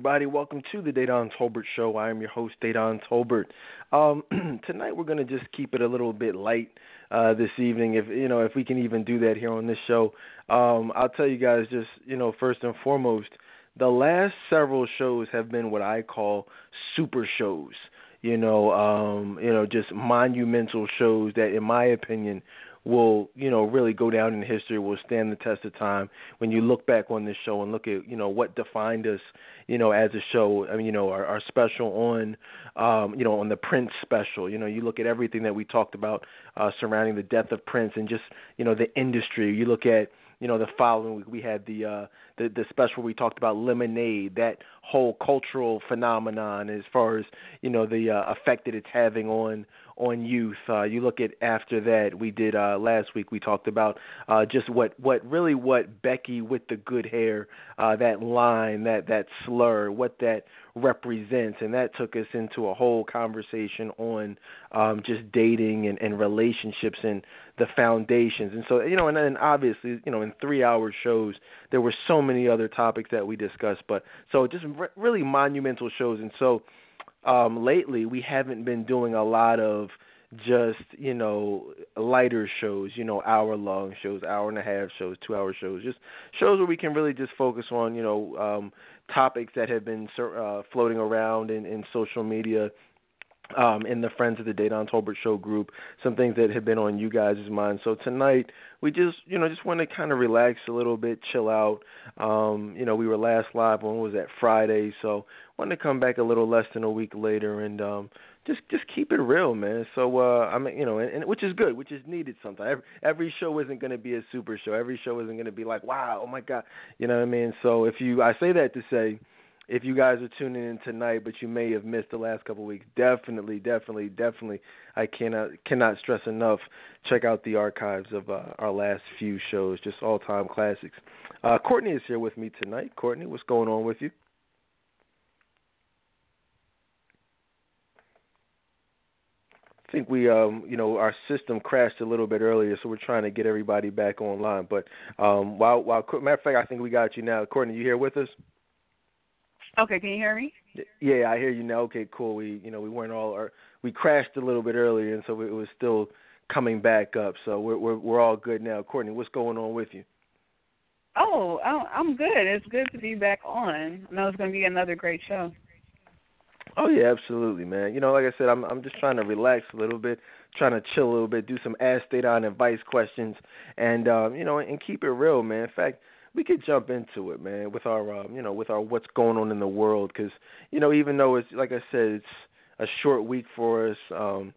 everybody? Welcome to the Dedan Tolbert Show. I am your host, Dedan Tolbert. Um, tonight, we're going to just keep it a little bit light uh, this evening, if you know, if we can even do that here on this show. Um, I'll tell you guys, just you know, first and foremost, the last several shows have been what I call super shows. You know, um, you know, just monumental shows that, in my opinion, will you know really go down in history will stand the test of time when you look back on this show and look at you know what defined us you know as a show i mean you know our, our special on um you know on the prince special. You know you look at everything that we talked about uh surrounding the death of prince and just you know the industry. You look at you know the following week we had the uh the the special we talked about lemonade that whole cultural phenomenon as far as you know the uh, effect that it's having on on youth. Uh, you look at after that we did uh, last week. We talked about uh, just what what really what Becky with the good hair, uh, that line, that that slur, what that represents, and that took us into a whole conversation on um, just dating and, and relationships and the foundations. And so you know, and then obviously you know in three hour shows there were so many other topics that we discussed, but so just re- really monumental shows. And so um, lately we haven't been doing a lot of just you know lighter shows, you know hour long shows, hour and a half shows, two hour shows, just shows where we can really just focus on you know um, topics that have been uh, floating around in, in social media um, in the Friends of the Dedan Tolbert Show group, some things that have been on you guys' mind. So tonight we just you know just want to kind of relax a little bit, chill out. Um, you know we were last live on was that Friday, so wanted to come back a little less than a week later and um, just just keep it real, man. So uh, I mean you know and, and which is good, which is needed sometimes. Every, every show isn't going to be a super show. Every show isn't going to be like wow, oh my god, you know what I mean. So if you I say that to say if you guys are tuning in tonight, but you may have missed the last couple of weeks, definitely, definitely, definitely, I cannot cannot stress enough. Check out the archives of uh, our last few shows, just all time classics. Uh, Courtney is here with me tonight. Courtney, what's going on with you? I think we, um, you know, our system crashed a little bit earlier, so we're trying to get everybody back online. But um, while, while matter of fact, I think we got you now. Courtney, you here with us? Okay, can you hear me? Yeah, I hear you now. Okay, cool. We you know we weren't all or we crashed a little bit earlier, and so it was still coming back up. So we're we're we're all good now. Courtney, what's going on with you? Oh, I'm good. It's good to be back on. I know it's going to be another great show. Oh yeah, absolutely, man. You know, like I said, I'm I'm just trying to relax a little bit, trying to chill a little bit, do some ask Dedan advice questions, and um, you know, and keep it real, man. In fact, we could jump into it, man, with our um, you know with our what's going on in the world, because you know even though it's like I said, it's a short week for us. Um,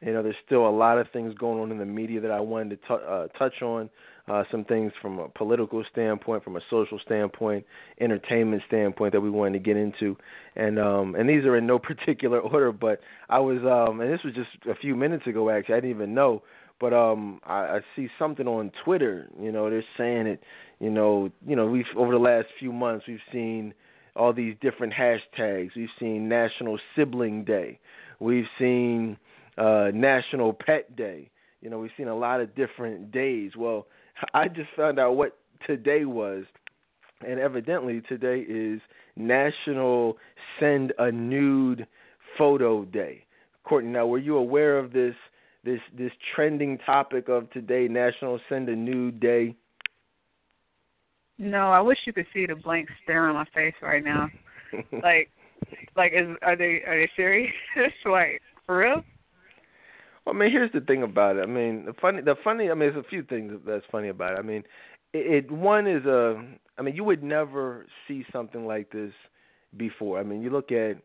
you know, there's still a lot of things going on in the media that I wanted to t- uh, touch on. Uh, some things from a political standpoint, from a social standpoint, entertainment standpoint that we wanted to get into, and um, and these are in no particular order. But I was, um, and this was just a few minutes ago. Actually, I didn't even know but um I, I see something on Twitter, you know, they're saying it, you know, you know, we've over the last few months we've seen all these different hashtags. We've seen National Sibling Day. We've seen uh National Pet Day. You know, we've seen a lot of different days. Well, I just found out what today was and evidently today is National Send a Nude Photo Day. Courtney, now were you aware of this this this trending topic of today, National Send a Nude Day? No, I wish you could see the blank stare on my face right now. like, like is are they are they serious? like for real? Well, I mean, here's the thing about it. I mean, the funny, the funny. I mean, there's a few things that's funny about it. I mean, it, it one is a. I mean, you would never see something like this before. I mean, you look at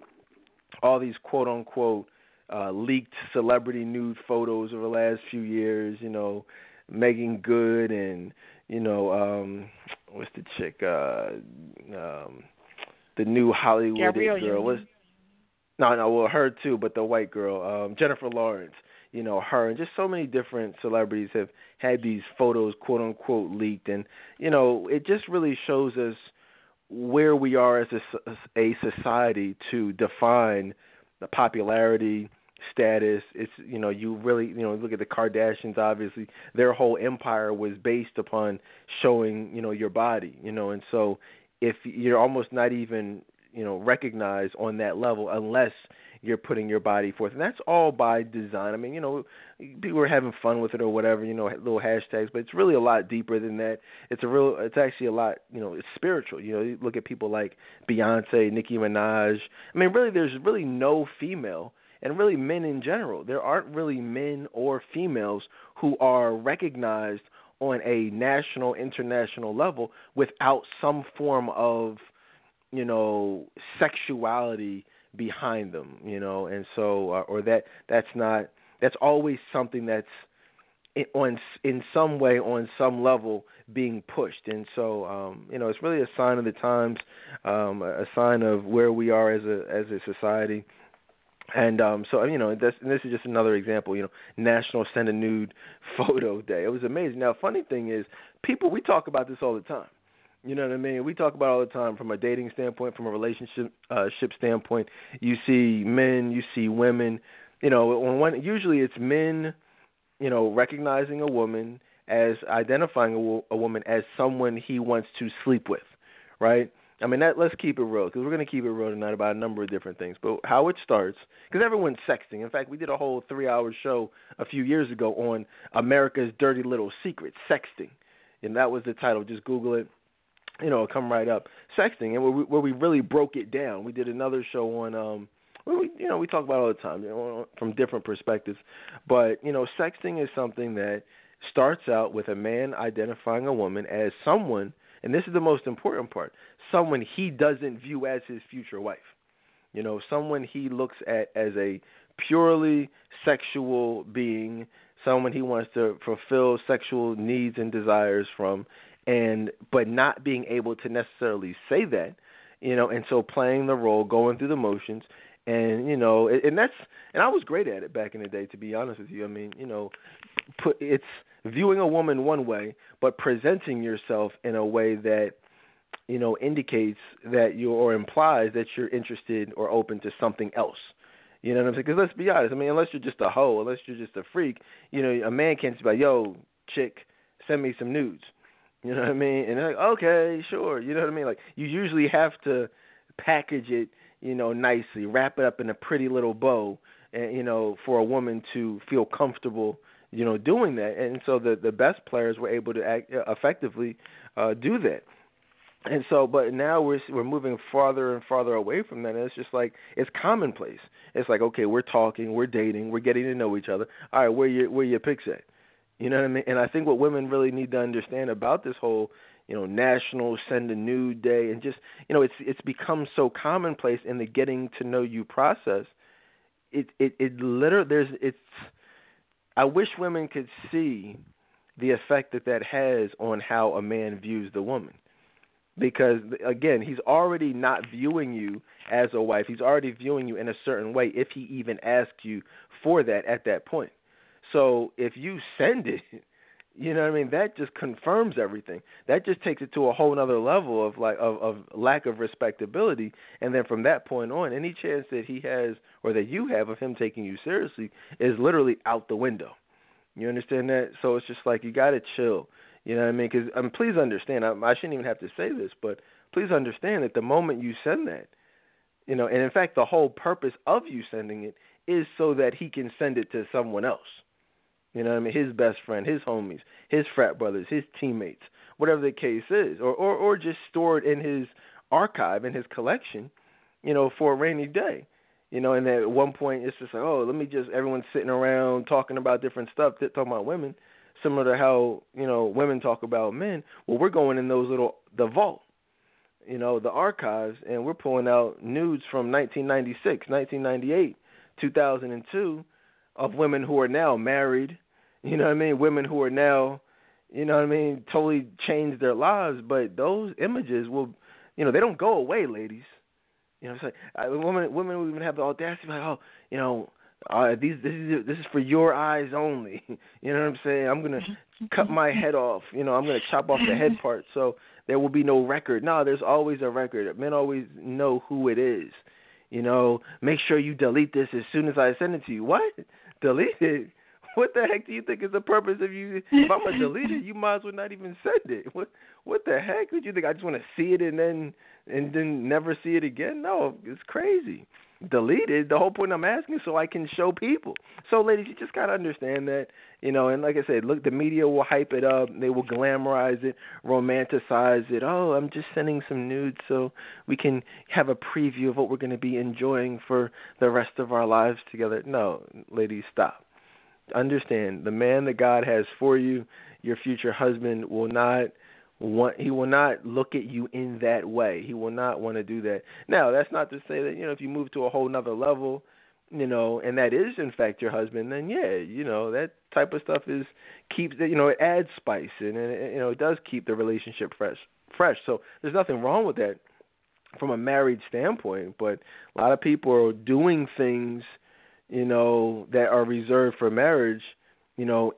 all these quote unquote uh, leaked celebrity nude photos over the last few years. You know, Meagan Good and you know um, what's the chick? Uh, um, the new Hollywood Gabrielle girl. What's, no, no, well her too, but the white girl, um, Jennifer Lawrence. You know her and just so many different celebrities have had these photos quote unquote leaked, and you know it just really shows us where we are as a, a society to define the popularity status. It's you know you really you know look at the Kardashians. Obviously, their whole empire was based upon showing you know your body. You know, and so if you're almost not even you know recognized on that level unless you're putting your body forth, and that's all by design. I mean, you know, people are having fun with it or whatever, you know, little hashtags, but it's really a lot deeper than that. It's a real, it's actually a lot, you know, it's spiritual. You know, you look at people like Beyonce, Nicki Minaj. I mean, really, there's really no female and really men in general. There aren't really men or females who are recognized on a national, international level without some form of, you know, sexuality behind them, you know, and so uh, or that that's not that's always something that's in, on in some way on some level being pushed, and so um, you know it's really a sign of the times, um, a sign of where we are as a as a society. And um, so you know, this, this is just another example. You know, National Send a Nude Photo Day. It was amazing. Now, funny thing is, people we talk about this all the time. You know what I mean? We talk about all the time from a dating standpoint, from a relationship uh, ship standpoint. You see men, you see women. You know, one usually it's men, you know, recognizing a woman as identifying a, a woman as someone he wants to sleep with, right? I mean, that, let's keep it real because we're going to keep it real tonight about a number of different things. But how it starts, because everyone's sexting. In fact, we did a whole three-hour show a few years ago on America's dirty little secret, sexting, and that was the title. Just Google it you know, come right up. Sexting, and where we, where we really broke it down. We did another show on, um, we, you know, we talk about all the time, you know, from different perspectives. But you know, sexting is something that starts out with a man identifying a woman as someone, and this is the most important part, someone he doesn't view as his future wife. You know, someone he looks at as a purely sexual being, someone he wants to fulfill sexual needs and desires from, and but not being able to necessarily say that, you know, and so playing the role, going through the motions, and you know, and that's and I was great at it back in the day, to be honest with you. I mean, you know, put it's viewing a woman one way, but presenting yourself in a way that you know indicates that you or implies that you're interested or open to something else. You know what I'm saying? Because let's be honest. I mean, unless you're just a hoe, unless you're just a freak, you know, a man can't just be like, "Yo, chick, send me some nudes." You know what I mean? And like, okay, sure. You know what I mean? Like you usually have to package it, you know, nicely, wrap it up in a pretty little bow, and you know, for a woman to feel comfortable, you know, doing that. And so the the best players were able to act, uh, effectively uh, do that. And so, but now we're we're moving farther and farther away from that. And it's just like it's commonplace. It's like okay, we're talking, we're dating, we're getting to know each other. All right, where your where your pics at? You know what I mean? And I think what women really need to understand about this whole, you know, national send a nude day and just, you know, it's it's become so commonplace in the getting to know you process. It it it literally there's it's I wish women could see the effect that that has on how a man views the woman. Because again, he's already not viewing you as a wife. He's already viewing you in a certain way if he even asks you for that at that point. So if you send it, you know what I mean, that just confirms everything. That just takes it to a whole other level of like of, of lack of respectability. And then from that point on, any chance that he has or that you have of him taking you seriously is literally out the window. You understand that? So it's just like you got to chill. You know what I mean? Because um, please understand. I, I shouldn't even have to say this, but please understand that the moment you send that, you know, and in fact, the whole purpose of you sending it is so that he can send it to someone else. You know what I mean? His best friend, his homies, his frat brothers, his teammates, whatever the case is, or or or just stored in his archive in his collection, you know, for a rainy day. You know, and at one point it's just like, oh, let me just everyone's sitting around talking about different stuff, talking about women, similar to how you know women talk about men. Well, we're going in those little the vault, you know, the archives, and we're pulling out nudes from 1996, 1998, 2002 of women who are now married, you know what I mean? Women who are now, you know what I mean, totally changed their lives, but those images will, you know, they don't go away, ladies. You know, it's like women women will even have the audacity like, oh, you know, uh, these this is this is for your eyes only. you know what I'm saying? I'm gonna cut my head off. You know, I'm gonna chop off the head part, so there will be no record. No, there's always a record. Men always know who it is. You know, make sure you delete this as soon as I send it to you. What? Delete it? what the heck do you think is the purpose of you? If I'm gonna delete it, you might as well not even send it. What what the heck would you think? I just want to see it and then and then never see it again? No, it's crazy. Delete it. The whole point I'm asking so I can show people. So, ladies, you just gotta understand that, you know. And like I said, look, the media will hype it up. They will glamorize it, romanticize it. Oh, I'm just sending some nudes so we can have a preview of what we're to be enjoying for the rest of our lives together. No, ladies, stop understand the man that God has for you, your future husband, will not want he will not look at you in that way. He will not want to do that. Now, that's not to say that, you know, if you move to a whole nother level, you know, and that is in fact your husband, then yeah, you know, that type of stuff is keeps you know, it adds spice and, and you know, it does keep the relationship fresh fresh. So there's nothing wrong with that from a married standpoint, but a lot of people are doing things you know, that are reserved for marriage, you know,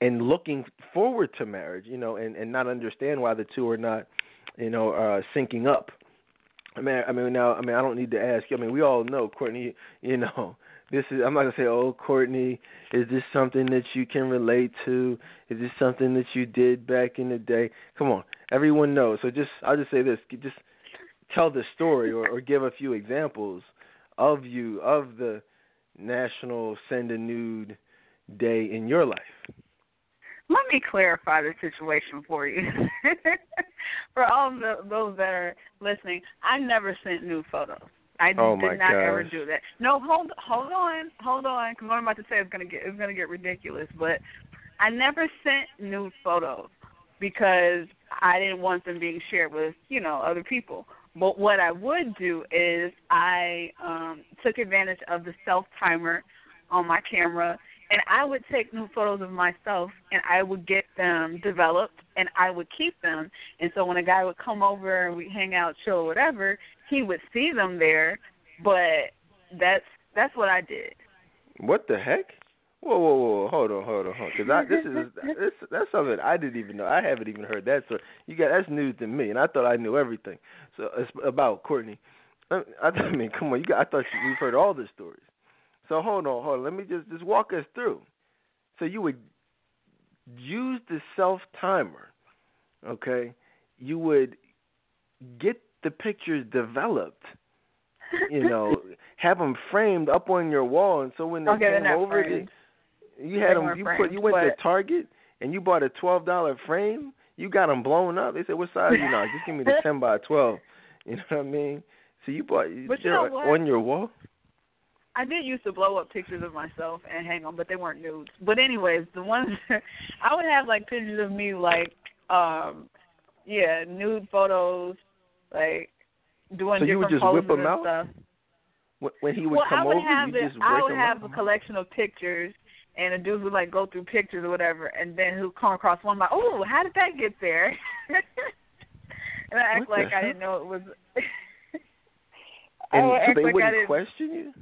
and looking forward to marriage, you know, and and not understand why the two are not, you know, uh syncing up. I mean, I mean now, I mean, I don't need to ask you. I mean, we all know, Courtney. You know, this is. I'm not gonna say, oh, Courtney, is this something that you can relate to? Is this something that you did back in the day? Come on, everyone knows. So just, I'll just say this: just tell the story, or, or give a few examples of you of the National Send a Nude Day in your life? Let me clarify the situation for you. for all the, those that are listening, I never sent nude photos. I oh did not gosh. ever do that. No, hold hold on, hold on, because what I'm about to say is gonna get is gonna get ridiculous. But I never sent nude photos because I didn't want them being shared with you know other people. But what I would do is I um, took advantage of the self timer on my camera, and I would take new photos of myself, and I would get them developed, and I would keep them. And so when a guy would come over and we hang out, chill, or whatever, he would see them there. But that's that's what I did. What the heck? Whoa, whoa, whoa! Hold on, hold on, hold on. Because I this is this that's something I didn't even know. I haven't even heard that. So you got that's news to me, and I thought I knew everything. So it's about Courtney. I, I mean, come on, you got. I thought you, we've heard all the stories. So hold on, hold on. Let me just just walk us through. So you would use the self timer, okay? You would get the pictures developed. You know, have them framed up on your wall, and so when they okay, came over. You had them. You put. You went to Target and you bought a twelve dollar frame. You got them blown up. They said, "What size you know? Just give me the ten by twelve. You know what I mean? So you bought. But you know what? on your wall. I did used to blow up pictures of myself and hang them, but they weren't nudes. But anyways, the ones I would have like pictures of me like um yeah, nude photos, like doing so different you would just poses whip them and out? stuff. When he would well, come I would over, have you it, just I would have a collection of pictures and the dudes would like go through pictures or whatever, and then who come across one like, oh, how did that get there? and I act What like I didn't know it was. I And so they like wouldn't question you.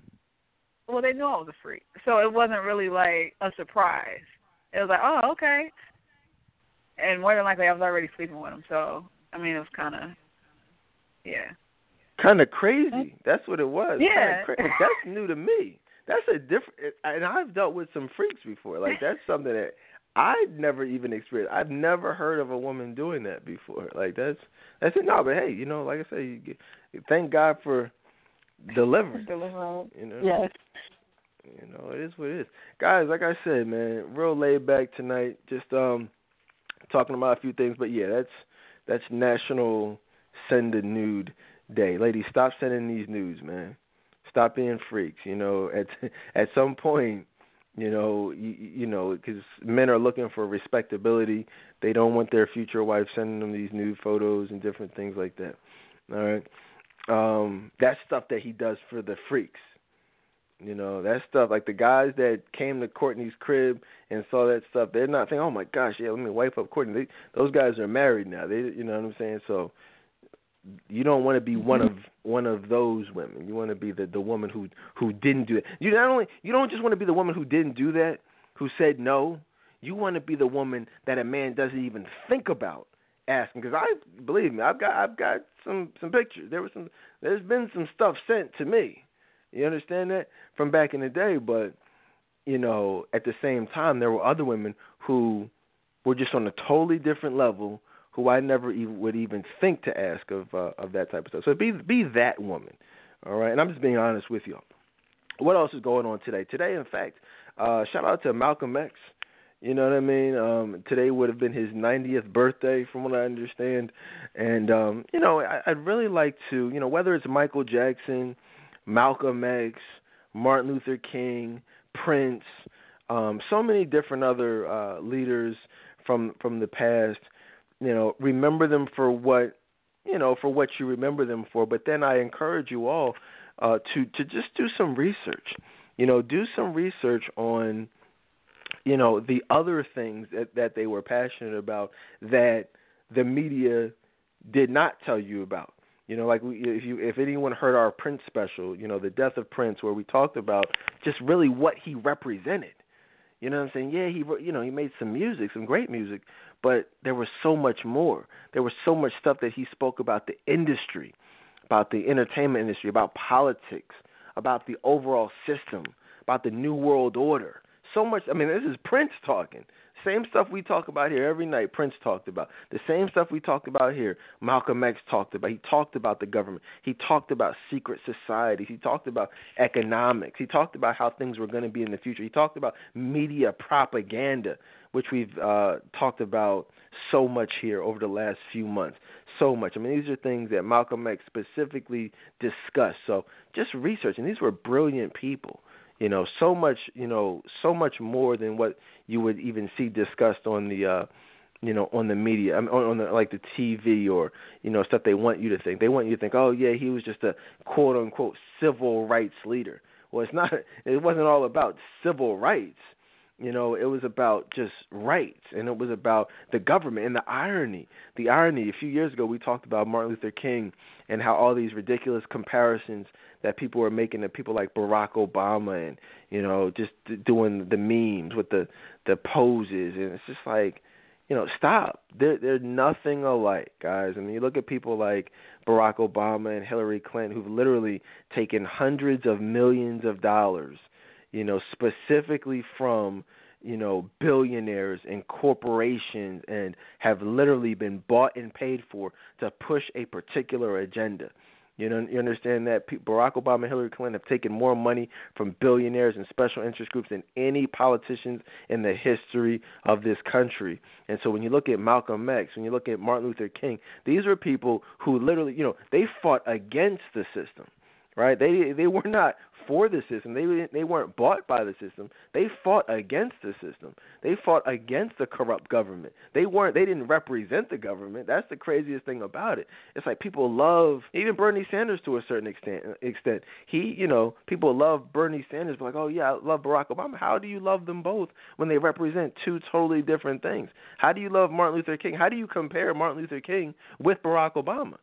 Well, they knew I was a freak, so it wasn't really like a surprise. It was like, oh, okay. And more than likely, I was already sleeping with him, so I mean, it was kind of, yeah. Kind of crazy. Mm-hmm. That's what it was. Yeah. That's new to me. That's a different. And I've dealt with some freaks before. Like that's something that I'd never even experienced. I've never heard of a woman doing that before. Like that's that's it. No, but hey, you know, like I say, you get, thank God for deliverance. Deliverance. You know. Yes. You know, it is what it is. Guys, like I said, man, real laid back tonight. Just um talking about a few things, but yeah, that's that's National Send a Nude Day. Ladies, stop sending these nudes, man. Stop being freaks. You know, at at some point, you know, you, you know, because men are looking for respectability. They don't want their future wife sending them these nude photos and different things like that. All right, um, that's stuff that he does for the freaks. You know, that stuff like the guys that came to Courtney's crib and saw that stuff, they're not thinking, "Oh my gosh, yeah, let me wipe up Courtney." They, those guys are married now. They, you know what I'm saying? So you don't want to be one mm-hmm. of one of those women. You want to be the the woman who who didn't do it. You not only you don't just want to be the woman who didn't do that, who said no. You want to be the woman that a man doesn't even think about asking. Because I believe me, I've got I've got some some pictures. There was some there's been some stuff sent to me. You understand that from back in the day, but you know, at the same time, there were other women who were just on a totally different level, who I never even, would even think to ask of uh, of that type of stuff. So be be that woman, all right. And I'm just being honest with you. What else is going on today? Today, in fact, uh, shout out to Malcolm X. You know what I mean? Um, today would have been his 90th birthday, from what I understand. And um, you know, I, I'd really like to, you know, whether it's Michael Jackson, Malcolm X, Martin Luther King, Prince, um, so many different other uh, leaders from from the past. You know, remember them for what you know for what you remember them for. But then I encourage you all uh, to to just do some research. You know, do some research on you know the other things that that they were passionate about that the media did not tell you about. You know, like we, if you if anyone heard our Prince special, you know, the death of Prince, where we talked about just really what he represented. You know what I'm saying? Yeah, he you know he made some music, some great music, but there was so much more. There was so much stuff that he spoke about the industry, about the entertainment industry, about politics, about the overall system, about the new world order. So much. I mean, this is Prince talking. Same stuff we talk about here every night, Prince talked about. The same stuff we talked about here, Malcolm X talked about. He talked about the government. He talked about secret societies. He talked about economics. He talked about how things were going to be in the future. He talked about media propaganda, which we've uh, talked about so much here over the last few months. So much. I mean, these are things that Malcolm X specifically discussed. So just research, and these were brilliant people you know so much you know so much more than what you would even see discussed on the uh you know on the media I mean, on, the like the TV or you know stuff they want you to think. They want you to think oh yeah he was just a quote unquote civil rights leader. Well it's not it wasn't all about civil rights. You know, it was about just rights and it was about the government and the irony. The irony, a few years ago we talked about Martin Luther King and how all these ridiculous comparisons that people were making to people like Barack Obama and, you know, just doing the memes with the the poses and it's just like you know, stop. They're they're nothing alike, guys. I mean, you look at people like Barack Obama and Hillary Clinton, who've literally taken hundreds of millions of dollars you know, specifically from you know billionaires and corporations and have literally been bought and paid for to push a particular agenda. You know, you understand that Barack Obama and Hillary Clinton have taken more money from billionaires and special interest groups than any politicians in the history of this country. And so when you look at Malcolm X, when you look at Martin Luther King, these are people who literally, you know, they fought against the system right? They they were not for the system. They they weren't bought by the system. They fought against the system. They fought against the corrupt government. They weren't. They didn't represent the government. That's the craziest thing about it. It's like people love even Bernie Sanders to a certain extent. Extent he, you know, people love Bernie Sanders, but like, oh yeah, I love Barack Obama. How do you love them both when they represent two totally different things? How do you love Martin Luther King? How do you compare Martin Luther King with Barack Obama?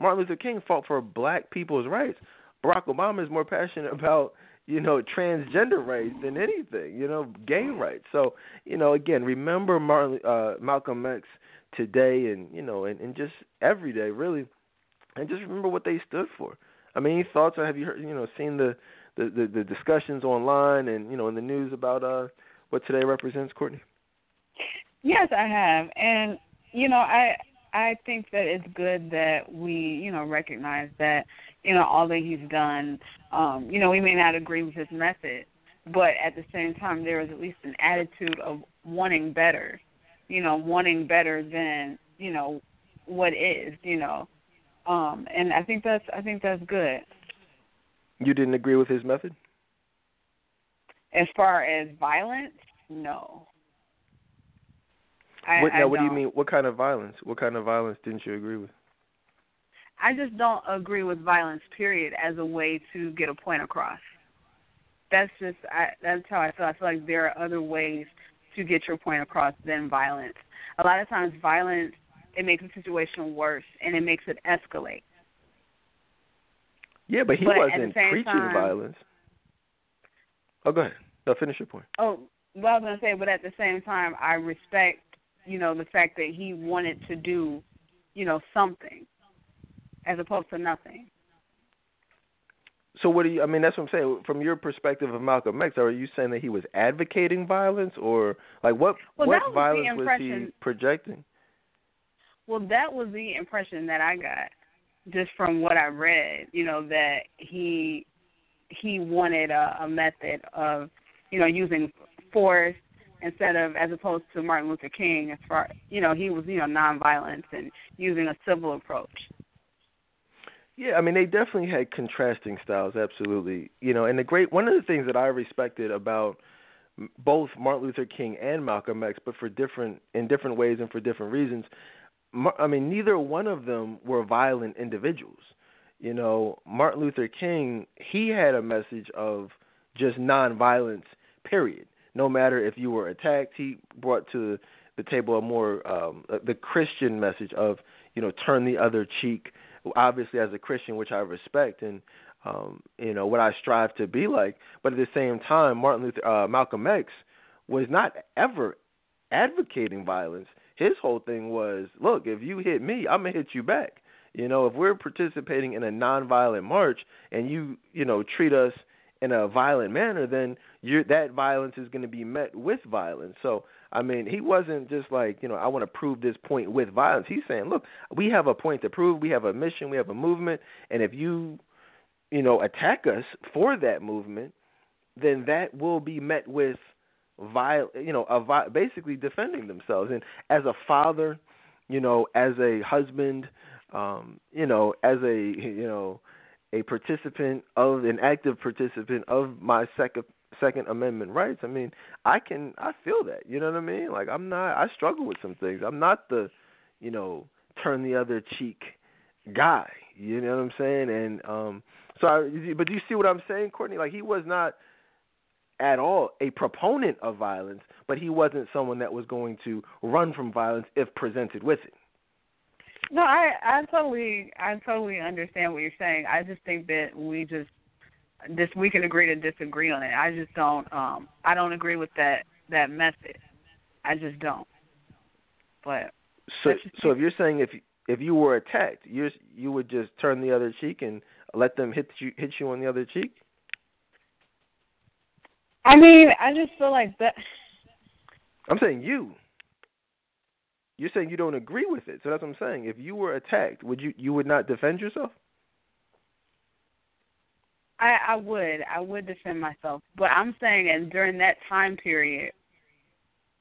Martin Luther King fought for black people's rights. Barack Obama is more passionate about you know transgender rights than anything, you know, gay rights. So you know, again, remember Martin, uh, Malcolm X today, and you know, and, and just every day, really, and just remember what they stood for. I mean, any thoughts? Or have you heard, you know, seen the, the the the discussions online and you know in the news about uh what today represents, Courtney? Yes, I have, and you know, I I think that it's good that we, you know, recognize that, you know, all that he's done. Um, you know, we may not agree with his method, but at the same time, there is at least an attitude of wanting better. You know, wanting better than you know what is. You know, um, and I think that's I think that's good. You didn't agree with his method. As far as violence, no. I, what, now, I what do you mean? What kind of violence? What kind of violence didn't you agree with? I just don't agree with violence, period, as a way to get a point across. That's just I, that's how I feel. I feel like there are other ways to get your point across than violence. A lot of times, violence it makes the situation worse and it makes it escalate. Yeah, but he but wasn't preaching time, violence. Oh, go ahead. No, finish your point. Oh, well, I was gonna say, but at the same time, I respect you know, the fact that he wanted to do, you know, something as opposed to nothing. So what do you? I mean, that's what I'm saying. From your perspective of Malcolm X, are you saying that he was advocating violence, or like what well, what was violence was he projecting? Well, that was the impression that I got just from what I read. You know that he he wanted a, a method of you know using force instead of as opposed to Martin Luther King as far you know he was you know nonviolence and using a civil approach. Yeah, I mean they definitely had contrasting styles, absolutely. You know, and the great one of the things that I respected about both Martin Luther King and Malcolm X, but for different in different ways and for different reasons. I mean, neither one of them were violent individuals. You know, Martin Luther King, he had a message of just nonviolence, period. No matter if you were attacked, he brought to the table a more um, the Christian message of you know turn the other cheek obviously as a Christian, which I respect and um, you know what I strive to be like. But at the same time, Martin Luther, uh, Malcolm X was not ever advocating violence. His whole thing was, look, if you hit me, I'm gonna hit you back. You know, if we're participating in a nonviolent march and you, you know, treat us in a violent manner, then that violence is going to be met with violence. So I mean, he wasn't just like, you know, I want to prove this point with violence. He's saying, look, we have a point to prove, we have a mission, we have a movement, and if you, you know, attack us for that movement, then that will be met with viol, you know, a vi- basically defending themselves. And as a father, you know, as a husband, um, you know, as a, you know, a participant of an active participant of my second Second Amendment rights, I mean, I can I feel that. You know what I mean? Like I'm not I struggle with some things. I'm not the, you know, turn the other cheek guy. You know what I'm saying? And um so I but do you see what I'm saying, Courtney? Like he was not at all a proponent of violence, but he wasn't someone that was going to run from violence if presented with it. No, I I totally I totally understand what you're saying. I just think that we just this we can agree to disagree on it. I just don't um I don't agree with that that method. I just don't. But so so if you're saying if if you were attacked, you you would just turn the other cheek and let them hit you hit you on the other cheek? I mean, I just feel like that I'm saying you. You're saying you don't agree with it. So that's what I'm saying. If you were attacked, would you you would not defend yourself? I, I would. I would defend myself. But I'm saying and during that time period,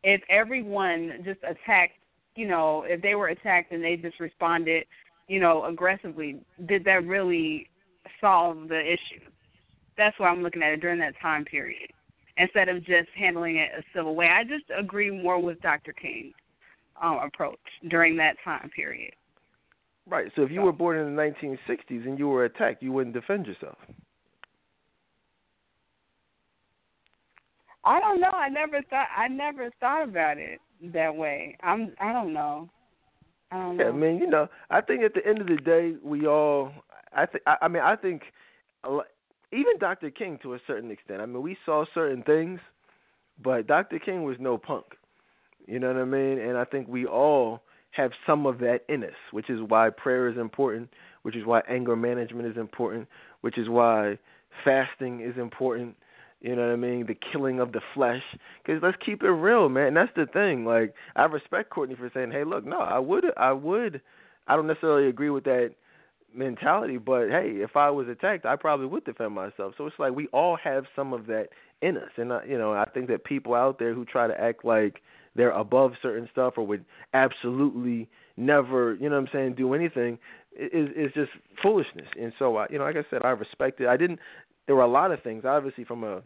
if everyone just attacked, you know, if they were attacked and they just responded, you know, aggressively, did that really solve the issue? That's why I'm looking at it during that time period. Instead of just handling it a civil way. I just agree more with Dr. King's um, approach during that time period. Right. So if you were born in the 1960s and you were attacked, you wouldn't defend yourself. I don't know. I never thought. I never thought about it that way. I'm. I don't know. I don't know. Yeah, I mean, you know, I think at the end of the day, we all. I think. I, I mean, I think. Even Dr. King, to a certain extent. I mean, we saw certain things, but Dr. King was no punk. You know what I mean? And I think we all have some of that in us, which is why prayer is important, which is why anger management is important, which is why fasting is important you know what I mean? The killing of the flesh. Because let's keep it real, man. And that's the thing. Like I respect Courtney for saying, "Hey, look, no, I would, I would, I don't necessarily agree with that mentality, but hey, if I was attacked, I probably would defend myself." So it's like we all have some of that in us, and uh, you know, I think that people out there who try to act like they're above certain stuff or would absolutely never, you know what I'm saying, do anything is is just foolishness. And so I, you know, like I said, I respect it. I didn't there were a lot of things, obviously, from a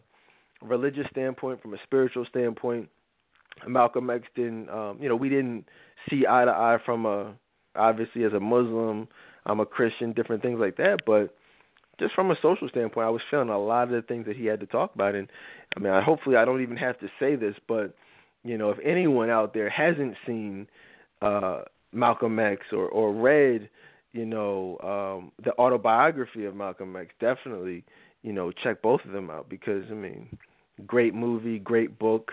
religious standpoint, from a spiritual standpoint. Malcolm X didn't, um, you know, we didn't see eye to eye from a, obviously, as a Muslim, I'm a Christian, different things like that. But just from a social standpoint, I was feeling a lot of the things that he had to talk about. And I mean, I, hopefully, I don't even have to say this, but you know, if anyone out there hasn't seen uh, Malcolm X or or read, you know, um, the autobiography of Malcolm X, definitely you know, check both of them out because I mean, great movie, great book,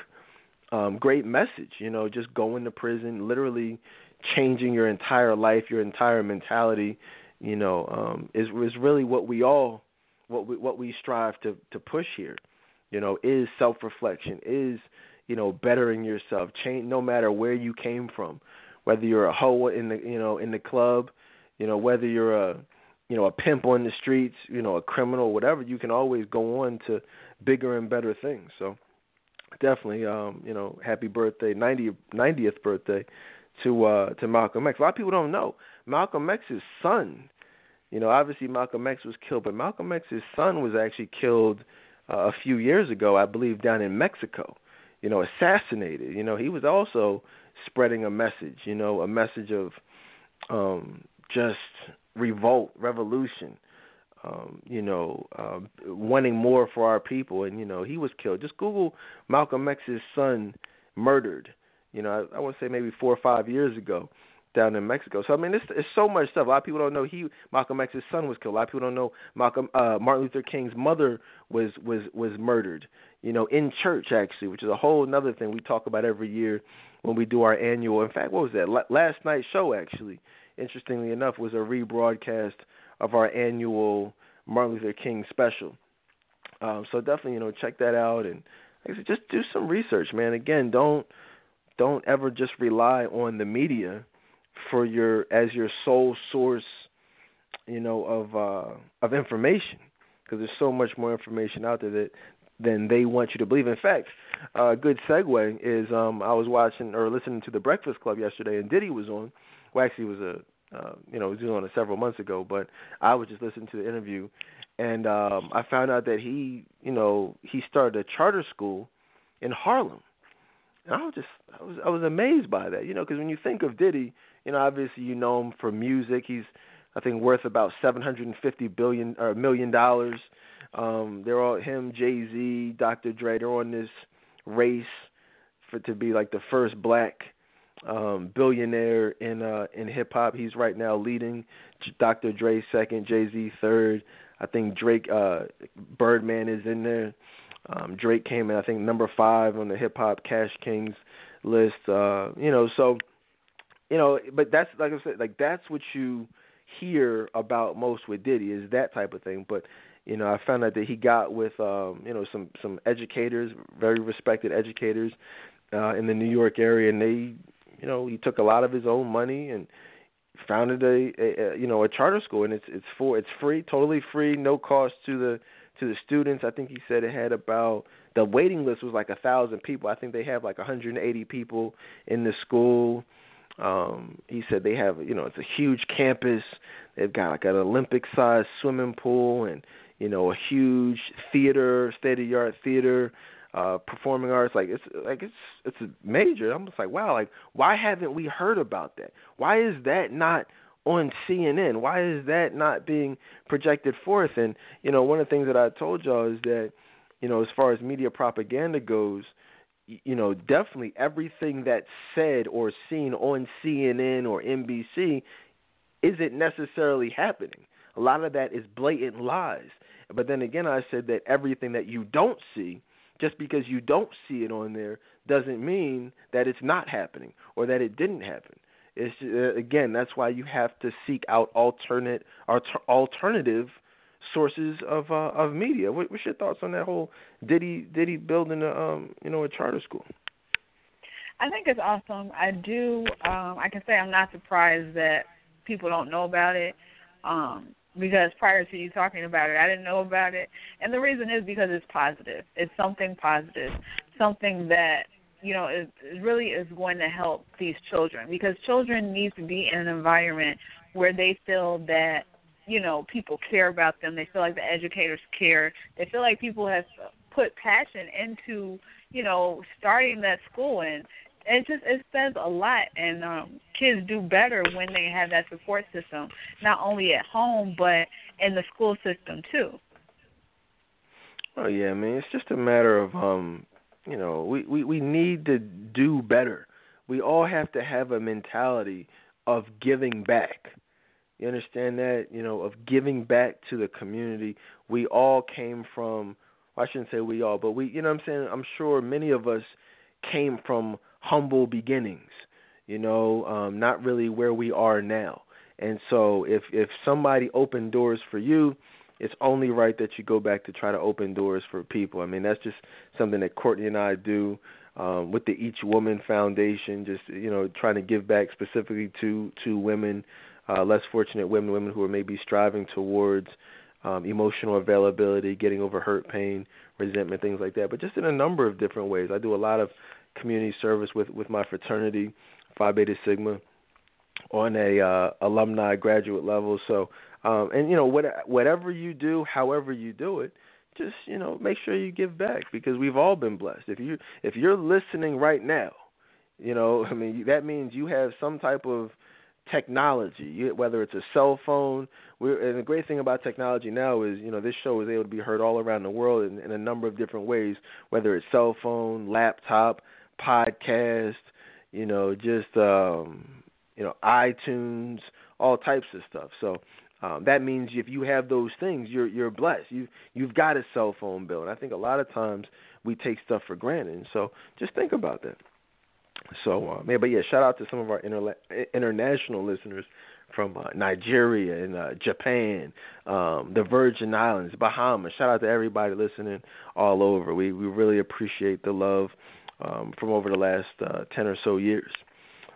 um, great message. You know, just going to prison, literally changing your entire life, your entire mentality. You know, um, is is really what we all what we what we strive to to push here. You know, is self reflection, is you know bettering yourself, change no matter where you came from, whether you're a hoe in the you know in the club, you know whether you're a you know a pimp on the streets, you know a criminal, whatever. You can always go on to bigger and better things. So definitely, um, you know, happy birthday, 90, 90th birthday to uh to Malcolm X. A lot of people don't know Malcolm X's son. You know, obviously Malcolm X was killed, but Malcolm X's son was actually killed uh, a few years ago, I believe, down in Mexico. You know, assassinated. You know, he was also spreading a message. You know, a message of um just revolt, revolution. Um, you know, uh, wanting more for our people, and you know, he was killed. Just Google Malcolm X's son murdered you know, I, I want to say maybe four or five years ago down in Mexico. So I mean, it's, it's so much stuff. A lot of people don't know he Malcolm X's son was killed. A lot of people don't know Malcolm uh, Martin Luther King's mother was was was murdered. You know, in church actually, which is a whole another thing we talk about every year when we do our annual. In fact, what was that? Last night's show actually, interestingly enough, was a rebroadcast of our annual Martin Luther King special. Um, so definitely, you know, check that out and like said, just do some research, man. Again, don't don't ever just rely on the media for your as your sole source, you know, of uh, of information because there's so much more information out there that than they want you to believe. In fact, a uh, good segue is um, I was watching or listening to the Breakfast Club yesterday, and Diddy was on. It was a uh, you know, was on it several months ago, but I was just listening to the interview, and um, I found out that he, you know, he started a charter school in Harlem. And I was just I was I was amazed by that, you know, because when you think of Diddy, you know, obviously you know him for music. He's I think worth about seven hundred and fifty billion or million dollars. Um, they're all him, Jay Z, Dr. Dre. They're on this race for to be like the first black um, billionaire in uh, in hip hop. He's right now leading. Dr. Dre second, Jay Z third. I think Drake, uh, Birdman is in there. Um, Drake came in, I think, number five on the Hip Hop Cash Kings list. Uh, you know, so you know, but that's like I said, like that's what you hear about most with Diddy is that type of thing. But you know, I found out that he got with um, you know some some educators, very respected educators uh, in the New York area, and they, you know, he took a lot of his own money and founded a, a, a you know a charter school, and it's it's for it's free, totally free, no cost to the to the students. I think he said it had about the waiting list was like a thousand people. I think they have like 180 people in the school. Um, he said they have, you know, it's a huge campus. They've got like an Olympic-sized swimming pool and you know a huge theater, state-of-the-art theater, uh, performing arts. Like it's like it's it's a major. I'm just like, wow, like why haven't we heard about that? Why is that not on CNN? Why is that not being projected forth? And you know, one of the things that I told y'all is that you know, as far as media propaganda goes, you know, definitely everything that's said or seen on CNN or NBC isn't necessarily happening. A lot of that is blatant lies. But then again, I said that everything that you don't see, just because you don't see it on there, doesn't mean that it's not happening or that it didn't happen. It's uh, again, that's why you have to seek out alternate alternative sources of uh, of media. What, what's your thoughts on that whole Diddy Diddy building a um, you know a charter school? I think it's awesome. I do. Um, I can say I'm not surprised that people don't know about it. Um, because prior to you talking about it, I didn't know about it. And the reason is because it's positive. It's something positive, something that you know, it, really is going to help these children because children need to be in an environment where they feel that you know people care about them. They feel like the educators care. They feel like people have put passion into you know starting that school and it just it says a lot and um kids do better when they have that support system not only at home but in the school system too oh yeah i mean it's just a matter of um you know, we, we, we need to do better. We all have to have a mentality of giving back. You understand that? You know, of giving back to the community. We all came from I shouldn't say we all, but we you know what I'm saying, I'm sure many of us came from humble beginnings, you know, um, not really where we are now. And so if if somebody opened doors for you, it's only right that you go back to try to open doors for people. I mean, that's just something that Courtney and I do um, with the Each Woman Foundation. Just you know, trying to give back specifically to to women, uh, less fortunate women, women who are maybe striving towards um, emotional availability, getting over hurt, pain, resentment, things like that. But just in a number of different ways. I do a lot of community service with with my fraternity, Phi Beta Sigma, on a uh, alumni graduate level. So, um, and you know, what, whatever you do, however you do it, just you know, make sure you give back because we've all been blessed. If you if you're listening right now, you know, I mean, that means you have some type of technology, whether it's a cell phone. We're, and the great thing about technology now is, you know, this show is able to be heard all around the world in, in a number of different ways, whether it's cell phone, laptop, podcast, you know, just um, you know, iTunes, all types of stuff. So um, that means if you have those things, you're you're blessed. You you've got a cell phone bill, and I think a lot of times we take stuff for granted. And so just think about that. So, uh, yeah, but yeah, shout out to some of our inter- international listeners from uh, Nigeria and uh, Japan, um, the Virgin Islands, Bahamas. Shout out to everybody listening all over. We we really appreciate the love um, from over the last uh, ten or so years.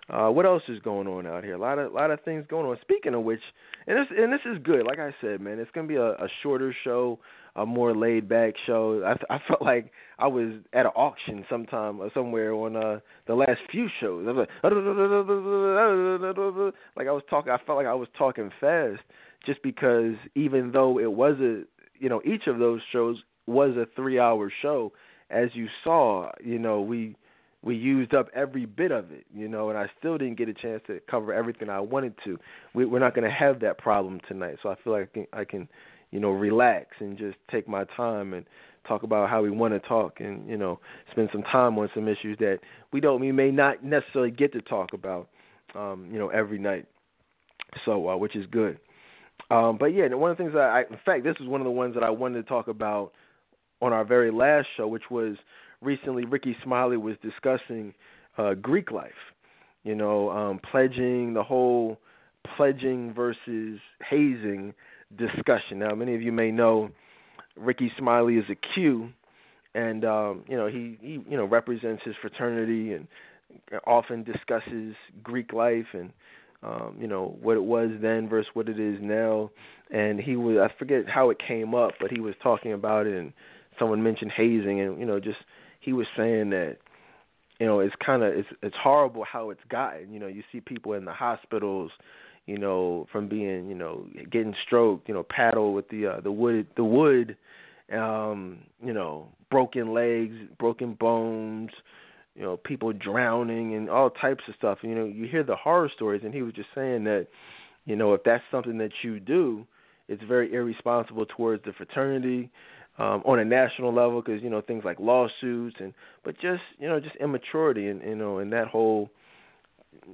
Uh, what else is going on out here? A lot of lot of things going on. Speaking of which, and this and this is good. Like I said, man, it's gonna be a, a shorter show, a more laid back show. I I felt like I was at an auction sometime or somewhere on uh the last few shows. I was like, like I was talking. I felt like I was talking fast, just because even though it was a you know each of those shows was a three hour show, as you saw, you know we we used up every bit of it, you know, and I still didn't get a chance to cover everything I wanted to. We, we're not going to have that problem tonight, so I feel like I can, I can, you know, relax and just take my time and talk about how we want to talk, and you know, spend some time on some issues that we don't, we may not necessarily get to talk about, um, you know, every night. So, uh, which is good. Um, but yeah, one of the things that I, in fact, this is one of the ones that I wanted to talk about on our very last show, which was recently Rickey Smiley was discussing uh, Greek life, you know, um, pledging the whole pledging versus hazing discussion. Now, many of you may know Rickey Smiley is a Q, and um, you know he, he you know represents his fraternity and often discusses Greek life and um, you know what it was then versus what it is now. And he was I forget how it came up, but he was talking about it, and someone mentioned hazing, and you know just he was saying that you know it's kind of it's it's horrible how it's gotten. You know, you see people in the hospitals, you know, from being you know getting stroked, you know, paddle with the uh, the wood the wood, um, you know, broken legs, broken bones, you know, people drowning and all types of stuff. You know, you hear the horror stories, and he was just saying that, you know, if that's something that you do, it's very irresponsible towards the fraternity um, on a national level because you know things like lawsuits and but just you know just immaturity and you know and that whole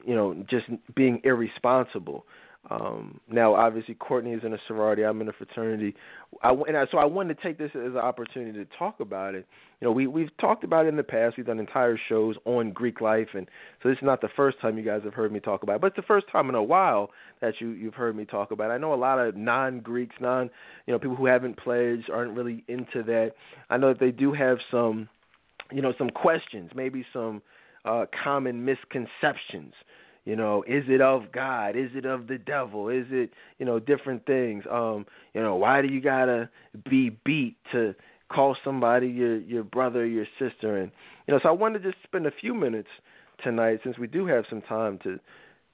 you know just being irresponsible. Um, now, obviously, Courtney is in a sorority. I'm in a fraternity. I, and I, so I wanted to take this as an opportunity to talk about it. You know, we we've talked about it in the past. We've done entire shows on Greek life, and so this is not the first time you guys have heard me talk about it, but it's the first time in a while that you you've heard me talk about it. I know a lot of non-Greeks, non, you know, people who haven't pledged aren't really into that. I know that they do have some, you know, some questions, maybe some uh, common misconceptions you know, is it of God? Is it of the devil? Is it, you know, different things? Um, you know, why do you gotta be beat to call somebody your your brother, your sister? And you know, so I wanted to just spend a few minutes tonight, since we do have some time to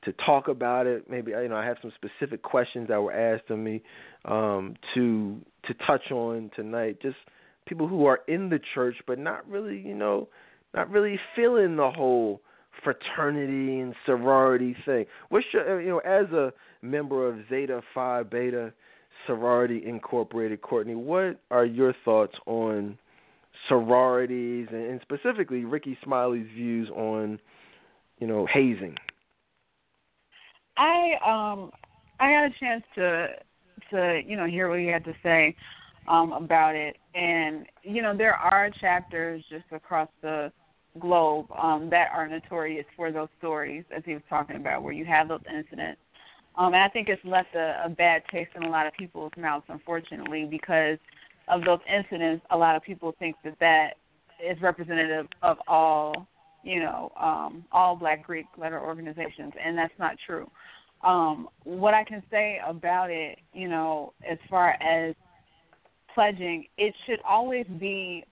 to talk about it. Maybe you know, I have some specific questions that were asked of me um, to to touch on tonight. Just people who are in the church, but not really, you know, not really feeling the whole fraternity and sorority thing. What's your, you know, as a member of Zeta Phi Beta Sorority Incorporated, Courtney, what are your thoughts on sororities and, and specifically Rickey Smiley's views on, you know, hazing? I um I got a chance to to you know hear what he had to say um about it and you know there are chapters just across the globe um, that are notorious for those stories, as he was talking about, where you have those incidents Um, and I think it's left a, a bad taste in a lot of people's mouths, unfortunately, because of those incidents. A lot of people think that that is representative of all, you know, um, all Black Greek letter organizations, and that's not true. Um, what I can say about it, you know, as far as pledging, it should always be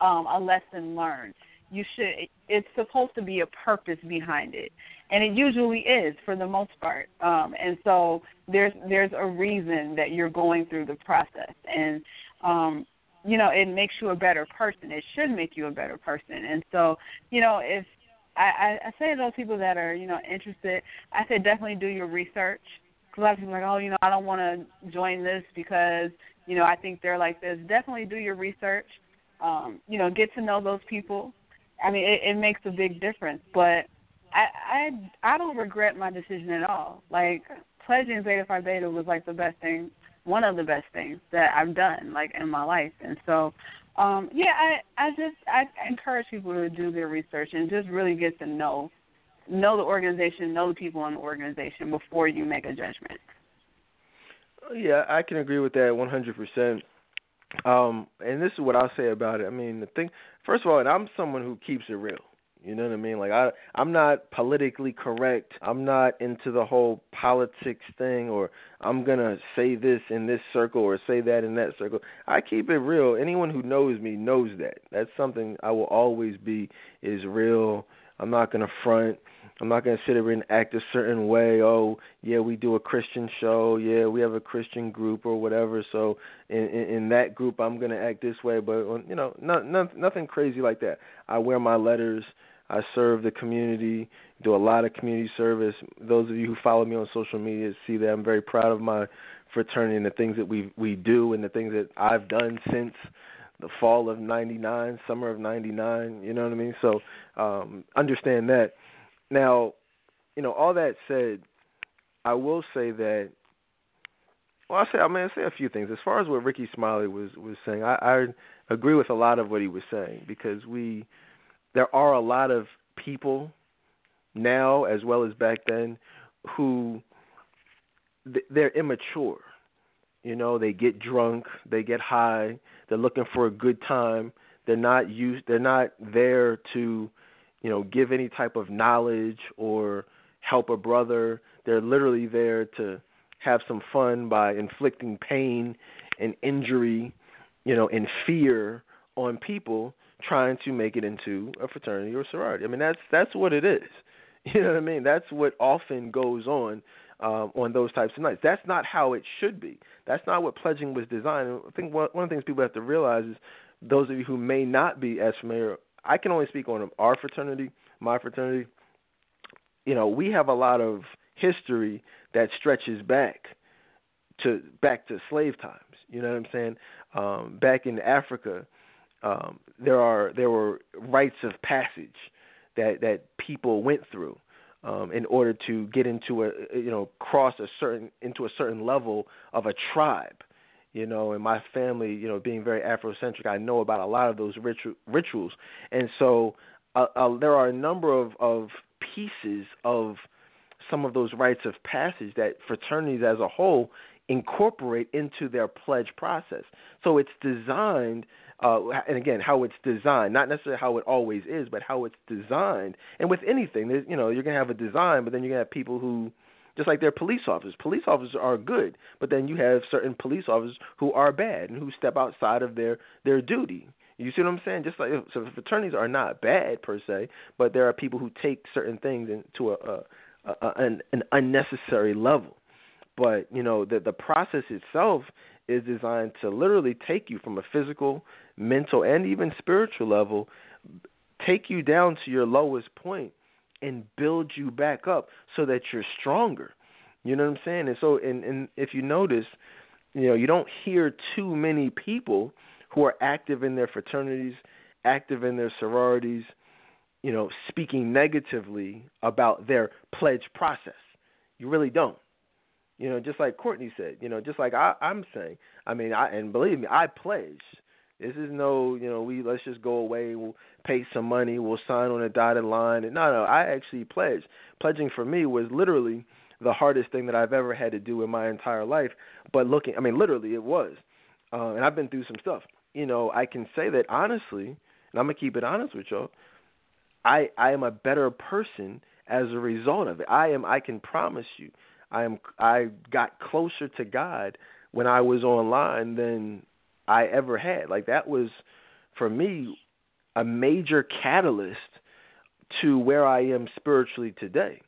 um, a lesson learned. You should. It's supposed to be a purpose behind it, and it usually is for the most part. Um, and so there's there's a reason that you're going through the process, and um, you know it makes you a better person. It should make you a better person. And so you know if I, I, I say to those people that are you know interested, I say definitely do your research. Because a lot of people are like, oh, you know, I don't want to join this because you know I think they're like this. Definitely do your research. Um, you know, get to know those people. I mean, it, it makes a big difference. But I I I don't regret my decision at all. Like pledging Zeta Phi Beta was like the best thing, one of the best things that I've done like in my life. And so, um, yeah, I I just I encourage people to do their research and just really get to know know the organization, know the people in the organization before you make a judgment. Yeah, I can agree with that 100%. Um, and this is what I'll say about it. I mean, the thing, first of all, and I'm someone who keeps it real. You know what I mean? Like I I'm not politically correct. I'm not into the whole politics thing or I'm to say this in this circle or say that in that circle. I keep it real. Anyone who knows me knows that. That's something I will always be is real. I'm not to front. I'm not to sit here and act a certain way. Oh, yeah, we do a Christian show. Yeah, we have a Christian group or whatever. So in in, in that group, I'm to act this way. But you know, not, not, nothing crazy like that. I wear my letters. I serve the community, do a lot of community service. Those of you who follow me on social media see that I'm very proud of my fraternity and the things that we we do and the things that I've done since the fall of 99, summer of 99, you know what I mean? So, um understand that. Now, you know, all that said, I will say that well, I say I mean I say a few things. As far as what Rickey Smiley was was saying, I, I agree with a lot of what he was saying because we there are a lot of people now as well as back then who they're immature. You know, they get drunk, they get high, they're looking for a good time. They're not used they're not there to, you know, give any type of knowledge or help a brother. They're literally there to have some fun by inflicting pain and injury, you know, and fear on people trying to make it into a fraternity or sorority. I mean, that's that's what it is. You know what I mean? That's what often goes on um, on those types of nights. That's not how it should be. That's not what pledging was designed. I think one, one of the things people have to realize is those of you who may not be as familiar. I can only speak on our fraternity, my fraternity. You know, we have a lot of history that stretches back to back to slave times. You know what I'm saying? Um, back in Africa, um, there are there were rites of passage that that people went through um, in order to get into a you know cross a certain into a certain level of a tribe. You know, and my family, you know, being very Afrocentric, I know about a lot of those ritu- rituals, and so uh, uh, there are a number of of pieces of some of those rites of passage that fraternities as a whole incorporate into their pledge process. So it's designed uh, and again, how it's designed, not necessarily how it always is, but how it's designed. And with anything, you know, you're gonna have a design, but then you're gonna have people who, just like they're police officers. Police officers are good, but then you have certain police officers who are bad and who step outside of their their duty. You see what I'm saying? Just like so, fraternities are not bad per se, but there are people who take certain things into a, a, a an, an unnecessary level. But you know, the the process itself is designed to literally take you from a physical mental, and even spiritual level, take you down to your lowest point and build you back up so that you're stronger. You know what I'm saying? And so, and, and if you notice, you know, you don't hear too many people who are active in their fraternities, active in their sororities, you know, speaking negatively about their pledge process. You really don't. You know, just like Courtney said, you know, just like I, I'm saying. I mean, I and believe me, I pledge. This is no, you know, we let's just go away. We'll pay some money. We'll sign on a dotted line. And no, no, I actually pledged. Pledging for me was literally the hardest thing that I've ever had to do in my entire life. But looking, I mean, literally, it was. Uh, and I've been through some stuff. You know, I can say that honestly, and I'm gonna keep it honest with y'all. I I am a better person as a result of it. I am. I can promise you, I am. I got closer to God when I was online than I ever had. Like that was, for me, a major catalyst to where I am spiritually today.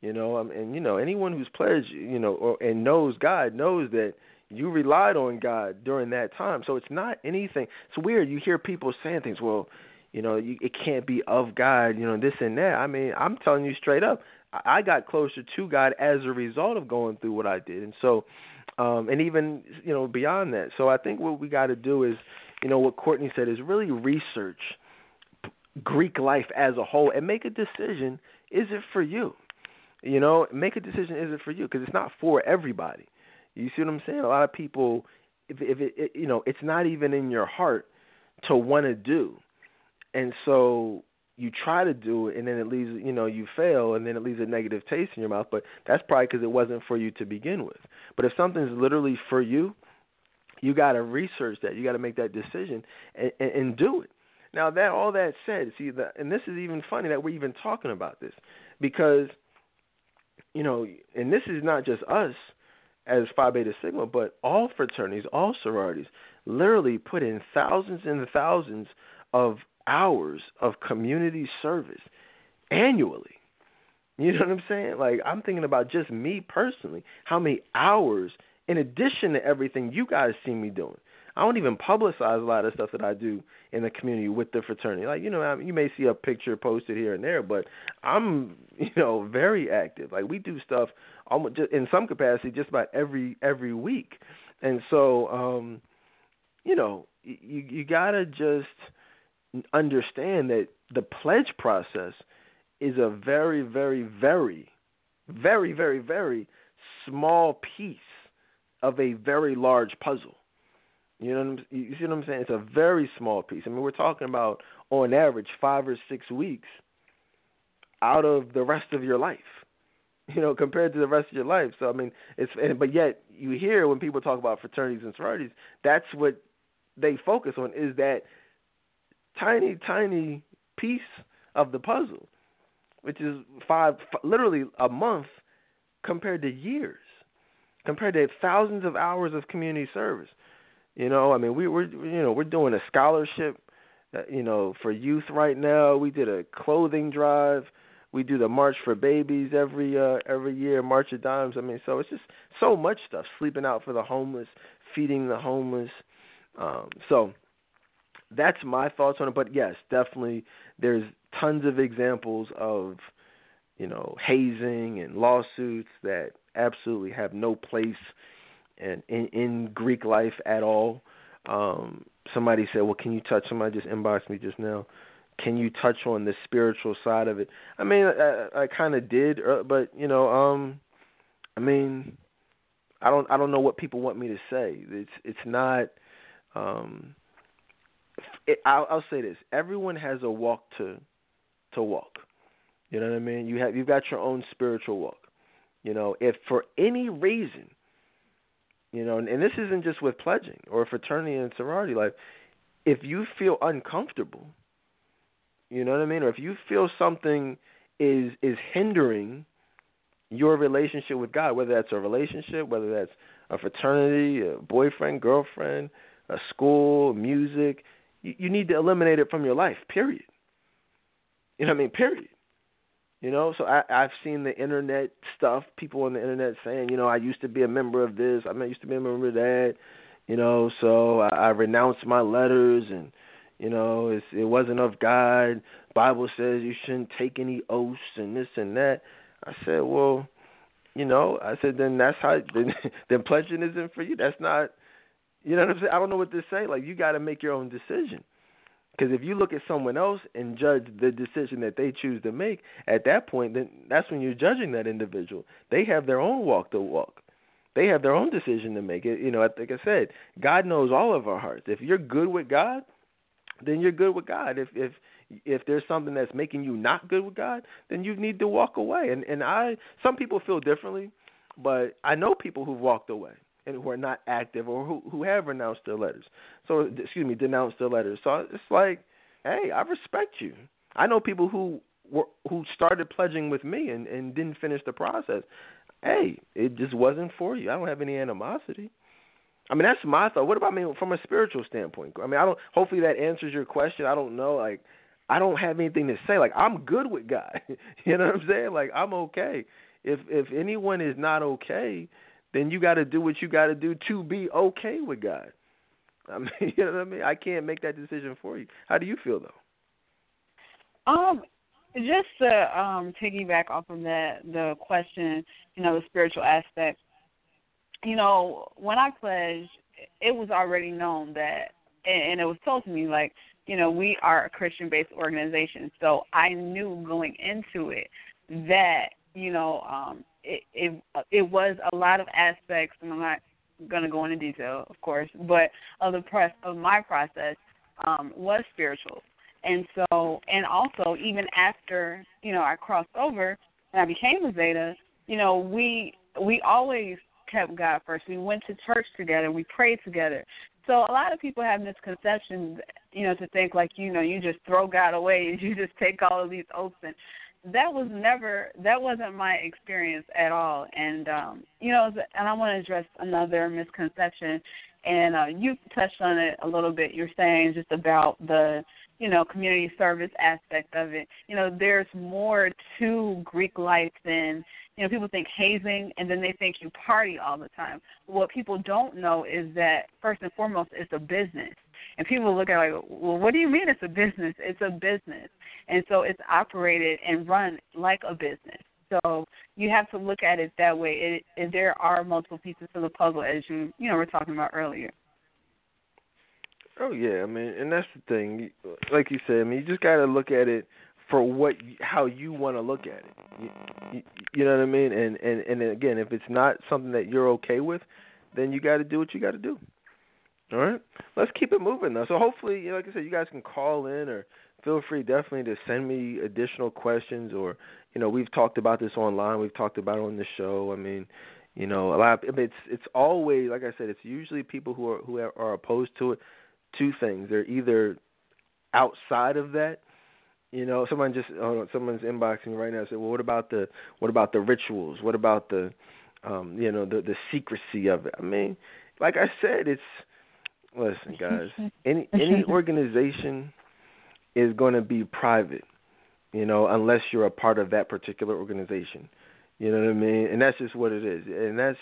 You know, um, and you know anyone who's pledged, you know, or, and knows God knows that you relied on God during that time. So it's not anything. It's weird. You hear people saying things. Well, you know, you, it can't be of God. You know, this and that. I mean, I'm telling you straight up. I got closer to God as a result of going through what I did, and so, um, and even you know beyond that. So I think what we got to do is, you know, what Courtney said is really research Greek life as a whole and make a decision. Is it for you? You know, make a decision. Is it for you? Because it's not for everybody. You see what I'm saying? A lot of people, if if it, it you know, it's not even in your heart to want to do, and so you try to do it, and then it leaves you know you fail, and then it leaves a negative taste in your mouth. But that's probably because it wasn't for you to begin with. But if something's literally for you, you got to research that. You got to make that decision and, and, and do it. Now that all that said, see the and this is even funny that we're even talking about this because you know, and this is not just us as Phi Beta Sigma, but all fraternities, all sororities, literally put in thousands and thousands of hours of community service annually. You know what I'm saying? Like I'm thinking about just me personally, how many hours in addition to everything you guys see me doing. I don't even publicize a lot of stuff that I do in the community with the fraternity. Like you know, I mean, you may see a picture posted here and there, but I'm you know very active. Like we do stuff almost just, in some capacity just about every every week, and so um, you know you you gotta just understand that the pledge process is a very very very very very very small piece of a very large puzzle you know, you see what I'm saying? It's a very small piece. I mean, we're talking about on average five or six weeks out of the rest of your life. You know, compared to the rest of your life. So I mean, it's and, but yet you hear when people talk about fraternities and sororities, that's what they focus on is that tiny, tiny piece of the puzzle, which is five, literally a month compared to years, compared to thousands of hours of community service. You know, I mean, we we're you know we're doing a scholarship, uh, you know, for youth right now. We did a clothing drive. We do the March for Babies every uh, every year, March of Dimes. I mean, so it's just so much stuff. Sleeping out for the homeless, feeding the homeless. Um, so that's my thoughts on it. But yes, definitely, there's tons of examples of you know hazing and lawsuits that absolutely have no place and in, in Greek life at all. Um, somebody said, "Well, can you touch?" Somebody just inboxed me just now. Can you touch on the spiritual side of it? I mean, I, I kind of did, uh, but you know, um, I mean, I don't, I don't know what people want me to say. It's, it's not. Um, it, I'll, I'll say this: everyone has a walk to, to walk. You know what I mean? You have, you've got your own spiritual walk. You know, if for any reason you know, and, and this isn't just with pledging or fraternity and sorority life. If you feel uncomfortable, you know what I mean, or if you feel something is is hindering your relationship with God, whether that's a relationship, whether that's a fraternity, a boyfriend, girlfriend, a school, music, you, you need to eliminate it from your life. Period. You know what I mean? Period. You know, so I, I've seen the internet stuff, people on the internet saying, you know, I used to be a member of this, I used to be a member of that, you know, so I, I renounced my letters and, you know, it's, it wasn't of God. Bible says you shouldn't take any oaths and this and that. I said, well, you know, I said then that's how then, then pledging isn't for you. That's not, you know what I'm saying. I don't know what to say. Like you got to make your own decision. Because if you look at someone else and judge the decision that they choose to make, at that point, then that's when you're judging that individual. They have their own walk to walk. They have their own decision to make. It, you know, like I said, God knows all of our hearts. If you're good with God, then you're good with God. If if if there's something that's making you not good with God, then you need to walk away. And and I some people feel differently, but I know people who've walked away and who are not active or who who have renounced their letters. So excuse me, denounced their letters. So it's like, hey, I respect you. I know people who were who started pledging with me and and didn't finish the process. Hey, it just wasn't for you. I don't have any animosity. I mean, that's my thought. What about me from a spiritual standpoint? I mean, I don't. Hopefully, that answers your question. I don't know. Like, I don't have anything to say. Like, I'm good with God. you know what I'm saying? Like, I'm okay. If if anyone is not okay, then you got to do what you got to do to be okay with God. I mean, you know what I mean? I can't make that decision for you. How do you feel though? Um, just to um piggyback off of that, the question, you know, the spiritual aspect. You know, when I pledged, it was already known that, and it was told to me like, you know, we are a Christian-based organization, so I knew going into it that you know, um, it it it was a lot of aspects, and I'm not going to go into detail, of course, but of the press of my process um, was spiritual, and so and also even after you know I crossed over and I became a Zeta, you know we we always kept God first. We went to church together, we prayed together. So a lot of people have misconceptions, you know, to think like you know you just throw God away and you just take all of these oaths and that was never that wasn't my experience at all. And um you know and i want to address another misconception and uh you touched on it a little bit. You're saying just about the you know community service aspect of it. You know there's more to greek life than you know people think hazing and then they think you party all the time. What people don't know is that first and foremost it's a business and people look at it like, well, what do you mean it's a business? It's a business, and so it's operated and run like a business. So you have to look at it that way. It, it, there are multiple pieces to the puzzle, as you you know were talking about earlier. Oh yeah, I mean, and that's the thing. Like you said, I mean, you just got to look at it for what how you want to look at it. You, you, you know what I mean? And and and again, if it's not something that you're okay with, then you got to do what you got to do. All right, let's keep it moving though. So hopefully, you know, like I said, you guys can call in or feel free definitely to send me additional questions or you know we've talked about this online, we've talked about it on the show. I mean, you know, a lot. Of, it's it's always like I said, it's usually people who are who are opposed to it. Two things: they're either outside of that. You know, someone just oh, someone's inboxing right now. Said, well, what about the what about the rituals? What about the um, you know the the secrecy of it? I mean, like I said, it's Listen, guys. Any any organization is going to be private, you know, unless you're a part of that particular organization. You know what I mean? And that's just what it is. And that's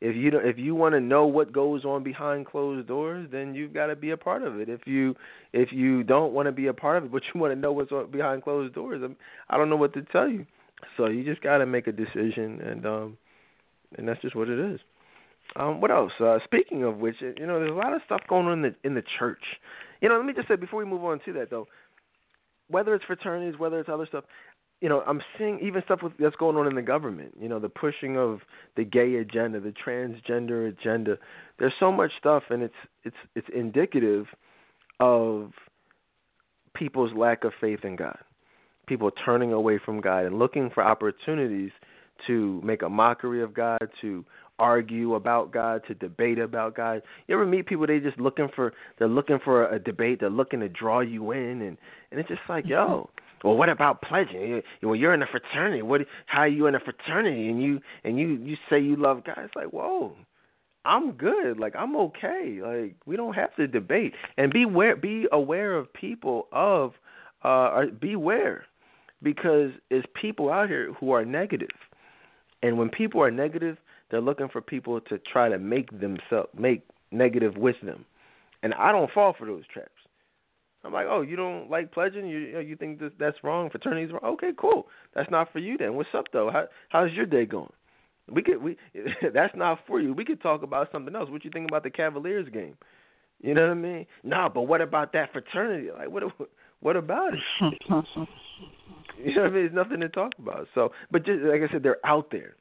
if you don't, if you want to know what goes on behind closed doors, then you've got to be a part of it. If you if you don't want to be a part of it, but you want to know what's behind closed doors, I'm, I don't know what to tell you. So you just got to make a decision, and um, and that's just what it is. Um, what else? Uh, speaking of which, you know, there's a lot of stuff going on in the in the church. You know, let me just say before we move on to that though, whether it's fraternities, whether it's other stuff, you know, I'm seeing even stuff with, that's going on in the government. You know, the pushing of the gay agenda, the transgender agenda. There's so much stuff, and it's it's it's indicative of people's lack of faith in God. People turning away from God and looking for opportunities to make a mockery of God, to argue about God, to debate about God. You ever meet people they just looking for they're looking for a debate, they're looking to draw you in and and it's just like, yo, mm-hmm. well what about pledging? You, well you're in a fraternity. What how are you in a fraternity and you and you you say you love God. It's like, whoa. I'm good. Like I'm okay. Like we don't have to debate. And be aware be aware of people of uh beware because there's people out here who are negative. And when people are negative, they're looking for people to try to make themselves make negative with them, and I don't fall for those traps. I'm like, oh, you don't like pledging? You you think that that's wrong? Fraternities wrong? Okay, cool. That's not for you then. What's up though? How how's your day going? We could we that's not for you. We could talk about something else. What you think about the Cavaliers game? You know what I mean? No, but what about that fraternity? Like what what about it? you know what I mean? There's nothing to talk about. So, but just like I said, they're out there.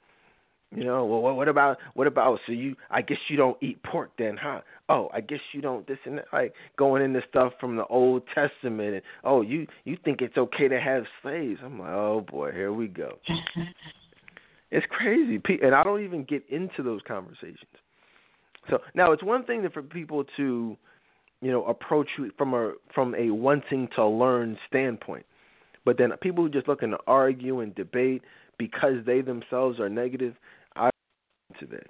You know, well, what about what about? So you, I guess you don't eat pork then, huh? oh, I guess you don't this and that, like going into stuff from the Old Testament, and oh, you you think it's okay to have slaves? I'm like, oh boy, here we go. it's crazy, and I don't even get into those conversations. So now it's one thing for people to, you know, approach you from a from a wanting to learn standpoint, but then people who just looking to argue and debate because they themselves are negative, into that.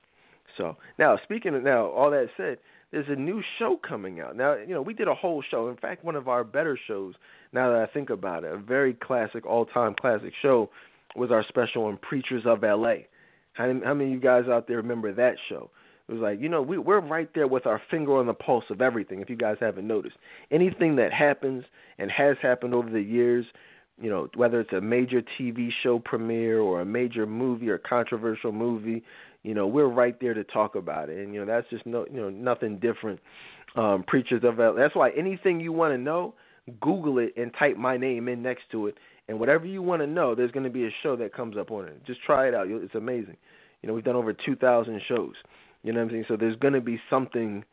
So now speaking of now, all that said, there's a new show coming out. Now, you know, we did a whole show. In fact, one of our better shows, now that I think about it, a very classic, all time classic show was our special on Preachers of LA. How, how many of you guys out there remember that show? It was like, you know, we, we're right there with our finger on the pulse of everything, if you guys haven't noticed. Anything that happens and has happened over the years, you know, whether it's a major TV show premiere or a major movie or controversial movie, you know, we're right there to talk about it. And, you know, that's just no, you know, nothing different. Um, preachers of. That's why anything you want to know, Google it and type my name in next to it. And whatever you want to know, there's going to be a show that comes up on it. Just try it out. It's amazing. You know, we've done over 2,000 shows. You know what I'm saying? So there's going to be something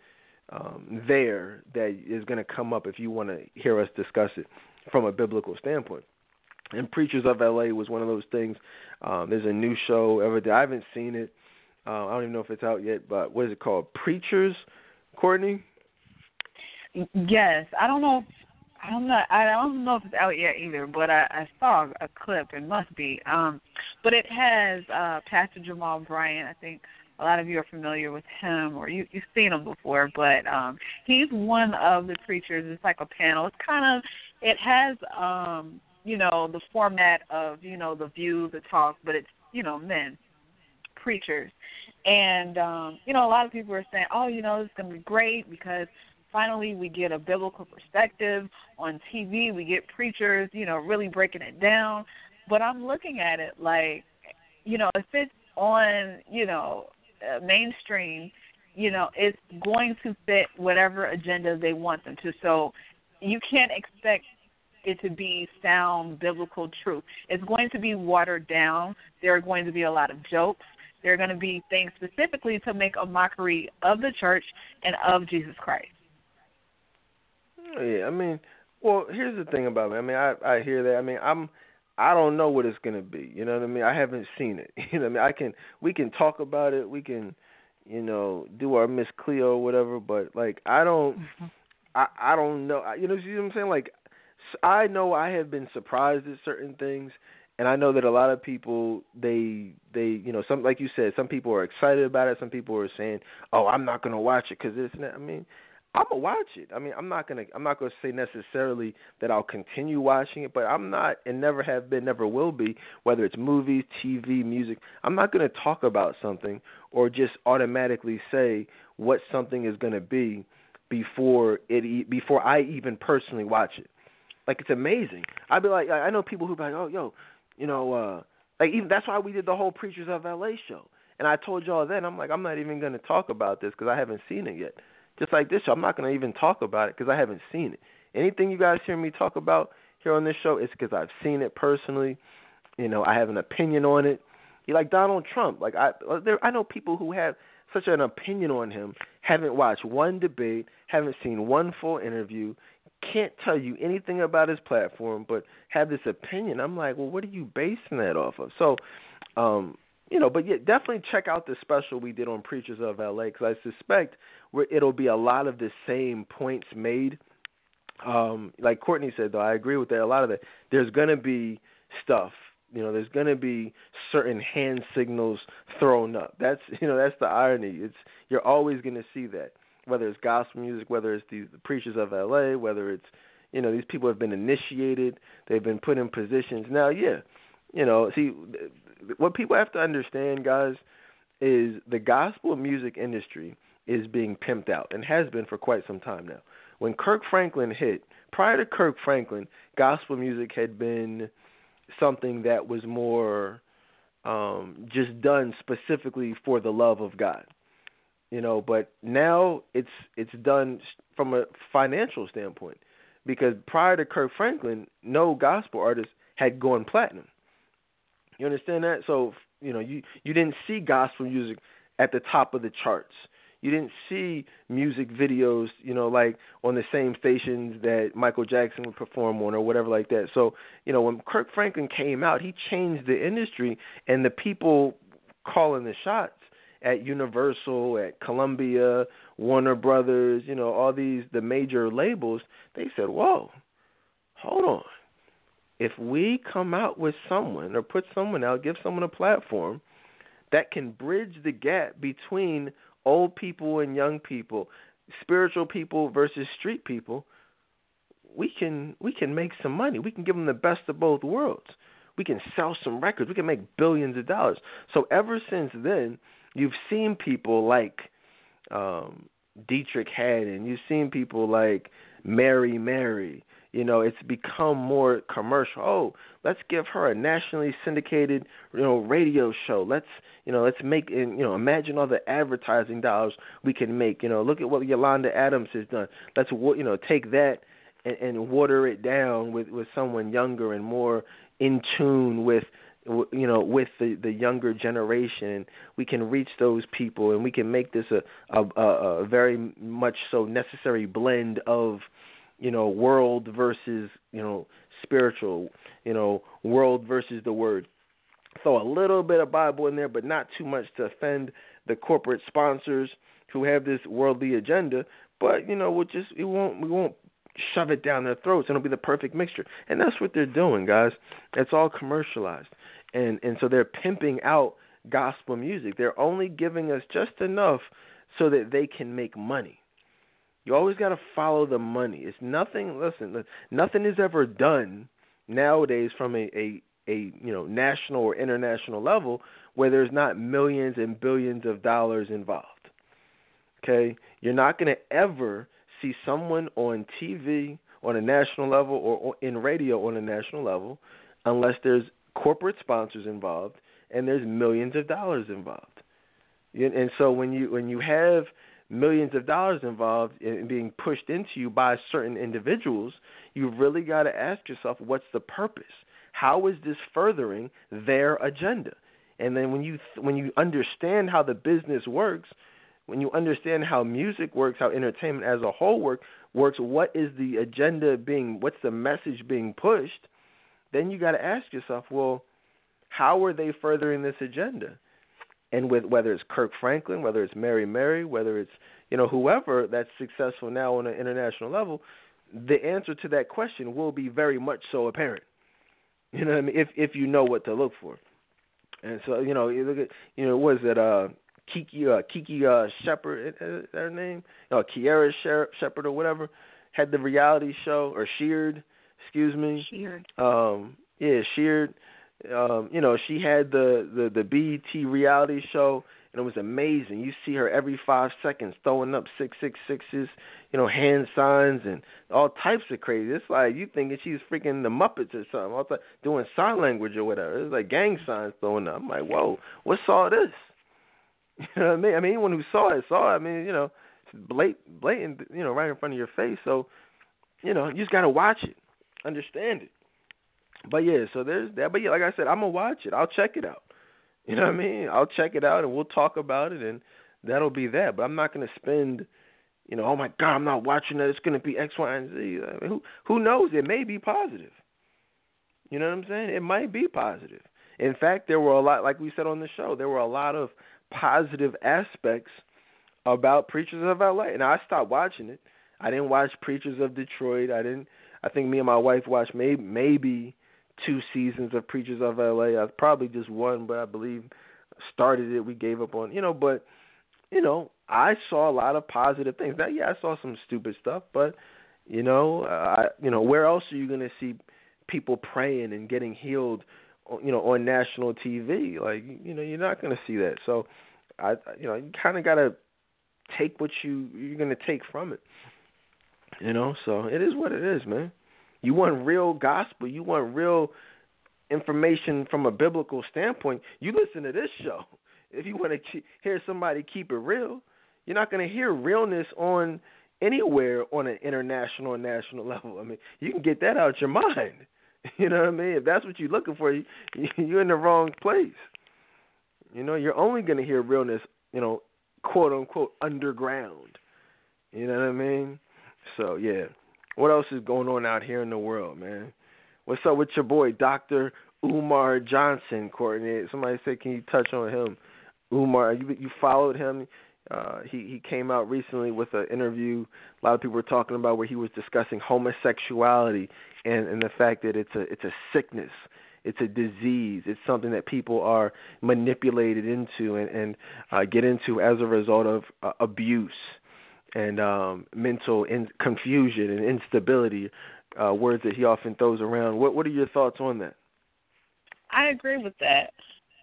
um, there that is going to come up if you want to hear us discuss it from a biblical standpoint. And Preachers of LA was one of those things. Um, there's a new show. Ever I haven't seen it. Uh, I don't even know if it's out yet, but what is it called? Preachers, Courtney. Yes, I don't know. I don't know. I don't know if it's out yet either, but I, I saw a clip. It must be. Um, but it has uh, Pastor Jamal Bryant. I think a lot of you are familiar with him, or you, you've seen him before. But um, he's one of the preachers. It's like a panel. It's kind of. It has, um, you know, the format of you know the view, the talk, but it's you know men preachers. And um, you know, a lot of people are saying, "Oh, you know, this is going to be great because finally we get a biblical perspective on TV. We get preachers, you know, really breaking it down." But I'm looking at it like, you know, if it's on, you know, uh, mainstream, you know, it's going to fit whatever agenda they want them to. So you can't expect it to be sound biblical truth. It's going to be watered down. There are going to be a lot of jokes. There are going to be things specifically to make a mockery of the church and of Jesus Christ. Yeah, I mean, well, here's the thing about me. I mean, I I hear that. I mean, I'm I don't know what it's gonna be. You know what I mean? I haven't seen it. You know what I mean? I can we can talk about it. We can, you know, do our Miss Cleo or whatever. But like, I don't, mm-hmm. I I don't know. You know, you know what I'm saying? Like, I know I have been surprised at certain things, and I know that a lot of people they they you know some like you said some people are excited about it. Some people are saying oh I'm not gonna watch it because it's not I mean I'm gonna watch it. I mean I'm not gonna I'm not gonna say necessarily that I'll continue watching it but I'm not and never have been never will be whether it's movies TV music. I'm not gonna talk about something or just automatically say what something is gonna be before it before I even personally watch it. Like it's amazing. I'd be like, I know people who be like, oh, yo, you know, uh like even that's why we did the whole Preachers of LA show. And I told y'all then, I'm like, I'm not even going to talk about this because I haven't seen it yet. Just like this show, I'm not going to even talk about it because I haven't seen it. Anything you guys hear me talk about here on this show is because I've seen it personally. You know, I have an opinion on it. You like Donald Trump. Like I, there, I know people who have such an opinion on him, haven't watched one debate, haven't seen one full interview, can't tell you anything about his platform, but have this opinion. I'm like, well, what are you basing that off of? So, um, you know, but yeah, definitely check out the special we did on Preachers of LA because I suspect where it'll be a lot of the same points made. Um, like Courtney said, though, I agree with that. A lot of that. There's gonna be stuff. You know, there's gonna be certain hand signals thrown up. That's you know, that's the irony. It's you're always gonna see that whether it's gospel music, whether it's the, the preachers of LA, whether it's you know these people have been initiated, they've been put in positions. Now, yeah, you know, see what people have to understand, guys, is the gospel music industry is being pimped out and has been for quite some time now. When Kirk Franklin hit, prior to Kirk Franklin, gospel music had been something that was more um, just done specifically for the love of God you know but now it's it's done from a financial standpoint because prior to Kirk Franklin no gospel artist had gone platinum. You understand that? So you know you you didn't see gospel music at the top of the charts. You didn't see music videos, you know, like on the same stations that Michael Jackson would perform on or whatever like that. So, you know, when Kirk Franklin came out, he changed the industry and the people calling the shots at Universal, at Columbia, Warner Brothers, you know, all these the major labels, they said, "Whoa. Hold on. If we come out with someone or put someone out, give someone a platform that can bridge the gap between old people and young people, spiritual people versus street people, we can we can make some money. We can give them the best of both worlds. We can sell some records. We can make billions of dollars. So ever since then, you've seen people like um Deitrick Haddon. You've seen people like Mary Mary. You know, it's become more commercial. Oh, let's give her a nationally syndicated, you know, radio show. Let's, you know, let's make, and, you know, imagine all the advertising dollars we can make. You know, look at what Yolanda Adams has done. Let's, you know, take that and, and water it down with with someone younger and more in tune with you know with the the younger generation we can reach those people and we can make this a a, a very much so necessary blend of you know, world versus, you know, spiritual, you know, world versus the word. so a little bit of Bible in there, but not too much to offend the corporate sponsors who have this worldly agenda. But you know, we'll just we won't we won't shove it down their throats. and It'll be the perfect mixture, and that's what they're doing, guys. It's all commercialized, and and so they're pimping out gospel music. They're only giving us just enough so that they can make money. You always got to follow the money. It's nothing. Listen, nothing is ever done nowadays from a, a a you know national or international level where there's not millions and billions of dollars involved. Okay, you're not going to ever see someone on TV on a national level or, or in radio on a national level unless there's corporate sponsors involved and there's millions of dollars involved. And so when you when you have millions of dollars involved in being pushed into you by certain individuals, you've really got to ask yourself what's the purpose? How is this furthering their agenda? And then when you when you understand how the business works, when you understand how music works, how entertainment as a whole work works, what is the agenda being what's the message being pushed? Then you got to ask yourself, well, how are they furthering this agenda? and with whether it's Kirk Franklin, whether it's Mary Mary, whether it's you know whoever that's successful now on an international level, the answer to that question will be very much so apparent. You know what I mean? If if you know what to look for. And so you know, you look at you know, was it uh Kiki uh Kiki uh Shepard is her name? No, Kierra Shepherd or whatever had the reality show or Sheard, excuse me. Sheard. Um yeah, Sheard um, you know, she had the, the the BET reality show, and it was amazing. You see her every five seconds throwing up six six sixes, you know, hand signs and all types of crazy. It's like you thinking she's freaking the Muppets or something, all doing sign language or whatever. It's like gang signs throwing up. I'm like, whoa, what's all this? You know what I mean? I mean, anyone who saw it saw it. I mean, you know, it's blatant, blatant, you know, right in front of your face. So, you know, you just gotta watch it, understand it but yeah, so there's that. But yeah, like I said, I'm gonna watch it. I'll check it out. You know what I mean? I'll check it out and we'll talk about it, and that'll be that. But I'm not gonna spend, you know, oh my God, I'm not watching that. It's gonna be X, Y, and Z. I mean, who who knows? It may be positive. You know what I'm saying? It might be positive. In fact, there were a lot, like we said on the show, there were a lot of positive aspects about Preachers of LA, and I stopped watching it. I didn't watch Preachers of Detroit. I didn't. I think me and my wife watched maybe maybe two seasons of Preachers of LA. I probably just one, but I believe started it. We gave up on you know, but you know, I saw a lot of positive things. Now, yeah, I saw some stupid stuff, but you know, I you know, where else are you going to see people praying and getting healed? You know, on national TV, like you know, you're not going to see that. So, I you know, you kind of got to take what you you're going to take from it. You know, so it is what it is, man. You want real gospel. You want real information from a biblical standpoint. You listen to this show. If you want to hear somebody keep it real, you're not going to hear realness on anywhere on an international or national level. I mean, you can get that out your mind. You know what I mean? If that's what you're looking for, you, you're in the wrong place. You know, you're only going to hear realness, you know, quote unquote underground. You know what I mean? So yeah. What else is going on out here in the world, man? What's up with your boy, Doctor Umar Johnson, Courtney? Somebody said, can you touch on him? Umar, you you followed him. Uh, he he came out recently with an interview. A lot of people were talking about where he was discussing homosexuality and and the fact that it's a it's a sickness, it's a disease, it's something that people are manipulated into and and uh, get into as a result of uh, abuse and um, mental in- confusion and instability. Uh, words that he often throws around. What what are your thoughts on that? I agree with that.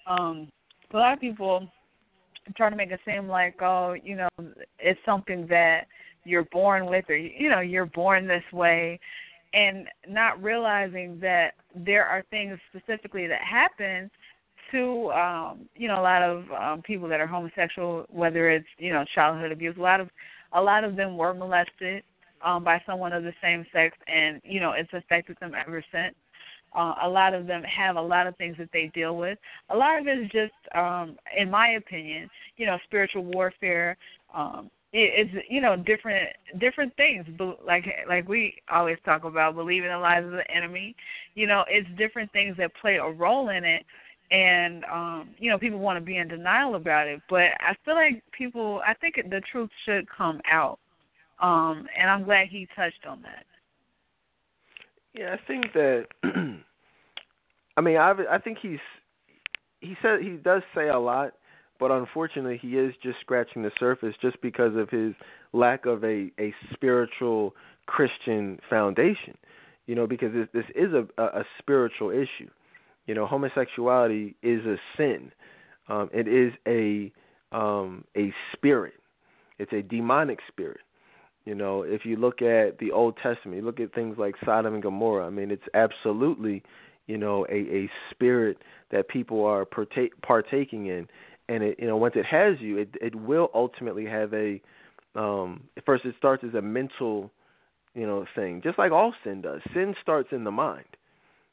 Um, a lot of people try to make it seem like, oh, you know, it's something that you're born with, or you know, you're born this way, and not realizing that there are things specifically that happen to um you know a lot of um people that are homosexual whether it's you know childhood abuse a lot of a lot of them were molested um by someone of the same sex and you know it's affected them ever since uh, a lot of them have a lot of things that they deal with. A lot of it is just, um, in my opinion, you know, spiritual warfare. Um, it, it's you know different different things, like like we always talk about believing the lies of the enemy. You know, it's different things that play a role in it and um you know people want to be in denial about it but i feel like people i think the truth should come out um and i'm glad he touched on that yeah, I think that. I mean, I I think he's he said he does say a lot, but unfortunately, he is just scratching the surface just because of his lack of a a spiritual Christian foundation. You know, because this, this is a, a a spiritual issue. You know, homosexuality is a sin. Um, it is a um, a spirit. It's a demonic spirit. You know, if you look at the Old Testament, you look at things like Sodom and Gomorrah. I mean, it's absolutely, you know, a a spirit that people are partake, partaking in, and it, you know, once it has you, it it will ultimately have a. Um, first, it starts as a mental, you know, thing, just like all sin does. Sin starts in the mind.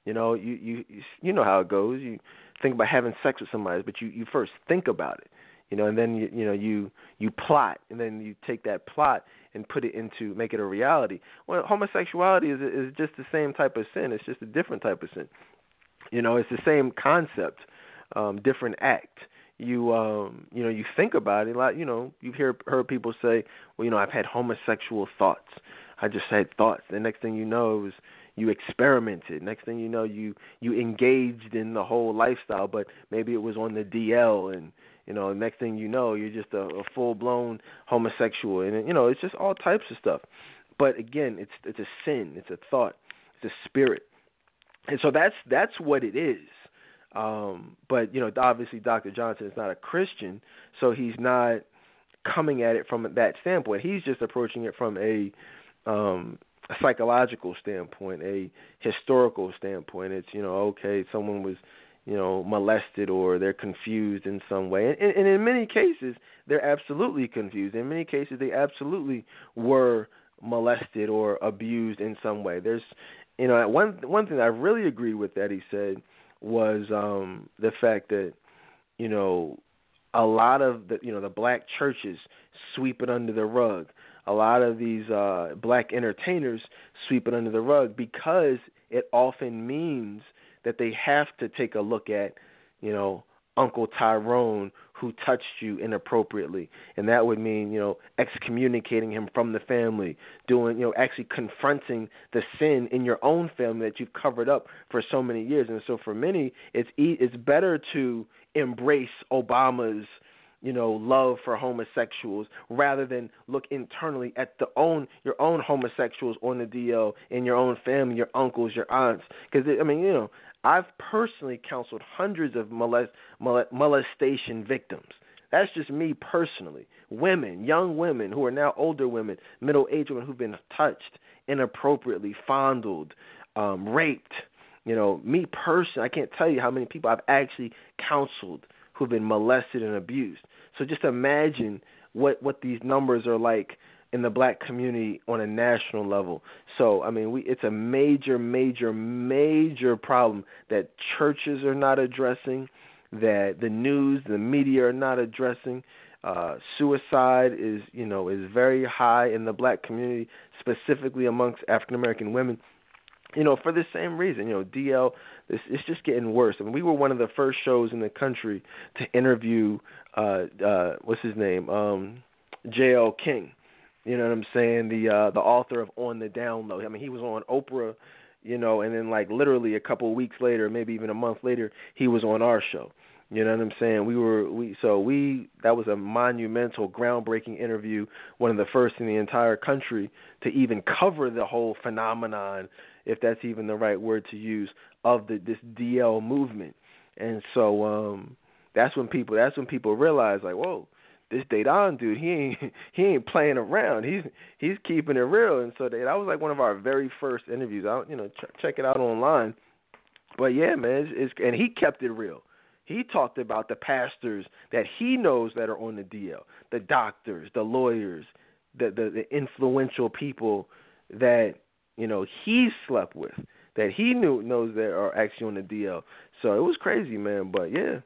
You know, you you you know how it goes. You think about having sex with somebody, but you you first think about it you know, and then you you know you you plot, and then you take that plot and put it into make it a reality. Well, homosexuality is is just the same type of sin. It's just a different type of sin. You know, it's the same concept, um, different act. You um you know you think about it a lot. You know you've heard heard people say, well you know I've had homosexual thoughts. I just had thoughts. The next thing you know was you experimented. Next thing you know, you you engaged in the whole lifestyle, but maybe it was on the DL, and you know, next thing you know, you're just a, a full blown homosexual, and you know, it's just all types of stuff. But again, it's it's a sin, it's a thought, it's a spirit, and so that's that's what it is. Um, but you know, obviously, Dr. Johnson is not a Christian, so he's not coming at it from that standpoint. He's just approaching it from a um, a psychological standpoint, a historical standpoint. It's you know, okay, someone was you know, molested or they're confused in some way. And, and in many cases, they're absolutely confused. In many cases, they absolutely were molested or abused in some way. There's, you know, one one thing I really agreed with that he said was um the fact that, you know, a lot of the you know the black churches sweep it under the rug. A lot of these uh black entertainers sweep it under the rug because it often means that they have to take a look at, you know, Uncle Tyrone who touched you inappropriately. And that would mean, you know, excommunicating him from the family, doing, you know, actually confronting the sin in your own family that you've covered up for so many years. And so for many, it's it's better to embrace Obama's you know love for homosexuals rather than look internally at the own your own homosexuals on the DL in your own family, your uncles, your aunts. Because I mean, you know, I've personally counseled hundreds of molest, molestation victims. That's just me personally. Women, young women who are now older women, middle aged women who've been touched inappropriately, fondled, um, raped. You know, me personally, I can't tell you how many people I've actually counseled who've been molested and abused. So just imagine what what these numbers are like in the black community on a national level. So, I mean, we it's a major major major problem that churches are not addressing, that the news, the media are not addressing. Uh, suicide is, you know, is very high in the black community, specifically amongst African American women. You know, for the same reason, you know, DL, this it's just getting worse. I mean, we were one of the first shows in the country to interview, uh, uh, what's his name, um, J.L. King. You know what I'm saying? The uh, the author of On the Down Low. I mean, he was on Oprah you know, and then like literally a couple weeks later, maybe even a month later, he was on our show. You know what I'm saying? We were we so we that was a monumental, groundbreaking interview, one of the first in the entire country to even cover the whole phenomenon, if that's even the right word to use, of the this DL movement. And so um that's when people that's when people realize like, whoa, this Dedan dude, he ain't he ain't playing around. He's he's keeping it real. And so that was like one of our very first interviews. I you know ch- check it out online. But yeah, man, it's, it's and he kept it real. He talked about the pastors that he knows that are on the DL, the doctors, the lawyers, the the, the influential people that you know he slept with, that he knew knows that are actually on the DL. So it was crazy, man. But yeah,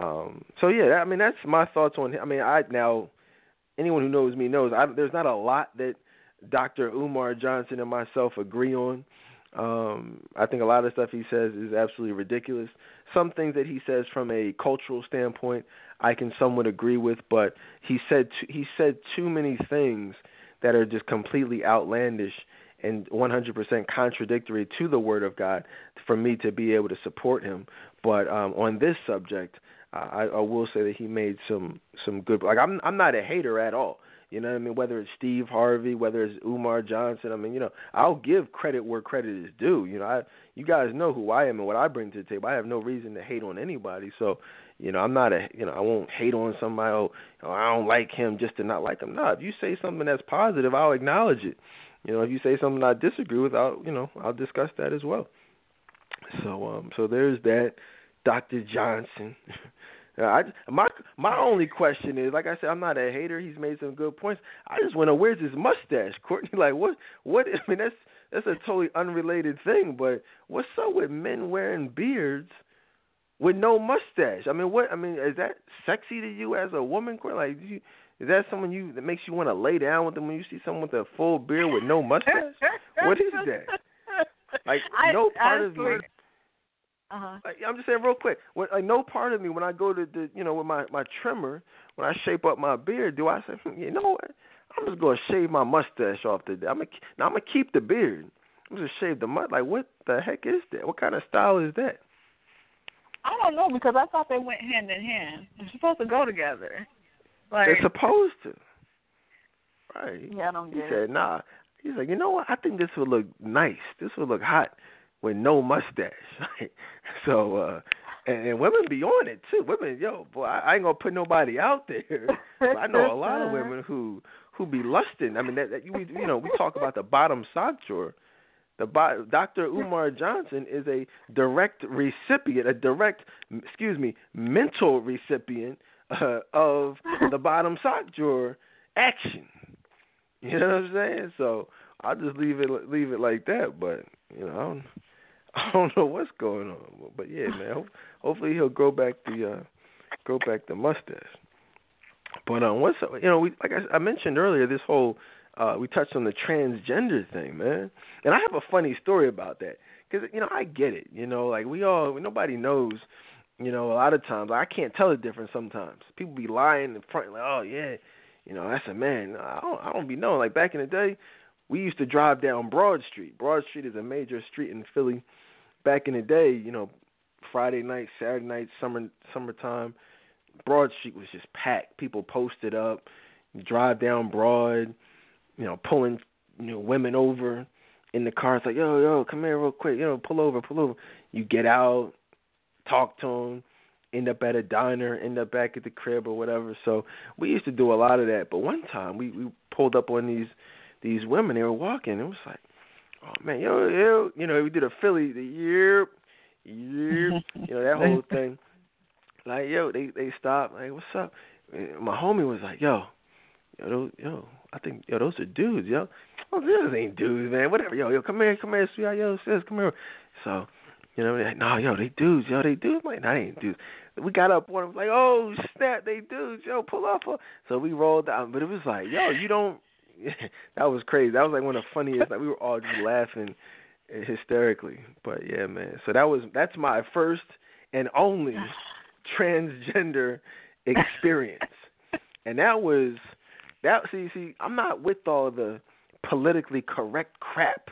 um, so yeah, I mean that's my thoughts on. him. I mean, I now anyone who knows me knows I, there's not a lot that Dr. Umar Johnson and myself agree on. Um, I think a lot of stuff he says is absolutely ridiculous. Some things that he says from a cultural standpoint, I can somewhat agree with, but he said t- he said too many things that are just completely outlandish and 100% contradictory to the Word of God for me to be able to support him. But um, on this subject, I, I will say that he made some some good. Like I'm I'm not a hater at all. You know what I mean? Whether it's Steve Harvey, whether it's Umar Johnson, I mean, you know, I'll give credit where credit is due. You know, I you guys know who I am and what I bring to the table. I have no reason to hate on anybody. So, you know, I'm not a you know, I won't hate on somebody. Oh, I don't like him just to not like him. No, if you say something that's positive, I'll acknowledge it. You know, if you say something I disagree with, I'll you know, I'll discuss that as well. So, um, so there's that. Dr. Johnson. I my my only question is, like I said, I'm not a hater. He's made some good points. I just to where's his mustache, Courtney? Like what? What? I mean, that's that's a totally unrelated thing. But what's up with men wearing beards with no mustache? I mean, what? I mean, is that sexy to you as a woman, Courtney? Like, you, is that someone you that makes you want to lay down with them when you see someone with a full beard with no mustache? what is that? Like, no part I, of you uh-huh. Like, I'm just saying real quick. When, like no part of me when I go to the you know with my my trimmer when I shape up my beard, do I say hmm, you know what? I'm just gonna shave my mustache off today. I'm gonna now I'm gonna keep the beard. I'm just shave the mud. Like what the heck is that? What kind of style is that? I don't know because I thought they went hand in hand. They're supposed to go together. Like, They're supposed to. Right. Yeah, I don't get he said, nah. He's like, you know what? I think this would look nice. This would look hot with no mustache. so uh and, and women be on it too. Women, yo, boy, I, I ain't gonna put nobody out there. but I know a lot of women who who be lusting. I mean, that, that you you know, we talk about the bottom sock drawer. The Dr. Umar Johnson is a direct recipient, a direct, excuse me, mental recipient uh, of the bottom sock drawer action. You know what I'm saying? So I'll just leave it leave it like that. But you know, I don't, I don't know what's going on, but yeah, man. hopefully he'll grow back the uh, grow back the mustache. But um, what's you know, we like I, I mentioned earlier, this whole uh, we touched on the transgender thing, man. And I have a funny story about that because you know I get it. You know, like we all nobody knows. You know, a lot of times I can't tell the difference. Sometimes people be lying in front, like, oh yeah, you know that's a man. I don't, I don't be knowing. Like back in the day, we used to drive down Broad Street. Broad Street is a major street in Philly back in the day, you know, Friday night, Saturday night, summer summertime, Broad Street was just packed. People posted up, drive down Broad, you know, pulling you know women over in the car. It's like, yo, yo, come here real quick, you know, pull over, pull over. You get out, talk to them, end up at a diner, end up back at the crib or whatever. So we used to do a lot of that. But one time we we pulled up on these these women. They were walking. It was like oh man, yo, yo, you know, we did a Philly, the year, year, you know, that whole thing. Like, yo, they they stopped. Like, what's up? My homie was like, yo, yo, yo, I think, yo, those are dudes, yo. Oh, those ain't dudes, man. Whatever, yo, yo, come here, come here, sweetheart, yo, sis, come here. So, you know, like, no, yo, they dudes, yo, they dudes. I'm like, nah, they ain't dudes. we got up on him like, oh snap, they do, yo, pull off. So we rolled down, but it was like, yo, you don't. that was crazy. That was like one of the funniest. Like we were all just laughing hysterically. But yeah, man. So that was that's my first and only transgender experience, and that was that. See, see, I'm not with all the politically correct crap.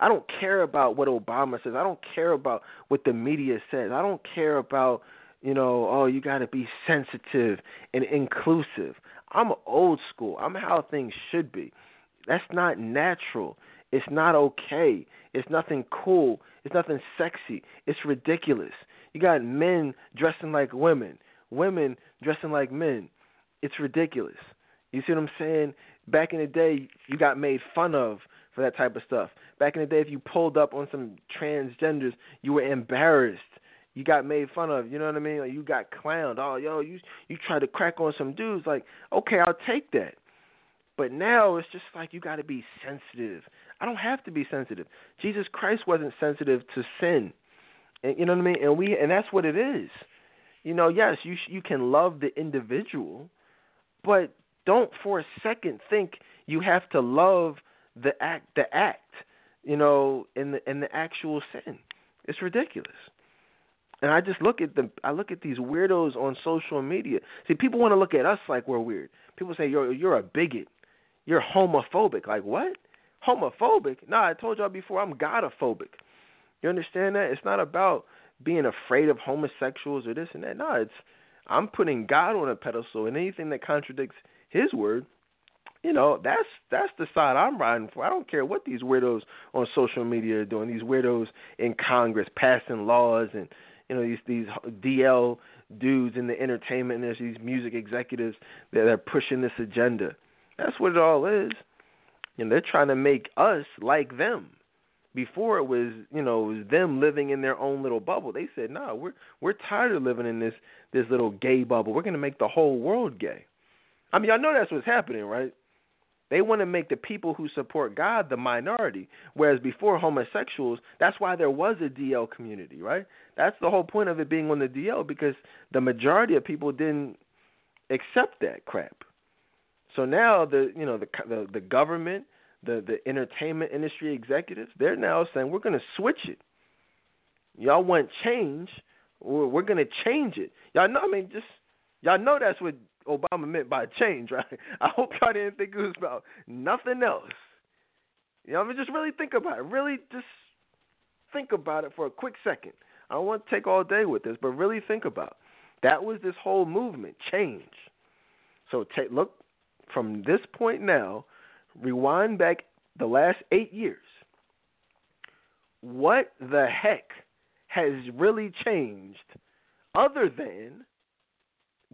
I don't care about what Obama says. I don't care about what the media says. I don't care about you know, oh, you got to be sensitive and inclusive. I'm old school. I'm how things should be. That's not natural. It's not okay. It's nothing cool. It's nothing sexy. It's ridiculous. You got men dressing like women, women dressing like men. It's ridiculous. You see what I'm saying? Back in the day, you got made fun of for that type of stuff. Back in the day, if you pulled up on some transgenders, you were embarrassed you got made fun of. You know what I mean? Like you got clowned. Oh, yo, you you tried to crack on some dudes. Like, okay, I'll take that. But now it's just like you got to be sensitive. I don't have to be sensitive. Jesus Christ wasn't sensitive to sin. And you know what I mean? And we and that's what it is. You know, yes, you you can love the individual, but don't for a second think you have to love the act the act, you know, in the in the actual sin. It's ridiculous. And I just look at the I look at these weirdos on social media. See, people want to look at us like we're weird. People say you're you're a bigot. You're homophobic. Like what? Homophobic? Nah, I told y'all before I'm godophobic. You understand that? It's not about being afraid of homosexuals or this and that. No, it's I'm putting God on a pedestal and anything that contradicts his word, you know, that's that's the side I'm riding for. I don't care what these weirdos on social media are doing. These weirdos in Congress passing laws and you know these these DL dudes in the entertainment industry, these music executives that are pushing this agenda. That's what it all is. And they're trying to make us like them. Before it was, you know, it was them living in their own little bubble. They said, "No, nah, we're we're tired of living in this this little gay bubble. We're going to make the whole world gay." I mean, I know that's what's happening, right? They want to make the people who support God the minority, whereas before homosexuals, that's why there was a DL community, right? That's the whole point of it being on the DL because the majority of people didn't accept that crap. So now the you know the the, the government, the the entertainment industry executives, they're now saying we're going to switch it. Y'all want change, we're, we're going to change it. Y'all know, I mean, just y'all know that's what Obama meant by change, right? I hope y'all didn't think it was about nothing else. You know, I mean, just really think about it. Really, just think about it for a quick second. I don't want to take all day with this, but really think about it. that was this whole movement change. So take look from this point now, rewind back the last eight years. What the heck has really changed, other than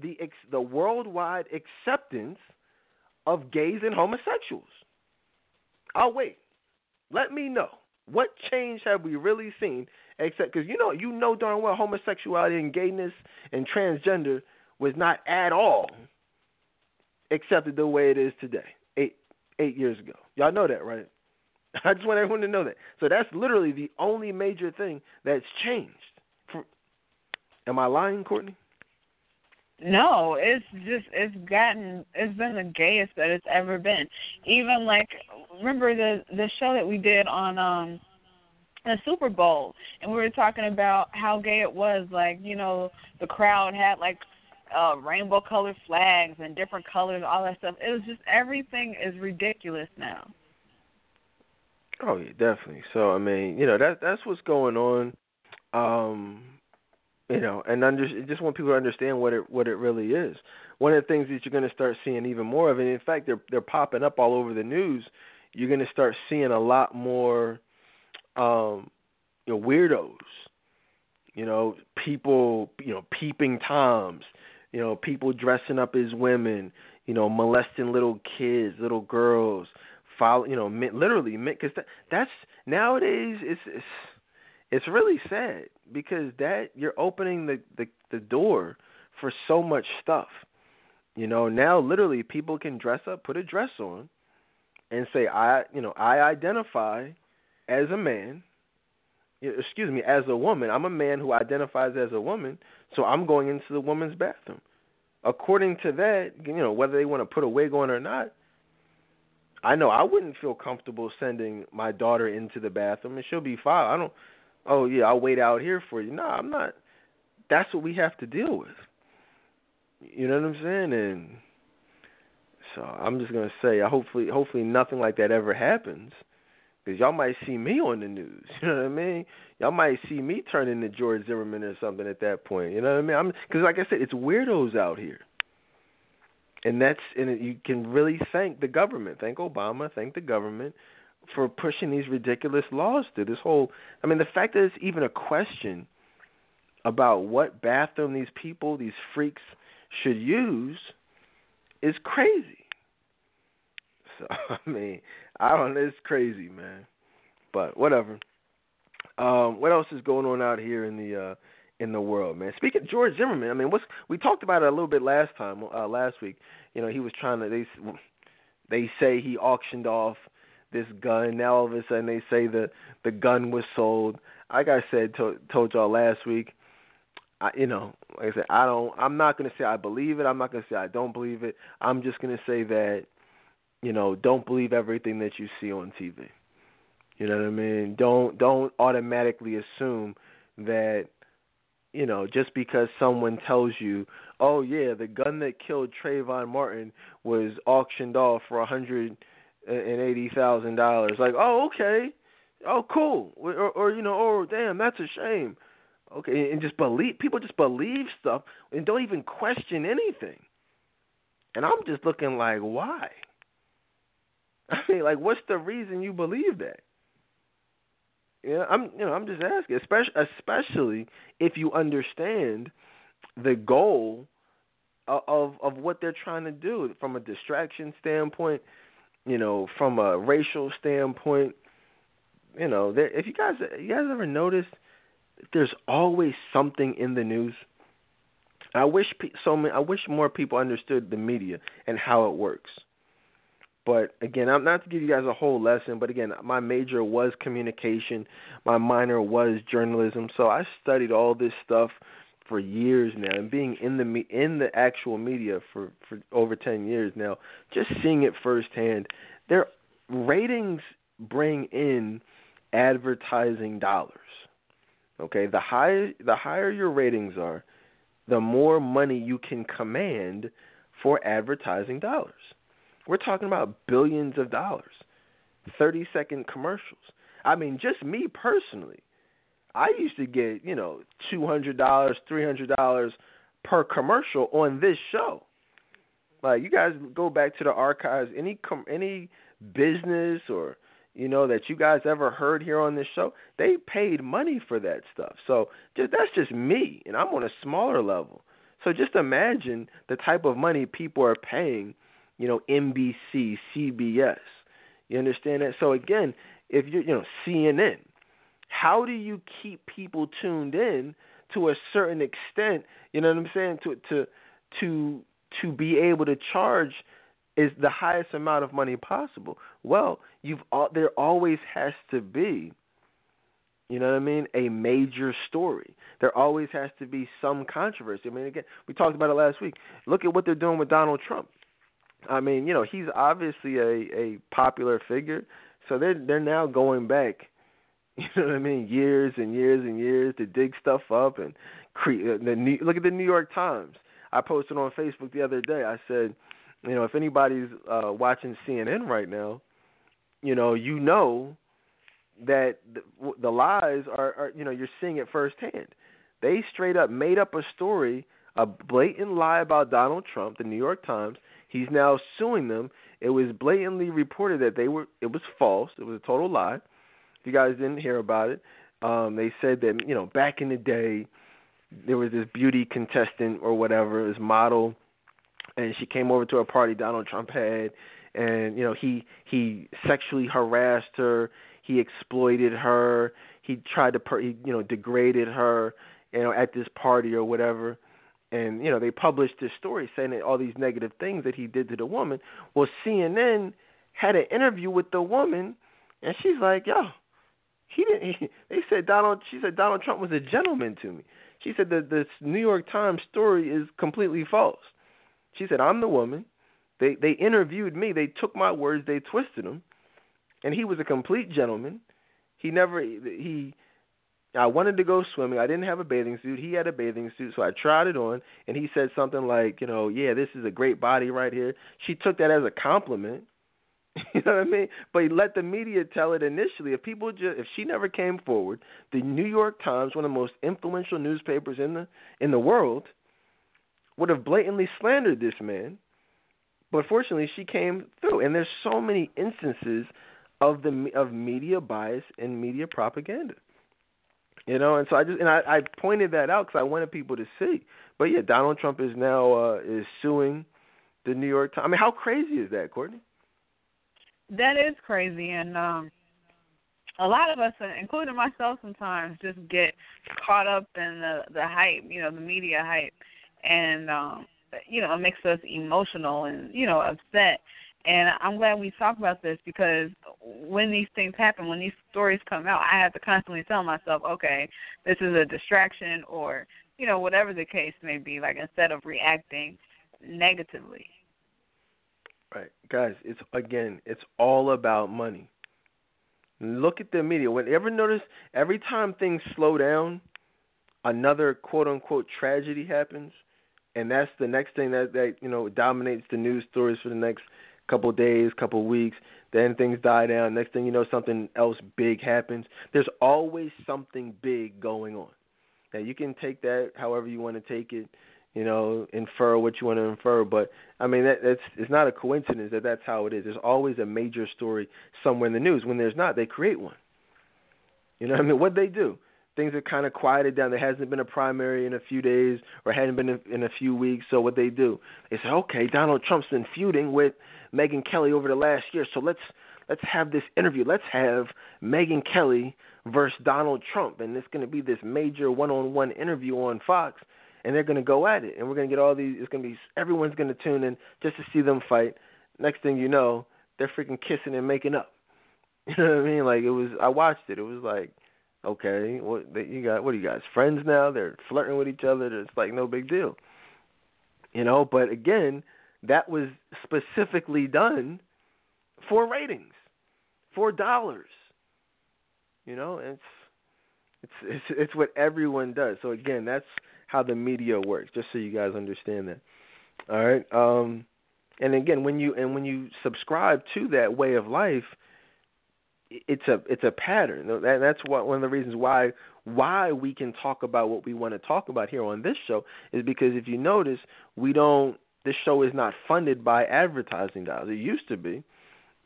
the ex- the worldwide acceptance of gays and homosexuals. I'll wait. Let me know what change have we really seen? Except because you know you know darn well homosexuality and gayness and transgender was not at all accepted the way it is today. Eight eight years ago, y'all know that, right? I just want everyone to know that. So that's literally the only major thing that's changed. Am I lying, Courtney? No, it's just it's gotten it's been the gayest that it's ever been. Even like remember the the show that we did on um the Super Bowl and we were talking about how gay it was, like, you know, the crowd had like uh rainbow colored flags and different colors, all that stuff. It was just everything is ridiculous now. Oh yeah, definitely. So I mean, you know, that that's what's going on. Um you know, and under, just want people to understand what it what it really is. One of the things that you're going to start seeing even more of, and in fact, they're they're popping up all over the news. You're going to start seeing a lot more, um, you know, weirdos. You know, people, you know, peeping toms. You know, people dressing up as women. You know, molesting little kids, little girls. Follow, you know, literally, because that, that's nowadays it's, it's it's really sad because that you're opening the, the the door for so much stuff. You know, now literally people can dress up, put a dress on, and say I, you know, I identify as a man. Excuse me, as a woman. I'm a man who identifies as a woman, So I'm going into the woman's bathroom. According to that, you know, whether they want to put a wig on or not, I know I wouldn't feel comfortable sending my daughter into the bathroom and she'll be fine. I don't oh yeah, I'll wait out here for you. No, I'm not that's what we have to deal with. You know what I'm saying? And so I'm just gonna say, hopefully, hopefully nothing like that ever happens, because y'all might see me on the news. You know what I mean? Y'all might see me turn into George Zimmerman or something at that point. You know what I mean? Because, like I said, it's weirdos out here, and that's and you can really thank the government, thank Obama, thank the government for pushing these ridiculous laws through. This whole, I mean, the fact that it's even a question about what bathroom these people, these freaks, should use is crazy. So I mean, I don't it's crazy, man. But whatever. Um, what else is going on out here in the uh in the world, man? Speaking of George Zimmerman, I mean, what's we talked about it a little bit last time, uh last week. You know, he was trying to they they say he auctioned off this gun. Now all of a sudden they say the the gun was sold. Like I said, to, told y'all last week, I, you know, like I said, I don't. I'm not gonna say I believe it. I'm not gonna say I don't believe it. I'm just gonna say that, you know, don't believe everything that you see on TV. You know what I mean? Don't don't automatically assume that, you know, just because someone tells you, oh yeah, the gun that killed Trayvon Martin was auctioned off for a hundred and eighty thousand dollars. Like, oh okay, oh cool, or, or you know, oh damn, that's a shame Okay, and just believe people just believe stuff and don't even question anything. And I'm just looking like, why? I mean, like, what's the reason you believe that? Yeah, I'm, you know, I'm just asking, especially, especially if you understand the goal of of what they're trying to do from a distraction standpoint, you know, from a racial standpoint. You know, if you guys, you guys ever noticed there's always something in the news. I wish pe- so many, I wish more people understood the media and how it works. But again, I'm not to give you guys a whole lesson, but again, my major was communication, my minor was journalism, so I studied all this stuff for years now, and being in the me- in the actual media for for over 10 years now, just seeing it firsthand, their ratings bring in advertising dollars. Okay, the higher the higher your ratings are, the more money you can command for advertising dollars. We're talking about billions of dollars. 30 second commercials. I mean, just me personally, I used to get, you know, $200, $300 per commercial on this show. Like you guys go back to the archives, any com- any business or you know that you guys ever heard here on this show they paid money for that stuff. So just that's just me and i'm on a smaller level. So just imagine the type of money people are paying you know nbc cbs you understand that? So again if you're you know cnn how do you keep people tuned in to a certain extent you know what i'm saying to to to to be able to charge is the highest amount of money possible. Well, you've there always has to be, you know what I mean, a major story. There always has to be some controversy. I mean, again, we talked about it last week. Look at what they're doing with Donald Trump. I mean, you know, he's obviously a a popular figure, so they're they're now going back. You know what I mean? Years and years and years to dig stuff up and create. Uh, the New, look at the New York Times. I posted on Facebook the other day. I said you know, if anybody's uh, watching CNN right now, you know, you know that the, the lies are, are, you know, you're seeing it firsthand. They straight up made up a story, a blatant lie about Donald Trump. The New York Times. He's now suing them. It was blatantly reported that they were. It was false. It was a total lie. If you guys didn't hear about it, um, they said that you know back in the day there was this beauty contestant or whatever, this model and she came over to a party Donald Trump had, and you know he he sexually harassed her, he exploited her, he tried to per, he, you know degraded her, you know at this party or whatever, and you know they published this story saying that all these negative things that he did to the woman. Well, CNN had an interview with the woman, and she's like, yo. He didn't. He, they said Donald. She said Donald Trump was a gentleman to me. She said that the New York Times story is completely false. She said, I'm the woman. They they interviewed me. They took my words. They twisted them, and he was a complete gentleman. He never he. I wanted to go swimming. I didn't have a bathing suit. He had a bathing suit, so I tried it on, and he said something like, you know, yeah, this is a great body right here. She took that as a compliment. You know what I mean? But he let the media tell it initially. If people just, if she never came forward, the New York Times, one of the most influential newspapers in the in the world, would have blatantly slandered this man but fortunately, she came through, and there's so many instances of the of media bias and media propaganda. You know, and so I just and I, I pointed that out because I wanted people to see. But yeah, Donald Trump is now uh, is suing the New York Times. I mean, how crazy is that, Courtney? That is crazy, and um, a lot of us, including myself, sometimes just get caught up in the the hype, you know, the media hype, and um, you know, it makes us emotional and, you know, upset. And I'm glad we talk about this because when these things happen, when these stories come out, I have to constantly tell myself, okay, this is a distraction or, you know, whatever the case may be, like instead of reacting negatively. Right. Guys, it's again, it's all about money. Look at the media. Whenever notice every time things slow down, another quote unquote tragedy happens and that's the next thing that that you know dominates the news stories for the next couple of days, couple of weeks. Then things die down. Next thing you know, something else big happens. There's always something big going on. Now you can take that however you want to take it, you know, infer what you want to infer. But I mean, that, that's it's not a coincidence that that's how it is. There's always a major story somewhere in the news. When there's not, they create one. You know what I mean? What they do? things are kind of quieted down. There hasn't been a primary in a few days or hadn't been in a few weeks. So what they do, they say, okay, Donald Trump's been feuding with Megyn Kelly over the last year, so let's let's have this interview. Let's have Megyn Kelly versus Donald Trump, and it's going to be this major one-on-one interview on Fox, and they're going to go at it, and we're going to get all these. It's going to be everyone's going to tune in just to see them fight. Next thing you know, they're freaking kissing and making up. You know what I mean? Like it was. I watched it. It was like Okay, what you got? What are you guys friends now? They're flirting with each other. It's like no big deal, you know. But again, that was specifically done for ratings, for dollars. You know, it's it's it's it's what everyone does. So again, that's how the media works. Just so you guys understand that. All right. Um, and again, when you and when you subscribe to that way of life it's a it's a pattern. And that's what one of the reasons why why we can talk about what we want to talk about here on this show is because if you notice, we don't. This show is not funded by advertising dollars. It used to be,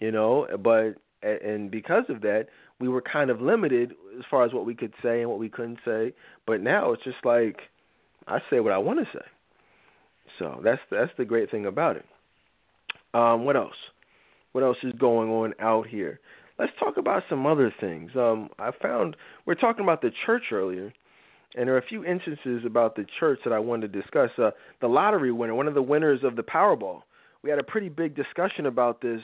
you know, but and because of that, we were kind of limited as far as what we could say and what we couldn't say. But now it's just like I say what I want to say. So that's that's the great thing about it. Um, what else? What else is going on out here? let's talk about some other things. Um, I found we are talking about the church earlier, and there are a few instances about the church that I wanted to discuss. Uh, the lottery winner, one of the winners of the Powerball, we had a pretty big discussion about this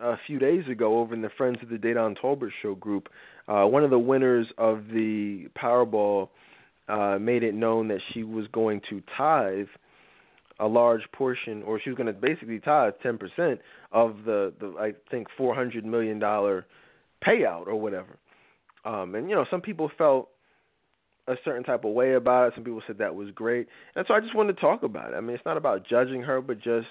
a few days ago over in the Friends of the Dedan Tolbert Show group. Uh, one of the winners of the Powerball uh, made it known that she was going to tithe a large portion, or she was going to basically tithe ten percent of the the I think four hundred million dollar payout or whatever. Um, and you know, some people felt a certain type of way about it. Some people said that was great, and so I just wanted to talk about it. I mean, it's not about judging her, but just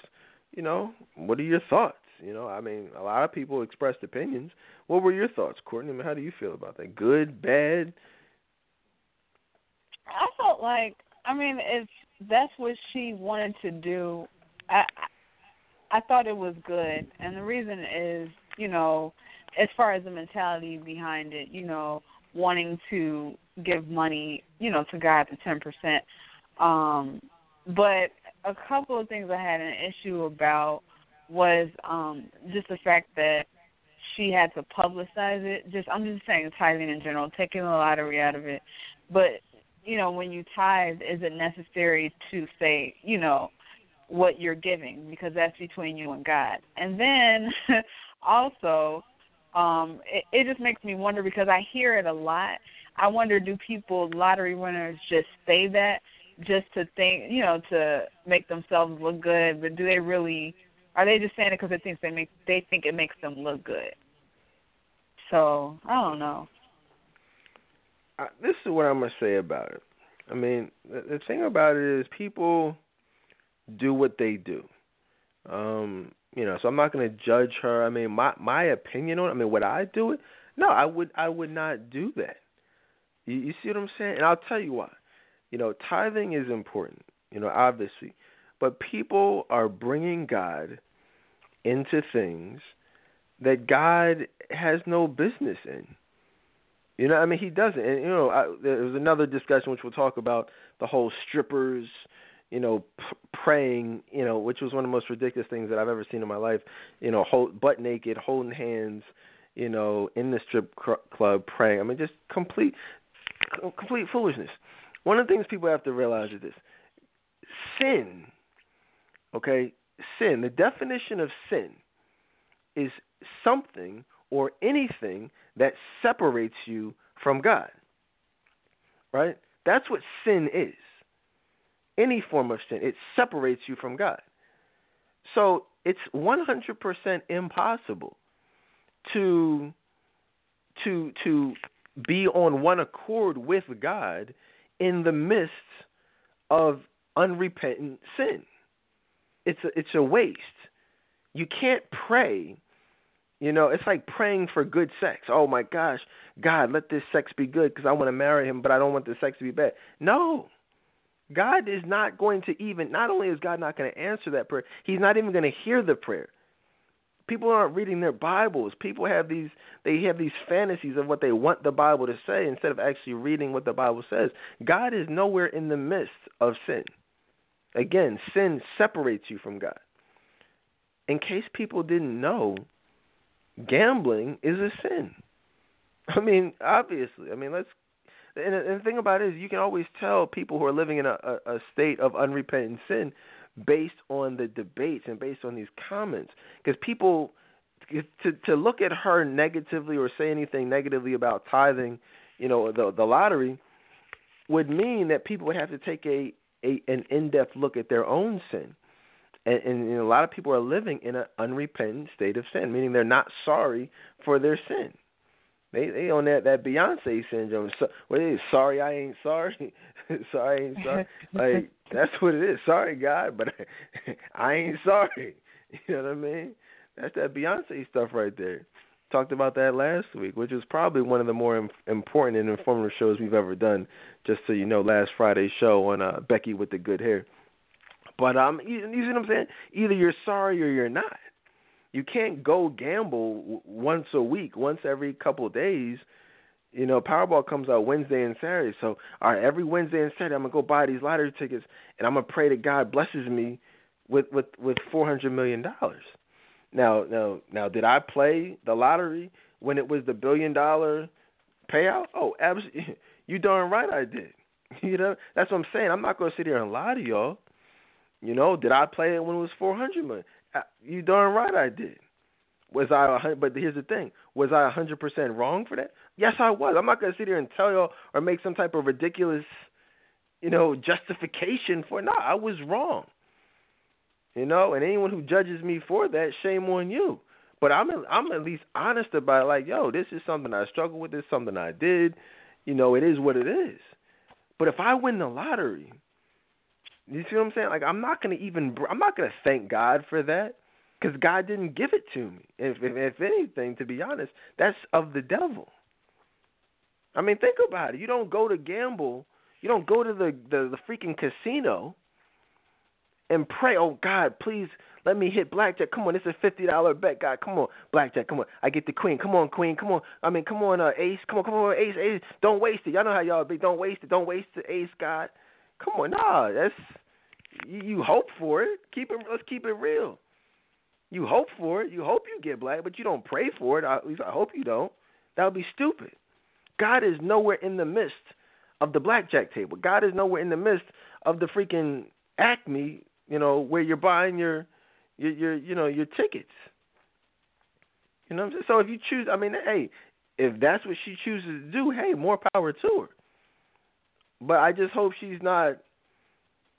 you know, what are your thoughts? You know, I mean, a lot of people expressed opinions. What were your thoughts, Courtney? I mean, how do you feel about that? Good, bad? I felt like, I mean, if that's what she wanted to do. I I thought it was good, and the reason is, you know, as far as the mentality behind it, you know, wanting to give money, you know, to God the ten percent. Um, but a couple of things I had an issue about was um just the fact that she had to publicize it. Just I'm just saying tithing in general, taking the lottery out of it. But you know, when you tithe, is it necessary to say, you know, what you're giving because that's between you and God. And then also, um, it, it just makes me wonder because I hear it a lot. I wonder, do people lottery winners just say that just to think, you know, to make themselves look good, but do they really? Are they just saying it because they think they make they think it makes them look good? So I don't know. I, this is what I'm gonna say about it. I mean, the, the thing about it is people do what they do. Um, you know, so I'm not to judge her. I mean, my my opinion on. It, I mean, would I do it? No, I would. I would not do that. You, you see what I'm saying? And I'll tell you why. You know, tithing is important. You know, obviously, but people are bringing God into things that God has no business in. You know, I mean, he doesn't. And you know, I, there was another discussion which we'll talk about the whole strippers you know, p- praying, you know, which was one of the most ridiculous things that I've ever seen in my life. You know, hold, butt naked, holding hands, you know, in the strip cr- club praying. I mean, just complete, complete foolishness. One of the things people have to realize is this: sin. Okay, sin. The definition of sin is something or anything that separates you from God. Right? That's what sin is any form of sin. It separates you from God. So it's 100% impossible to to to be on one accord with God in the midst of unrepentant sin. It's a, it's a waste. You can't pray. You know, it's like praying for good sex. Oh my gosh, God, let this sex be good because I want to marry him, but I don't want the sex to be bad. No, God is not going to even, not only is God not going to answer that prayer, He's not even going to hear the prayer. People aren't reading their Bibles. People have these, they have these fantasies of what they want the Bible to say instead of actually reading what the Bible says. God is nowhere in the midst of sin. Again, sin separates you from God. In case people didn't know, gambling is a sin. I mean, obviously. I mean, let's and, and the thing about it is, you can always tell people who are living in a, a, a state of unrepentant sin based on the debates and based on these comments. Because people, to to look at her negatively or say anything negatively about tithing, you know, the the lottery, would mean that people would have to take a, a an in depth look at their own sin. And, and know, a lot of people are living in an unrepentant state of sin, meaning they're not sorry for their sin. They they on that that Beyonce syndrome. So, what is sorry I ain't sorry, sorry I ain't sorry. Like that's what it is. Sorry God, but I ain't sorry. You know what I mean? That's that Beyonce stuff right there. Talked about that last week, which was probably one of the more important and informative shows we've ever done. Just so you know, last Friday's show on uh, Becky with the good hair. But um, you, you see what I'm saying? Either you're sorry or you're not you can't go gamble once a week, once every couple of days. You know, Powerball comes out Wednesday and Saturday. So, all right, every Wednesday and Saturday, I'm gonna go buy these lottery tickets, and I'm gonna pray that God blesses me with with with four hundred million dollars. Now, now, now, did I play the lottery when it was the billion dollar payout? Oh, absolutely. You darn right I did. You know, that's what I'm saying. I'm not gonna sit here and lie to y'all. You know, did I play it when it was four hundred million? Uh, you darn right I did. Was I? A, but here's the thing: was I a hundred percent wrong for that? Yes, I was. I'm not gonna sit here and tell y'all or make some type of ridiculous, you know, justification for. No, I was wrong. You know, and anyone who judges me for that, shame on you. But I'm I'm at least honest about it. Like, yo, this is something I struggle with. This is something I did. You know, it is what it is. But if I win the lottery, you see what I'm saying? Like I'm not gonna even I'm not gonna thank God for that because God didn't give it to me. If, if if anything, to be honest, that's of the devil. I mean, think about it. You don't go to gamble. You don't go to the the, the freaking casino and pray, oh God, please let me hit blackjack. Come on, it's a fifty dollar bet, God. Come on, blackjack. Come on, I get the queen. Come on, queen. Come on. I mean, come on, uh, ace. Come on, come on, ace, ace. Don't waste it. Y'all know how y'all be. Don't waste it. Don't waste the ace, God. Come on, nah, that's you, you hope for it. Keep it. Let's keep it real. You hope for it. You hope you get black, but you don't pray for it. At least I hope you don't. That would be stupid. God is nowhere in the midst of the blackjack table. God is nowhere in the midst of the freaking Acme, you know, where you're buying your your your you know your tickets. You know what I'm saying? So if you choose, I mean, hey, if that's what she chooses to do, hey, more power to her. But I just hope she's not.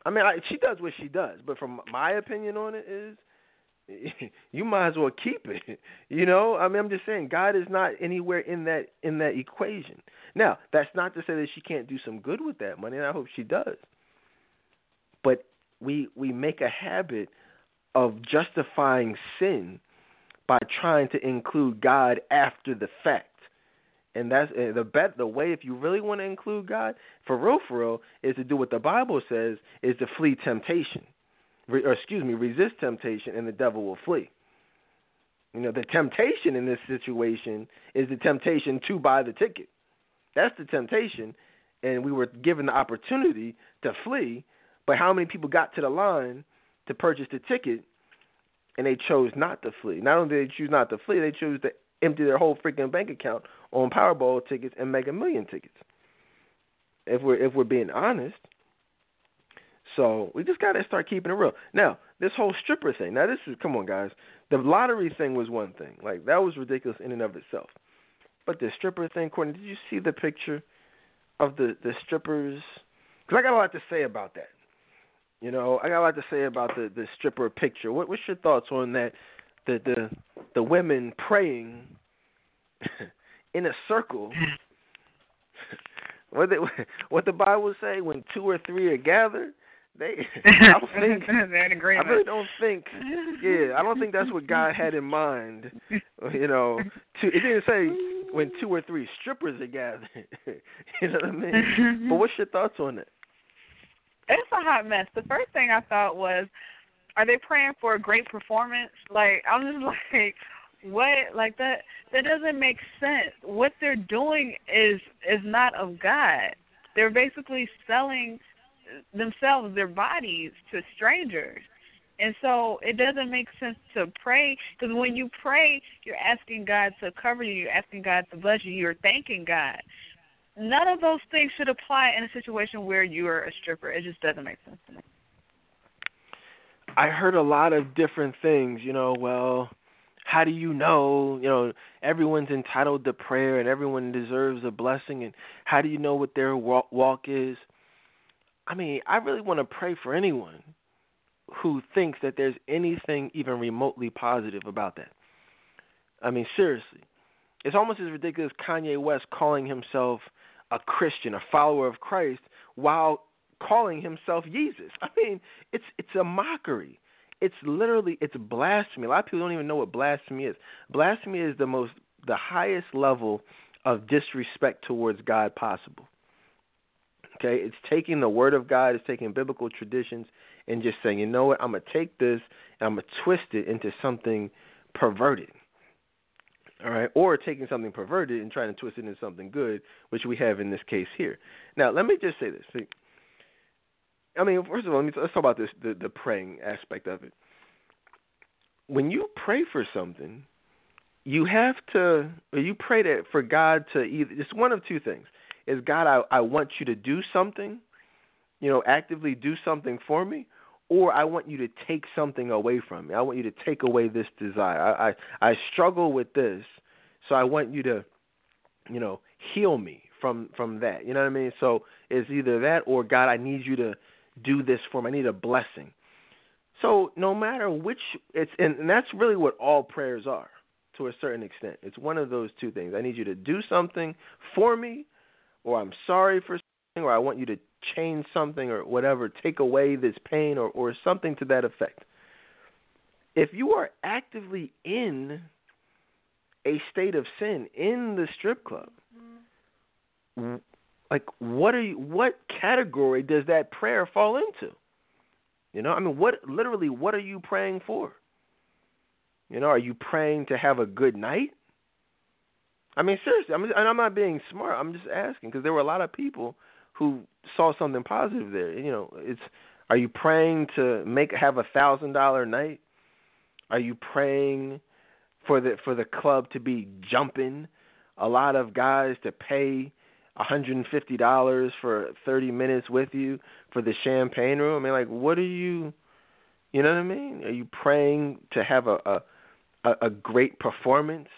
I mean, I, she does what she does, but from my opinion on it is, you might as well keep it. You know, I mean, I'm just saying, God is not anywhere in that in that equation. Now, that's not to say that she can't do some good with that money, and I hope she does. But we we make a habit of justifying sin by trying to include God after the fact. And that's the bet the way if you really want to include God, for real for real, is to do what the Bible says is to flee temptation re, or excuse me, resist temptation, and the devil will flee. You know, the temptation in this situation is the temptation to buy the ticket. That's the temptation, and we were given the opportunity to flee. But how many people got to the line to purchase the ticket, and they chose not to flee? Not only did they choose not to flee, they chose to empty their whole freaking bank account on Powerball tickets and Mega Million tickets. If we're if we're being honest, so we just gotta start keeping it real. Now, this whole stripper thing. Now, this is come on, guys. The lottery thing was one thing. Like that was ridiculous in and of itself. But the stripper thing, Courtney, did you see the picture of the the strippers? Because I got a lot to say about that. You know, I got a lot to say about the the stripper picture. What what's your thoughts on that? The the the women praying in a circle. what the what the Bible say when two or three are gathered, they, I don't think. I really don't think. Yeah, I don't think that's what God had in mind. You know, to, it didn't say when two or three strippers are gathered. you know what I mean? But what's your thoughts on it? It's a hot mess. The first thing I thought was, are they praying for a great performance? Like I'm just like, what? Like that? That doesn't make sense. What they're doing is is not of God. They're basically selling themselves, their bodies to strangers. And so it doesn't make sense to pray because when you pray, you're asking God to cover you, you're asking God to bless you, you're thanking God. None of those things should apply in a situation where you're a stripper. It just doesn't make sense to me. I heard a lot of different things, you know, well, how do you know, you know, everyone's entitled to prayer and everyone deserves a blessing and how do you know what their walk, is? I mean, I really want to pray for anyone who thinks that there's anything even remotely positive about that. I mean, seriously. It's almost as ridiculous Kanye West calling himself a Christian, a follower of Christ, while calling himself Jesus. I mean, it's it's a mockery. It's literally it's blasphemy. A lot of people don't even know what blasphemy is. Blasphemy is the most the highest level of disrespect towards God possible. Okay, it's taking the word of God, it's taking biblical traditions, and just saying, you know what, I'm gonna take this and I'm gonna twist it into something perverted. All right, or taking something perverted and trying to twist it into something good, which we have in this case here. Now, let me just say this. See, I mean, first of all, let's talk about this the, the praying aspect of it. When you pray for something, you have to, you pray that for God to either, it's one of two things is God, I, I want you to do something, you know, actively do something for me, or I want you to take something away from me. I want you to take away this desire. I, I, I struggle with this, so I want you to, you know, heal me from from that. You know what I mean? So it's either that or God, I need you to do this for me. I need a blessing. So no matter which it's and, and that's really what all prayers are to a certain extent. It's one of those two things. I need you to do something for me or I'm sorry for something, or I want you to change something, or whatever, take away this pain, or, or something to that effect. If you are actively in a state of sin in the strip club, like what are you what category does that prayer fall into? You know, I mean what literally what are you praying for? You know, are you praying to have a good night? I mean, seriously, I'm, and I'm not being smart. I'm just asking because there were a lot of people who saw something positive there. You know, it's are you praying to make have a thousand dollar night? Are you praying for the for the club to be jumping? A lot of guys to pay $150 for 30 minutes with you for the champagne room. I mean, like, what are you? You know what I mean? Are you praying to have a a, a great performance?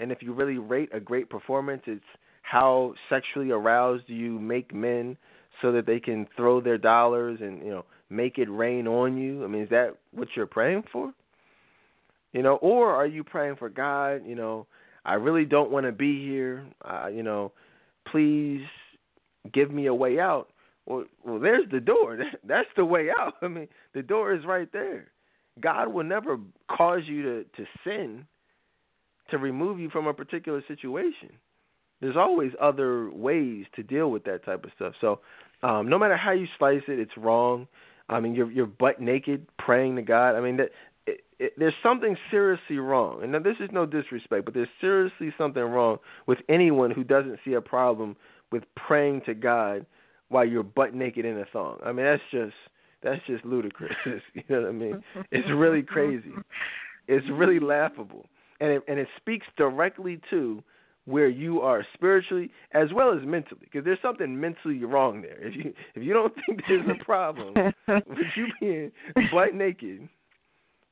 And if you really rate a great performance, it's how sexually aroused you make men so that they can throw their dollars and you know make it rain on you. I mean, is that what you're praying for? You know, or are you praying for God? You know, I really don't want to be here. Uh, you know, please give me a way out. Well, well, there's the door. That's the way out. I mean, the door is right there. God will never cause you to to sin to remove you from a particular situation. There's always other ways to deal with that type of stuff. So, um, no matter how you slice it, it's wrong. I mean, you're you're butt naked praying to God. I mean, that it, there's something seriously wrong. And now this is no disrespect, but there's seriously something wrong with anyone who doesn't see a problem with praying to God while you're butt naked in a thong. I mean, that's just that's just ludicrous. you know what I mean? It's really crazy. It's really laughable, and it, and it speaks directly to where you are spiritually as well as mentally because there's something mentally wrong there if you if you don't think there's a problem with you being butt naked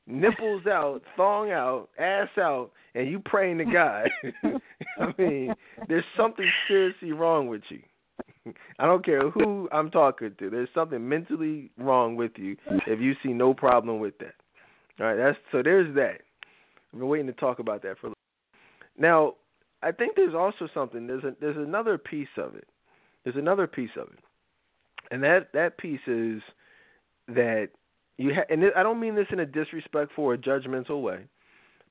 nipples out, thong out, ass out, and you praying to God. I mean, there's something seriously wrong with you. I don't care who I'm talking to. There's something mentally wrong with you if you see no problem with that. All right, that's so there's that. I've been waiting to talk about that for a little. Now, I think there's also something. There's a, there's another piece of it. There's another piece of it, and that that piece is that you ha- and I don't mean this in a disrespectful or judgmental way,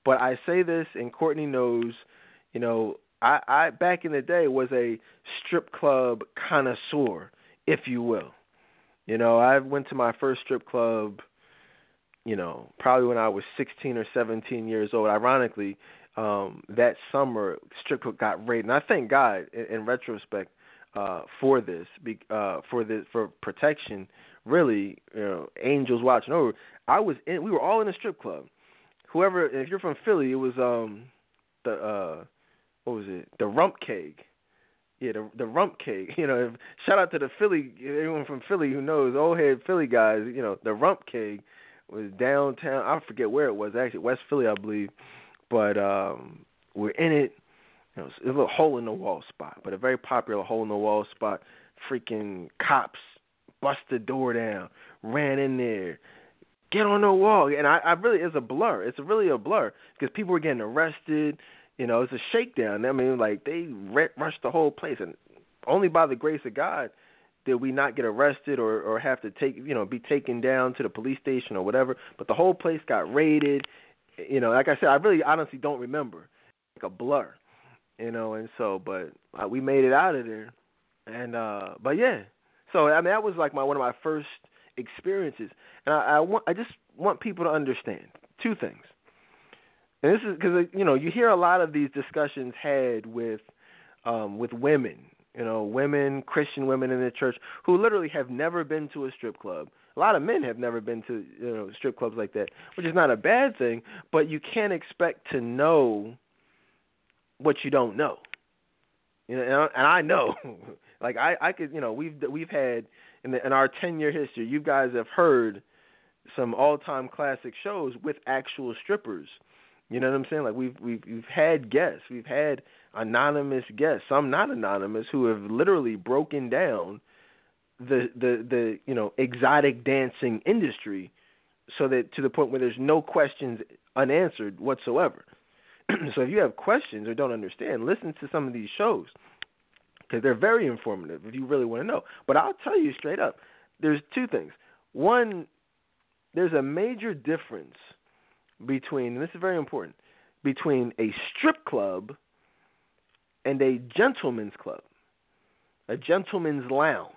but I say this, and Courtney knows. You know, I, I back in the day was a strip club connoisseur, if you will. You know, I went to my first strip club. You know, probably when I was 16 or 17 years old. Ironically, um, that summer strip club got raided, and I thank God in, in retrospect uh, for this, uh, for this for protection really, you know, angels watching over. I was in. We were all in a strip club. Whoever, if you're from Philly, it was um the uh what was it? The Rump Keg. Yeah, the the Rump Keg. You know, shout out to the Philly everyone from Philly who knows old head Philly guys. You know, the Rump Keg was downtown. I forget where it was actually, West Philly, I believe. But um we're in it. You know, it was a hole in the wall spot, but a very popular hole in the wall spot. Freaking cops bust the door down, ran in there, get on the wall, and I, I really it's a blur. It's really a blur because people were getting arrested. You know, it's a shakedown. I mean, like they rushed the whole place, and only by the grace of God did we not get arrested or or have to take you know be taken down to the police station or whatever. But the whole place got raided. You know, like I said, I really honestly don't remember, like a blur. You know, and so, but uh, we made it out of there, and uh but yeah, so I mean, that was like my one of my first experiences, and I, I want I just want people to understand two things. And this is because you know you hear a lot of these discussions had with um, with women, you know, women, Christian women in the church who literally have never been to a strip club. A lot of men have never been to you know strip clubs like that, which is not a bad thing. But you can't expect to know what you don't know. You know, and I, and I know Like I, I could, you know, we've we've had in, the, in our ten year history, you guys have heard some all time classic shows with actual strippers. You know what I'm saying? Like we've we've we've had guests, we've had anonymous guests, some not anonymous, who have literally broken down the the the you know exotic dancing industry, so that to the point where there's no questions unanswered whatsoever. so if you have questions or don't understand, listen to some of these shows because they're very informative if you really want to know. But I'll tell you straight up, there's two things. One, there's a major difference between, and this is very important, between a strip club and a gentleman's club, a gentleman's lounge.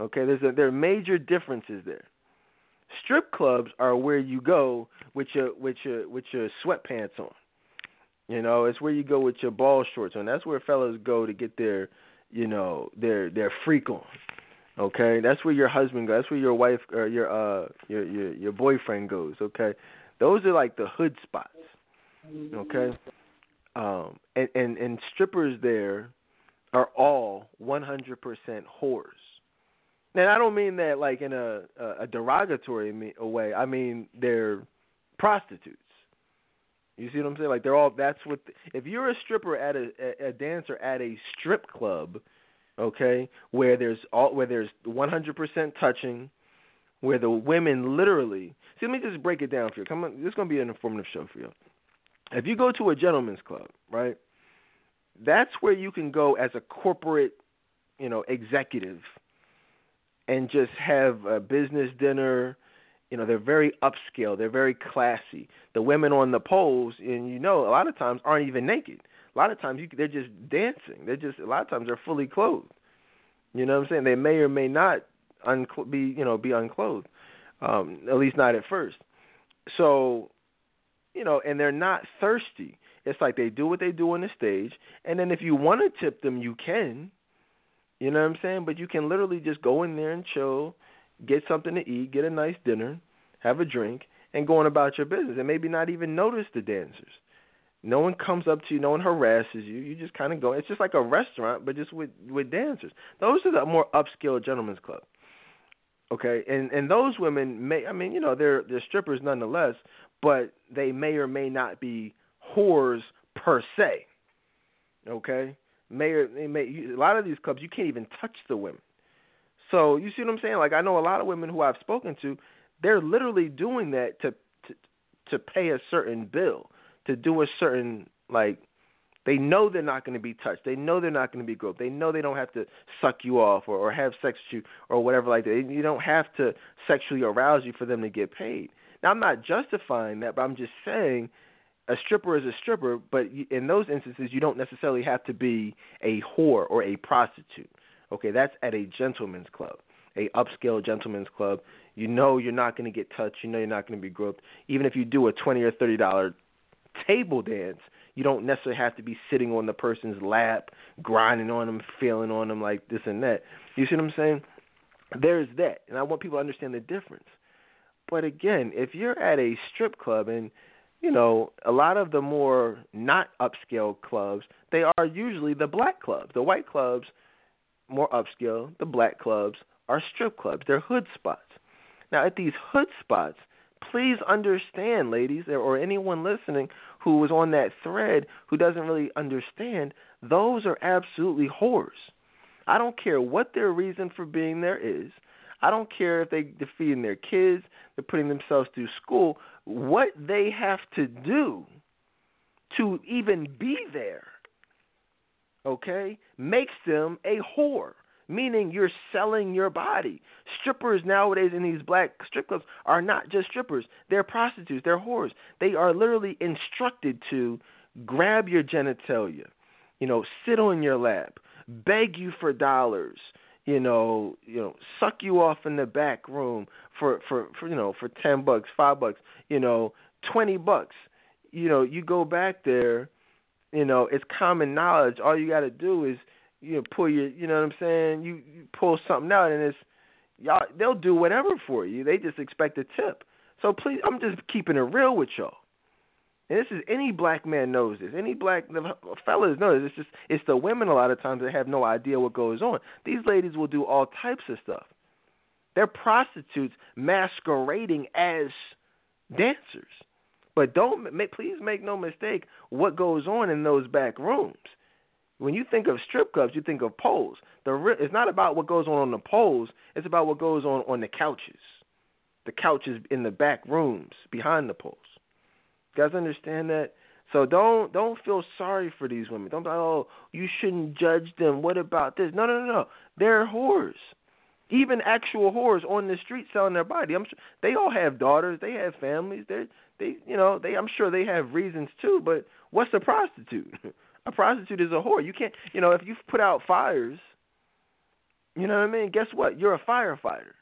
Okay, there's a, there are major differences there. Strip clubs are where you go with your with your with your sweatpants on. You know, it's where you go with your ball shorts on. That's where fellas go to get their, you know, their their freak on. Okay, that's where your husband goes. That's where your wife or your uh your your your boyfriend goes. Okay, those are like the hood spots. Okay, um, and and and strippers there are all 100% whores. And I don't mean that like in a a derogatory way. I mean they're prostitutes. You see what I'm saying? Like they're all. That's what. If you're a stripper at a, a, dancer at a strip club, okay, where there's all where there's 100% touching, where the women literally. See, let me just break it down for you. Come on, this is gonna be an informative show for you. If you go to a gentleman's club, right, that's where you can go as a corporate, you know, executive, and just have a business dinner you know, they're very upscale. They're very classy. The women on the poles, and you know, a lot of times aren't even naked. A lot of times you, they're just dancing. They're just a lot of times they're fully clothed. You know what I'm saying? They may or may not unclo- be, you know, be unclothed. Um, at least not at first. So, you know, and they're not thirsty. It's like they do what they do on the stage, and then if you want to tip them, you can. You know what I'm saying? But you can literally just go in there and chill get something to eat, get a nice dinner, have a drink, and go on about your business, and maybe not even notice the dancers. No one comes up to you, no one harasses you. You just kind of go. It's just like a restaurant, but just with with dancers. Those are the more upscale gentlemen's club. Okay, and and those women may, I mean, you know, they're they're strippers nonetheless, but they may or may not be whores per se. Okay, may or they may. A lot of these clubs, you can't even touch the women. So you see what I'm saying? Like I know a lot of women who I've spoken to, they're literally doing that to to to pay a certain bill, to do a certain like they know they're not going to be touched. They know they're not going to be groped. They know they don't have to suck you off or, or have sex with you or whatever like that. You don't have to sexually arouse you for them to get paid. Now I'm not justifying that, but I'm just saying a stripper is a stripper. But in those instances, you don't necessarily have to be a whore or a prostitute. Okay, that's at a gentleman's club, a upscale gentleman's club. You know you're not going to get touched. You know you're not going to be groped. Even if you do a twenty or thirty dollar table dance, you don't necessarily have to be sitting on the person's lap, grinding on them, feeling on them like this and that. You see what I'm saying? There's that, and I want people to understand the difference. But again, if you're at a strip club and you know, a lot of the more not upscale clubs, they are usually the black clubs. The white clubs more upscale, the black clubs are strip clubs. They're hood spots. Now, at these hood spots, please understand, ladies, or anyone listening who was on that thread who doesn't really understand, those are absolutely whores. I don't care what their reason for being there is. I don't care if they, they're feeding their kids, they're putting themselves through school. What they have to do to even be there okay, makes them a whore, meaning you're selling your body. Strippers nowadays in these black strip clubs are not just strippers, they're prostitutes, they're whores. They are literally instructed to grab your genitalia, you know, sit on your lap, beg you for dollars, you know, you know, suck you off in the back room for for, for you know, for 10 bucks, 5 bucks, you know, 20 bucks. You know, you go back there you know, it's common knowledge. All you got to do is you know pull your, you know what I'm saying? You, you pull something out, and it's y'all. They'll do whatever for you. They just expect a tip. So please, I'm just keeping it real with y'all. And this is any black man knows this. Any black the fellas know this. It's just it's the women a lot of times that have no idea what goes on. These ladies will do all types of stuff. They're prostitutes masquerading as dancers. But don't make, please make no mistake what goes on in those back rooms. When you think of strip clubs, you think of poles. The it's not about what goes on on the poles. It's about what goes on on the couches, the couches in the back rooms behind the poles. You guys understand that? So don't don't feel sorry for these women. Don't oh, you shouldn't judge them. What about this? No, no, no, no. They're whores. Even actual whores on the street selling their body. I'm sure they all have daughters. They have families. They they you know they I'm sure they have reasons too. But what's a prostitute? a prostitute is a whore. You can't you know if you put out fires, you know what I mean. Guess what? You're a firefighter.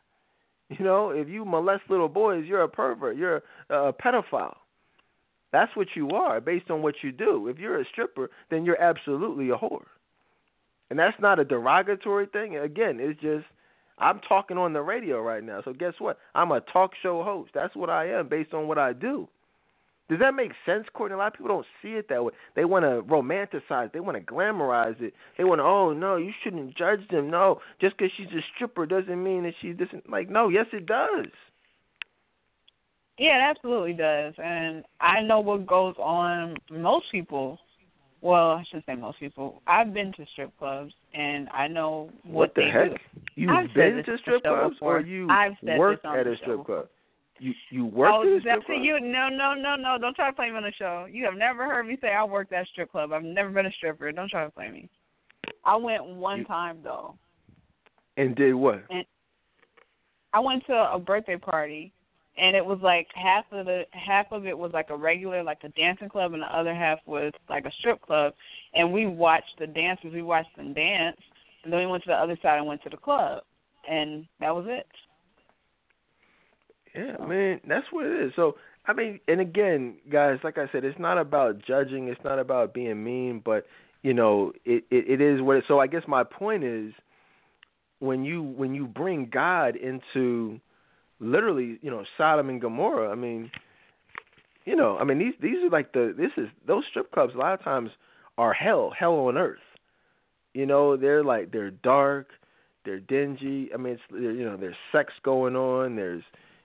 You know if you molest little boys, you're a pervert. You're a, a pedophile. That's what you are based on what you do. If you're a stripper, then you're absolutely a whore. And that's not a derogatory thing. Again, it's just I'm talking on the radio right now. So guess what? I'm a talk show host. That's what I am based on what I do. Does that make sense, Courtney? A lot of people don't see it that way. They want to romanticize. It. They want to glamorize it. They want to, oh no, you shouldn't judge them. No, just because she's a stripper doesn't mean that she doesn't like. No, yes, it does. Yeah, it absolutely does. And I know what goes on most people well, I should say most people. I've been to strip clubs and I know what, what the they heck? do. You've I've been to strip clubs before. or you I've worked at a strip club? You you worked oh, at a strip club? you no no no no! Don't try to play me on the show. You have never heard me say I worked at a strip club. I've never been a stripper. Don't try to play me. I went one You- time though. And did what? And I went to a birthday party, and it was like half of the half of it was like a regular like a dancing club, and the other half was like a strip club. And we watched the dancers. We watched them dance, and then we went to the other side and went to the club, and that was it. Yeah, man, that's what it is. So, I mean, and again, guys, like I said, it's not about judging. It's not about being mean, but you know, it it, it is what. It, so, I guess my point is, when you when you bring God into literally, you know, Sodom and Gomorrah. I mean, you know, I mean these these are like the this is those strip clubs. A lot of times are hell, hell on earth. You know, they're like they're dark, they're dingy. I mean, it's you know, there's sex going on. There's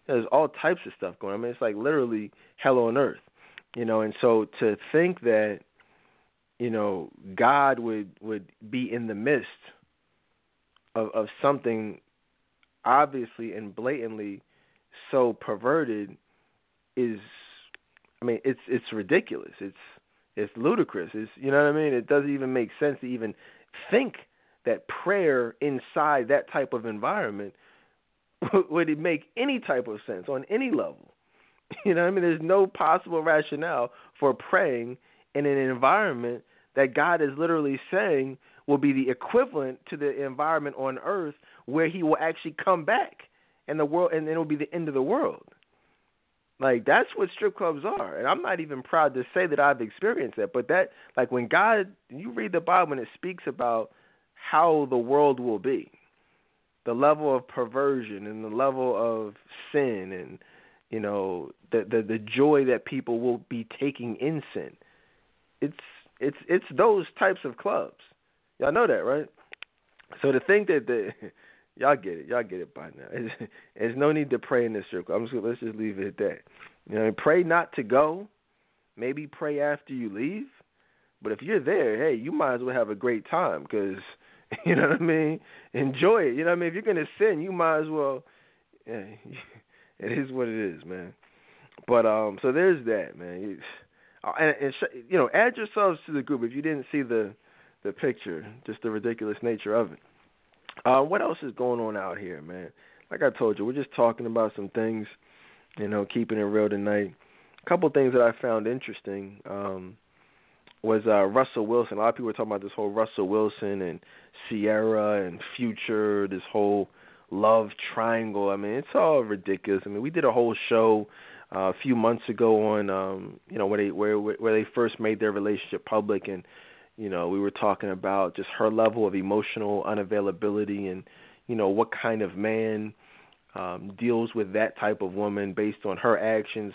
there's all types of stuff going on. I mean, it's like literally hell on earth. You know, and so to think that you know God would would be in the midst of of something obviously and blatantly so perverted is I mean it's it's ridiculous. It's it's ludicrous. It's you know what I mean? It doesn't even make sense to even think that prayer inside that type of environment would it make any type of sense on any level. You know what I mean? There's no possible rationale for praying in an environment that God is literally saying will be the equivalent to the environment on earth where he will actually come back and the world and it'll be the end of the world. Like that's what strip clubs are. And I'm not even proud to say that I've experienced that, but that like when God you read the Bible and it speaks about how the world will be. The level of perversion and the level of sin and you know the the the joy that people will be taking in sin. It's it's it's those types of clubs. Y'all know that, right? So to think that the y'all get it, y'all get it by now. There's no need to pray in this circle. I'm just gonna, let's just leave it at that. You know, pray not to go. Maybe pray after you leave. But if you're there, hey, you might as well have a great time because you know what I mean. Enjoy it. You know what I mean. If you're gonna sin, you might as well. Yeah, it is what it is, man. But um, so there's that, man. And, and you know, add yourselves to the group if you didn't see the the picture, just the ridiculous nature of it. Uh, what else is going on out here, man? Like I told you, we're just talking about some things, you know, keeping it real tonight. A couple things that I found interesting um, was uh, Russell Wilson. A lot of people were talking about this whole Russell Wilson and Ciara and Future, this whole love triangle. I mean, it's all ridiculous. I mean, we did a whole show uh, a few months ago on, um, you know, where they where where they first made their relationship public and you know, we were talking about just her level of emotional unavailability and, you know, what kind of man um, deals with that type of woman based on her actions,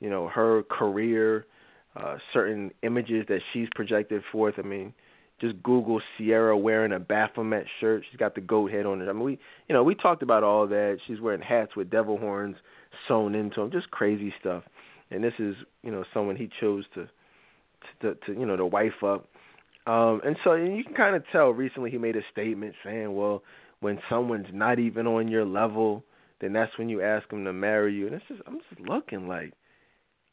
you know, her career, uh, certain images that she's projected forth. I mean, just Google Ciara wearing a Baphomet shirt. She's got the goat head on it. I mean, we, you know, we talked about all that. She's wearing hats with devil horns sewn into them, just crazy stuff. And this is, you know, someone he chose to, to, to you know, to wife up um, and so and you can kind of tell recently he made a statement saying, well, when someone's not even on your level, then that's when you ask them to marry you. And it's just, I'm just looking like,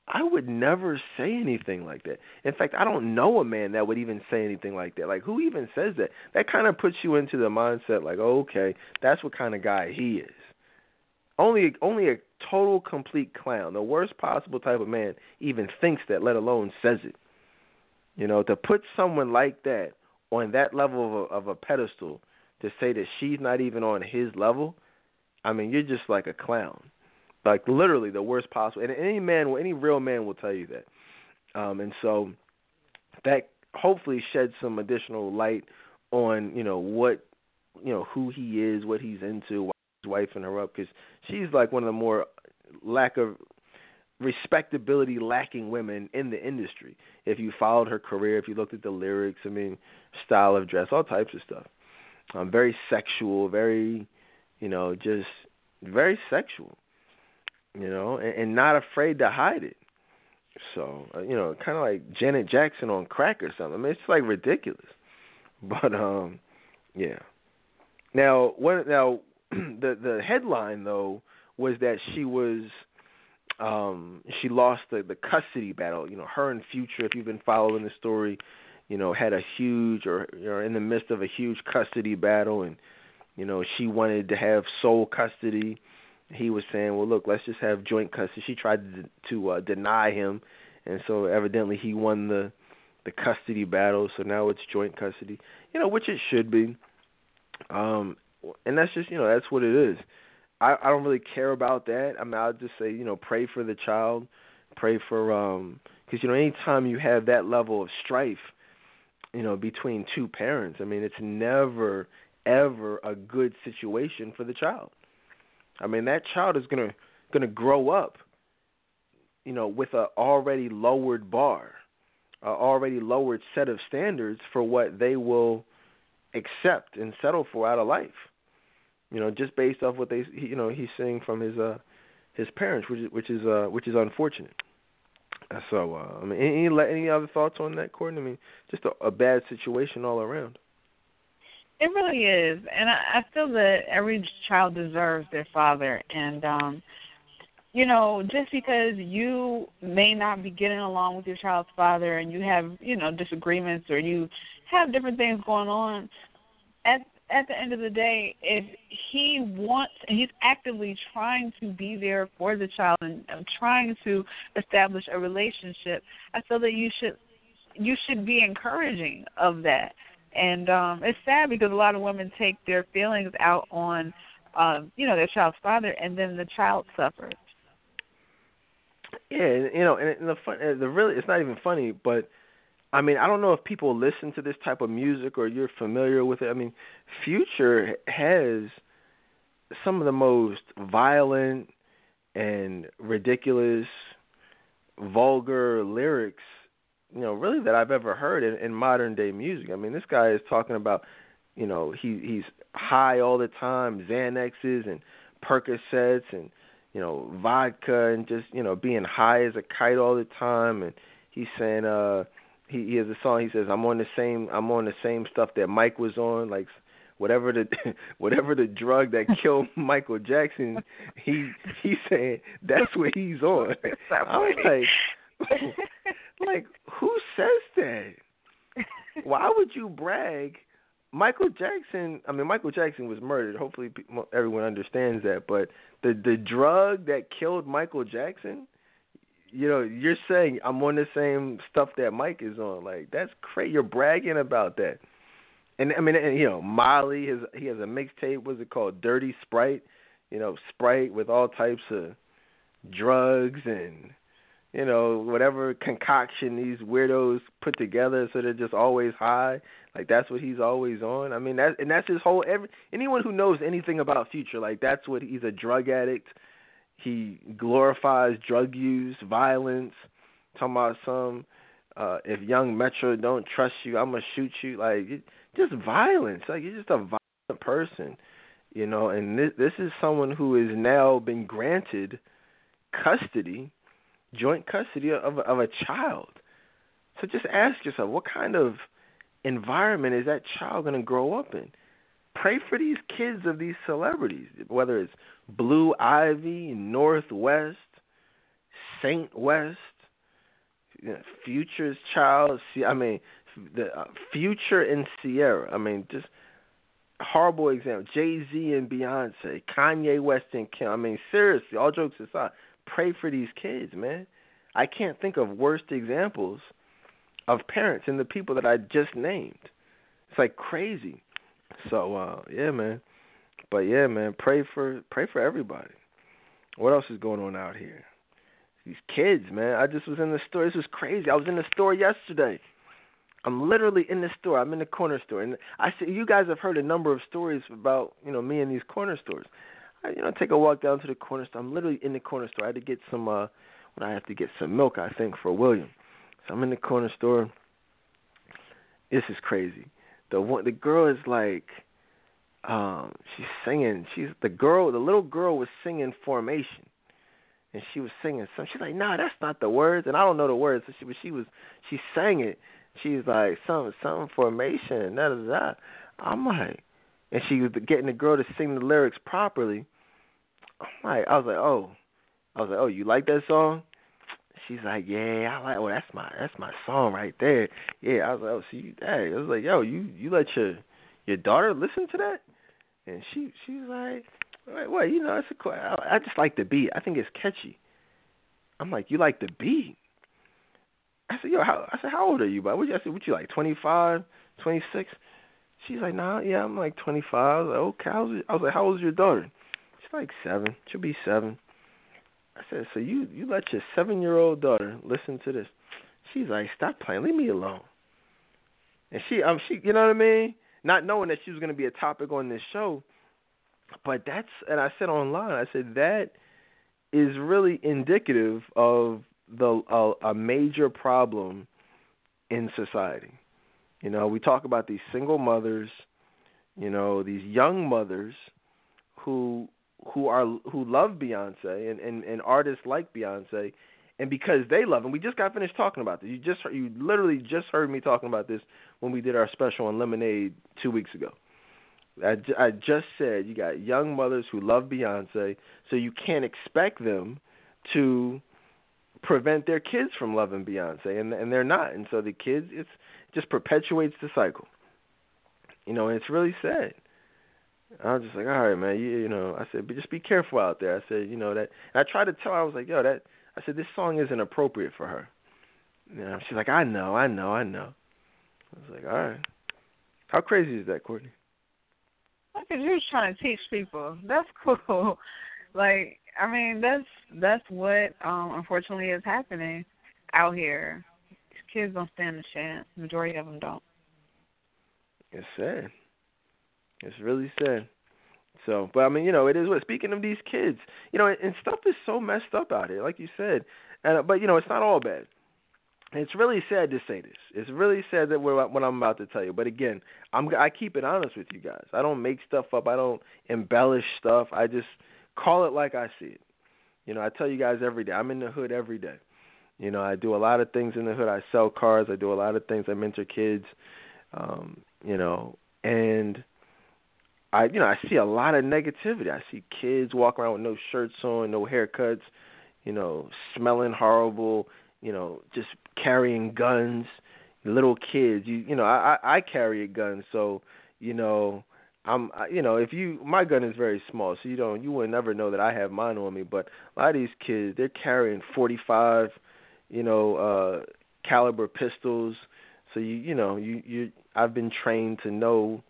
I would never say anything like that. In fact, I don't know a man that would even say anything like that. Like, who even says that? That kind of puts you into the mindset, like, okay, that's what kind of guy he is. Only, only a total complete clown, the worst possible type of man, even thinks that, let alone says it. You know, to put someone like that on that level of a, of a pedestal, to say that she's not even on his level, I mean, you're just like a clown, like literally the worst possible. And any man, any real man, will tell you that. Um, and so that hopefully sheds some additional light on you know what you know who he is, what he's into, why he's wifing her up, because she's like one of the more lack of respectability lacking women in the industry. If you followed her career, if you looked at the lyrics, I mean, style of dress, all types of stuff. Um, very sexual, very, you know, just very sexual. you know, and, and not afraid to hide it. So, uh, you know, kind of like Janet Jackson on crack or something. I mean, it's like ridiculous. But um, yeah. Now, what? Now, the the headline though was that she was um she lost the the custody battle. You know, her and Future, if you've been following the story, you know, had a huge or or in the midst of a huge custody battle, and you know she wanted to have sole custody. He was saying, "Well, look, let's just have joint custody." She tried to, to uh, deny him, and so evidently he won the the custody battle. So now it's joint custody, you know, which it should be. Um, and that's just you know that's what it is. I I don't really care about that. I mean, I'll just say you know pray for the child, pray for um because you know anytime you have that level of strife, you know between two parents, I mean it's never ever a good situation for the child. I mean that child is gonna gonna grow up, you know, with a already lowered bar, a already lowered set of standards for what they will accept and settle for out of life. You know, just based off what they you know he's seeing from his uh his parents, which is which is uh which is unfortunate. So, uh, I mean, any any other thoughts on that, Courtney? I mean, just a, a bad situation all around. It really is, and I, I feel that every child deserves their father, and um, you know, just because you may not be getting along with your child's father, and you have you know disagreements, or you have different things going on, at the end of the day, if he wants and he's actively trying to be there for the child and, and trying to establish a relationship, I feel that you should you should be encouraging of that. And um it's sad because a lot of women take their feelings out on um, you know, their child's father and then the child suffers. Yeah, you know, and the fun, the really, it's not even funny, but I mean, I don't know if people listen to this type of music or you're familiar with it. I mean, Future has some of the most violent and ridiculous, vulgar lyrics, you know, really that I've ever heard in, in modern day music. I mean, this guy is talking about, you know, he he's high all the time, Xanaxes and Percocets and you know vodka and just you know being high as a kite all the time and he's saying uh he, he has a song. He says, "I'm on the same. I'm on the same stuff that Mike was on. Like whatever the whatever the drug that killed Michael Jackson. He he's saying that's what he's on. I was like, like who says that? Why would you brag? Michael Jackson. I mean, Michael Jackson was murdered. Hopefully, everyone understands that. But the the drug that killed Michael Jackson you know, you're saying I'm on the same stuff that Mike is on. Like that's crazy. You're bragging about that. And I mean, and, you know, Molly has he has a mixtape. What's it called? Dirty Sprite. You know, Sprite with all types of drugs and you know whatever concoction these weirdos put together, so they're just always high. Like that's what he's always on. I mean, that and that's his whole. Every anyone who knows anything about Future, like that's what he's a drug addict he glorifies drug use, violence, talking about some uh if young Metro don't trust you, I'm gonna shoot you. Like it, just violence. Like you're just a violent person, you know. And this this is someone who has now been granted custody, joint custody of of a child. So just ask yourself, what kind of environment is that child going to grow up in? Pray for these kids of these celebrities, whether it's Blue Ivy, North West, Saint West, Future's Child. See, I mean, the uh, Future and Ciara. I mean, just horrible example. Jay Z and Beyonce, Kanye West and Kim. I mean, seriously, all jokes aside, pray for these kids, man. I can't think of worst examples of parents and the people that I just named. It's like crazy. So uh yeah, man. But yeah, man, pray for pray for everybody. What else is going on out here? These kids, man. I just was in the store. This was crazy. I was in the store yesterday. I'm literally in the store. I'm in the corner store, and I see you guys have heard a number of stories about you know me in these corner stores. I you know take a walk down to the corner store. I'm literally in the corner store. I had to get some uh, when I have to get some milk, I think for William. So I'm in the corner store. This is crazy. The one the girl is like um she's singing she's the girl the little girl was singing formation and she was singing some. She's like, "Nah, that's not the words," and I don't know the words. So she, but she was she sang it. She's like, "Some some formation." Da da da. I'm like, and she was getting the girl to sing the lyrics properly. I'm like, I was like, oh, I was like, oh, you like that song? She's like, yeah, I like. Oh, that's my that's my song right there. Yeah, I was like, oh, see, hey, I was like, yo, you you let your your daughter listen to that? And she she's like, well, you know, it's a. I, just like the beat. I think it's catchy. I'm like, you like the beat? I said, yo, how? I said, how old are you? But what you? I said, what you like? Twenty five, twenty six? She's like, nah, yeah, I'm like 25. I was like, okay. I was, I was like, how old is your daughter? She's like seven. She'll be seven. I said, so you you let your seven year old daughter listen to this? She's like, stop playing, leave me alone. And she, um, she, you know what I mean? Not knowing that she was going to be a topic on this show, but that's, and I said online, I said that is really indicative of the uh, a major problem in society. You know, we talk about these single mothers, you know, these young mothers who who are who love Beyonce and and, and artists like Beyonce, and because they love him, we just got finished talking about this. You just you literally just heard me talking about this when we did our special on Lemonade two weeks ago. I, I just said you got young mothers who love Beyonce, so you can't expect them to prevent their kids from loving Beyonce, and and they're not, and so the kids it's just perpetuates the cycle. You know, and it's really sad. I was just like, all right, man, you, you know, I said, but just be careful out there. I said, you know that. And I tried to tell her, I was like, yo, that. I said, this song isn't appropriate for her. You know, she's like, I know, I know, I know. I was like, all right. How crazy is that, Courtney? Look at you trying to teach people. That's cool. like, I mean, that's that's what um unfortunately is happening out here kids don't stand a chance. Majority of them don't. It's sad. It's really sad. So, but I mean, you know, it is what. Speaking of these kids, you know, and stuff is so messed up out here, like you said. And but you know, it's not all bad. It's really sad to say this. It's really sad that we're what I'm about to tell you. But again, I'm I keep it honest with you guys. I don't make stuff up. I don't embellish stuff. I just call it like I see it. You know, I tell you guys every day. I'm in the hood every day. You know, I do a lot of things in the hood. I sell cars. I do a lot of things. I mentor kids. Um, you know, and I, you know, I see a lot of negativity. I see kids walk around with no shirts on, no haircuts. You know, smelling horrible. You know, just carrying guns. Little kids. You, you know, I, I, I carry a gun, so you know. I'm you know if you my gun is very small so you don't you would never know that I have mine on me but a lot of these kids they're carrying 45 you know, uh caliber pistols. So you you know, you you I've been trained to know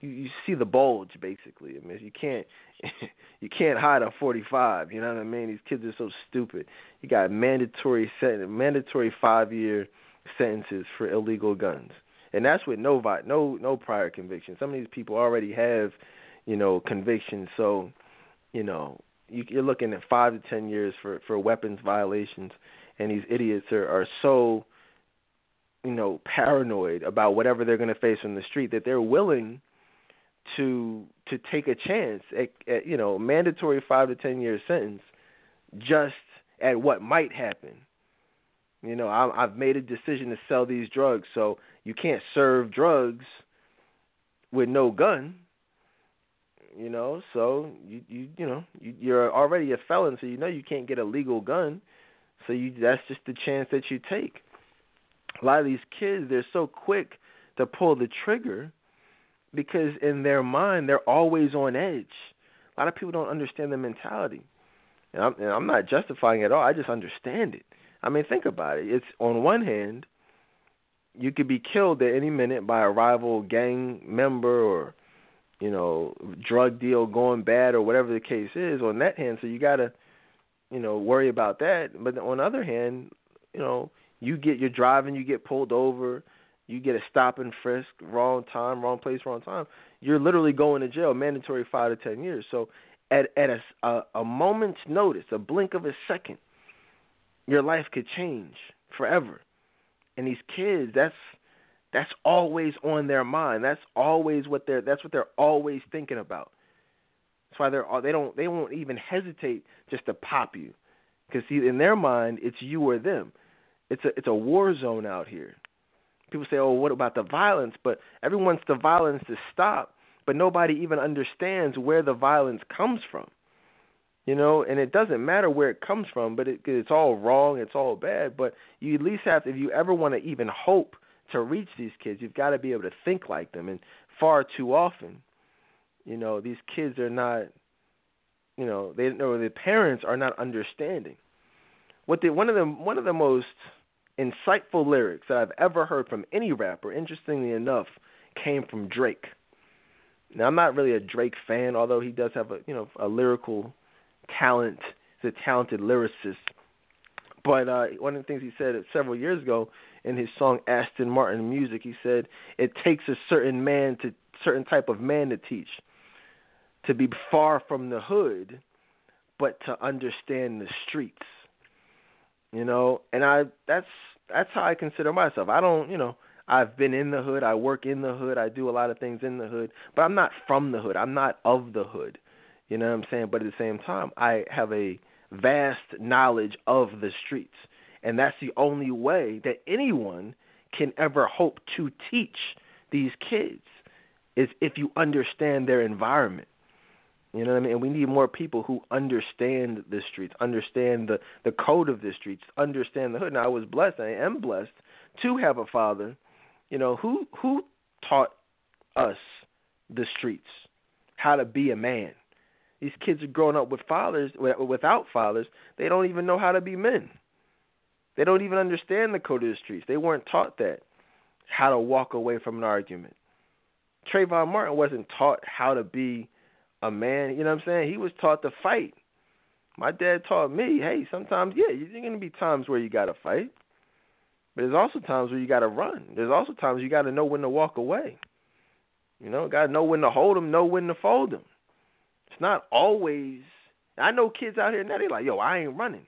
you, you see the bulge basically. I mean, you can't you can't hide a 45, you know what I mean? These kids are so stupid. You got mandatory set mandatory 5-year sentences for illegal guns. And that's with no no no prior conviction. Some of these people already have, you know, convictions. So, you know, you, you're looking at 5 to 10 years for for weapons violations and these idiots are, are so you know paranoid about whatever they're going to face on the street that they're willing to to take a chance at, at you know mandatory five to ten year sentence just at what might happen. You know, I, I've made a decision to sell these drugs, so you can't serve drugs with no gun. You know, so you you you know you, you're already a felon, so you know you can't get a legal gun. So you that's just the chance that you take. A lot of these kids, they're so quick to pull the trigger because in their mind they're always on edge. A lot of people don't understand the mentality. And I'm, and I'm not justifying it at all. I just understand it. I mean, think about it. It's on one hand, you could be killed at any minute by a rival gang member or, you know, drug deal going bad or whatever the case is. On that hand, so you gotta you know, worry about that. But on the other hand, you know, you get you're driving, you get pulled over, you get a stop and frisk, wrong time, wrong place, wrong time. You're literally going to jail, mandatory five to ten years. So at at a, a, a moment's notice, a blink of a second, your life could change forever. And these kids, that's that's always on their mind. That's always what they're that's what they're always thinking about. That's why they're they don't they won't even hesitate just to pop you. Because see, in their mind, it's you or them. It's a it's a war zone out here. People say, "Oh, what about the violence?" But everyone wants the violence to stop, but nobody even understands where the violence comes from. You know, and it doesn't matter where it comes from, but it, it's all wrong, it's all bad. But you at least have to, if you ever want to even hope to reach these kids, you've got to be able to think like them. And far too often, you know, these kids are not, you know, they or the parents are not understanding. What the one of the one of the most insightful lyrics that I've ever heard from any rapper, interestingly enough, came from Drake. Now I'm not really a Drake fan, although he does have a you know a lyrical talent. He's a talented lyricist. But uh, one of the things he said several years ago in his song Aston Martin Music, he said it takes a certain man to certain type of man to teach, to be far from the hood, but to understand the streets. You know, and I that's that's how I consider myself. I don't, you know, I've been in the hood, I work in the hood, I do a lot of things in the hood, but I'm not from the hood. I'm not of the hood. You know what I'm saying? But at the same time, I have a vast knowledge of the streets. And that's the only way that anyone can ever hope to teach these kids is if you understand their environment. You know what I mean? And we need more people who understand the streets, understand the the code of the streets, understand the hood. Now I was blessed, I am blessed to have a father, you know, who who taught us the streets, how to be a man. These kids are growing up with fathers without fathers. They don't even know how to be men. They don't even understand the code of the streets. They weren't taught that how to walk away from an argument. Trayvon Martin wasn't taught how to be a man. You know what I'm saying? He was taught to fight. My dad taught me, hey, sometimes yeah, there's going to be times where you got to fight, but there's also times where you got to run. There's also times you got to know when to walk away. You know, got to know when to hold them, know when to fold them. It's not always. I know kids out here now. They're like, yo, I ain't running.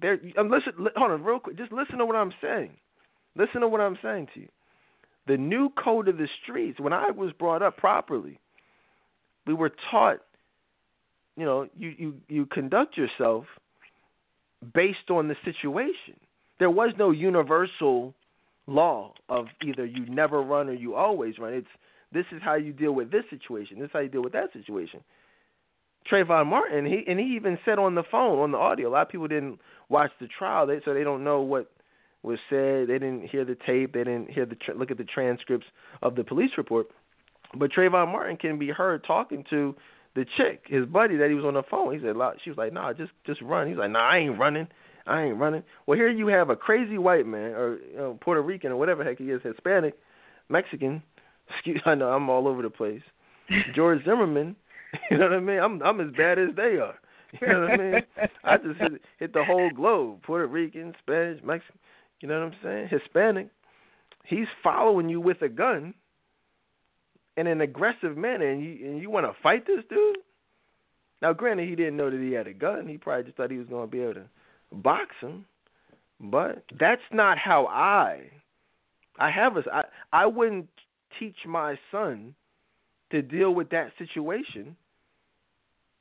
They're um, listen. Hold on, real quick. Just listen to what I'm saying. Listen to what I'm saying to you. The new code of the streets. When I was brought up properly, we were taught, you know, you, you, you conduct yourself based on the situation. There was no universal law of either you never run or you always run. It's this is how you deal with this situation. This is how you deal with that situation. Trayvon Martin, he and he even said on the phone on the audio. A lot of people didn't watch the trial, they, so they don't know what was said. They didn't hear the tape. They didn't hear the look at the transcripts of the police report. But Trayvon Martin can be heard talking to the chick, his buddy that he was on the phone. He said, she was like, nah, just just run. He's like, nah, I ain't running. I ain't running. Well, here you have a crazy white man or you know, Puerto Rican or whatever heck he is, Hispanic, Mexican. Excuse, I know I'm all over the place. George Zimmerman, you know what I mean? I'm I'm as bad as they are. You know what I mean? I just hit, hit the whole globe: Puerto Rican, Spanish, Mexican. You know what I'm saying? Hispanic. He's following you with a gun in an aggressive manner, and you and you want to fight this dude? Now, granted, he didn't know that he had a gun. He probably just thought he was going to be able to box him. But that's not how I. I have a. I I wouldn't teach my son to deal with that situation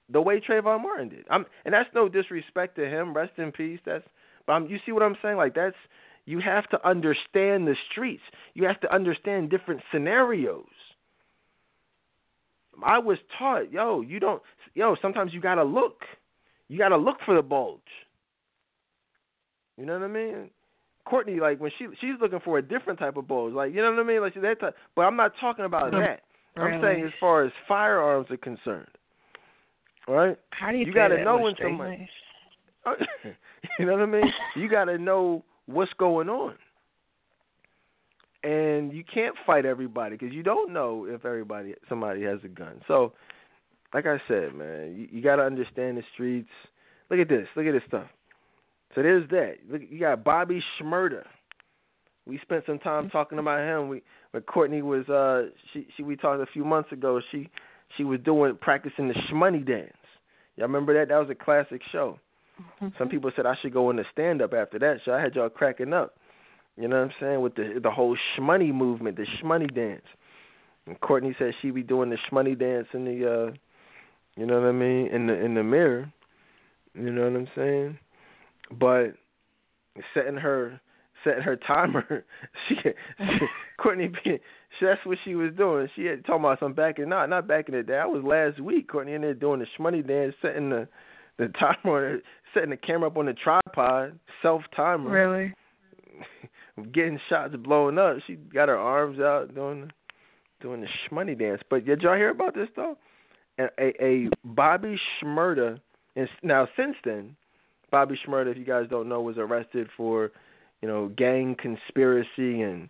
the way Trayvon Martin did. I'm, and that's no disrespect to him. Rest in peace. That's. But I'm, you see what I'm saying? Like that's. You have to understand the streets. You have to understand different scenarios. I was taught, yo, you don't, yo, sometimes you gotta look, you gotta look for the bulge. You know what I mean? Courtney, like when she she's looking for a different type of bulge, like you know what I mean, like that. Type, but I'm not talking about that. Really? I'm saying as far as firearms are concerned, right? How do you? You gotta know when somebody. you know what I mean? You gotta know what's going on and you can't fight everybody because you don't know if everybody somebody has a gun. So, like I said, man, you, you got to understand the streets. Look at this. Look at this stuff. So there's that. Look, you got Bobby Shmurda. We spent some time talking about him. We when Courtney was uh she she we talked a few months ago. She she was doing practicing the shmoney dance. Y'all remember that? That was a classic show. Mm-hmm. Some people said I should go into stand up after that show. I had y'all cracking up. You know what I'm saying? With the the whole shmoney movement, the shmoney dance. And Courtney said she be doing the shmoney dance in the uh you know what I mean, in the in the mirror. You know what I'm saying? But setting her setting her timer, she, she Courtney B, that's what she was doing. She had talking about some back in not not back in the day. I was last week. Courtney in there doing the shmoney dance, setting the the timer, setting the camera up on the tripod, self timer. Really? Getting shots blown up. She got her arms out doing doing the shmoney dance. But did y'all hear about this though? A, a, a Bobby Shmurda, and now since then, Bobby Shmurda, if you guys don't know, was arrested for, you know, gang conspiracy and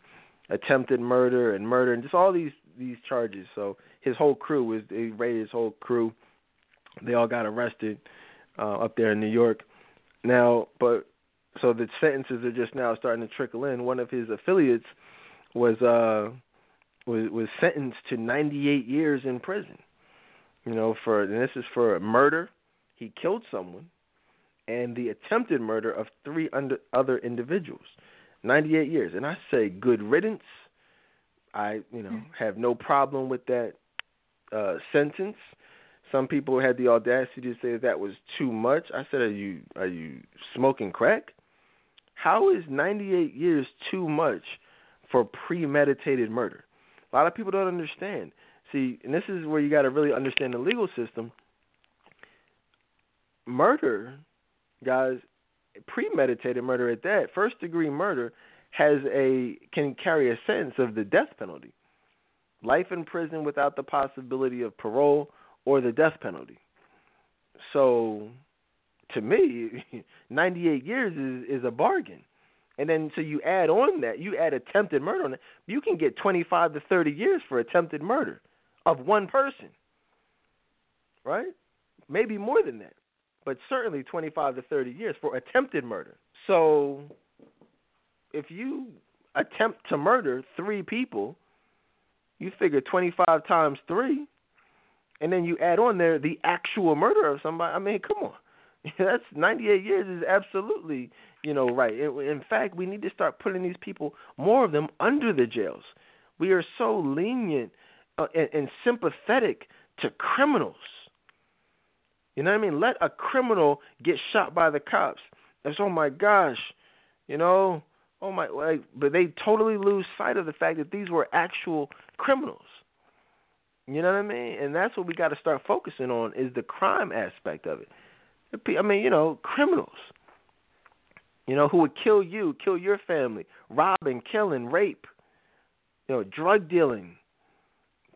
attempted murder and murder and just all these these charges. So his whole crew was they raided his whole crew. They all got arrested uh, up there in New York. Now, but so the sentences are just now starting to trickle in. One of his affiliates was uh was was sentenced to 98 years in prison. You know, for and this is for murder. He killed someone, and the attempted murder of three under, other individuals. 98 years, and I say good riddance. I you know hmm. have no problem with that uh, sentence. Some people had the audacity to say that was too much. I said, "Are you are you smoking crack? How is 98 years too much for premeditated murder?" A lot of people don't understand. See, and this is where you got to really understand the legal system. Murder, guys, premeditated murder at that, first degree murder has a can carry a sentence of the death penalty. Life in prison without the possibility of parole or the death penalty. So to me, 98 years is is a bargain. And then so you add on that, you add attempted murder on it, you can get 25 to 30 years for attempted murder of one person. Right? Maybe more than that. But certainly 25 to 30 years for attempted murder. So if you attempt to murder 3 people, you figure 25 times 3 and then you add on there the actual murder of somebody. I mean, come on. That's 98 years is absolutely, you know, right. In fact, we need to start putting these people, more of them, under the jails. We are so lenient uh, and, and sympathetic to criminals. You know what I mean? Let a criminal get shot by the cops. That's oh my gosh, you know, oh my, like, but they totally lose sight of the fact that these were actual criminals. You know what I mean? And that's what we got to start focusing on is the crime aspect of it. I mean, you know, criminals. You know, who would kill you, kill your family, robbing, killing, rape, you know, drug dealing.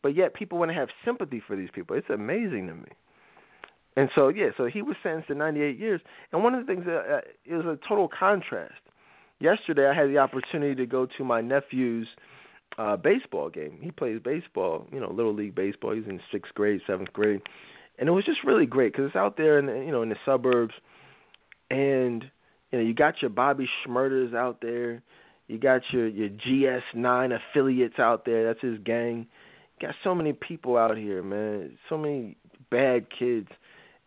But yet people want to have sympathy for these people. It's amazing to me. And so, yeah, so he was sentenced to 98 years. And one of the things that uh, was a total contrast. Yesterday, I had the opportunity to go to my nephew's uh baseball game. He plays baseball, you know, little league baseball. He's in sixth grade, seventh grade, and it was just really great because it's out there in the, you know in the suburbs, and you know you got your Bobby Shmurdas out there, you got your your GS9 affiliates out there. That's his gang. You got so many people out here, man. So many bad kids,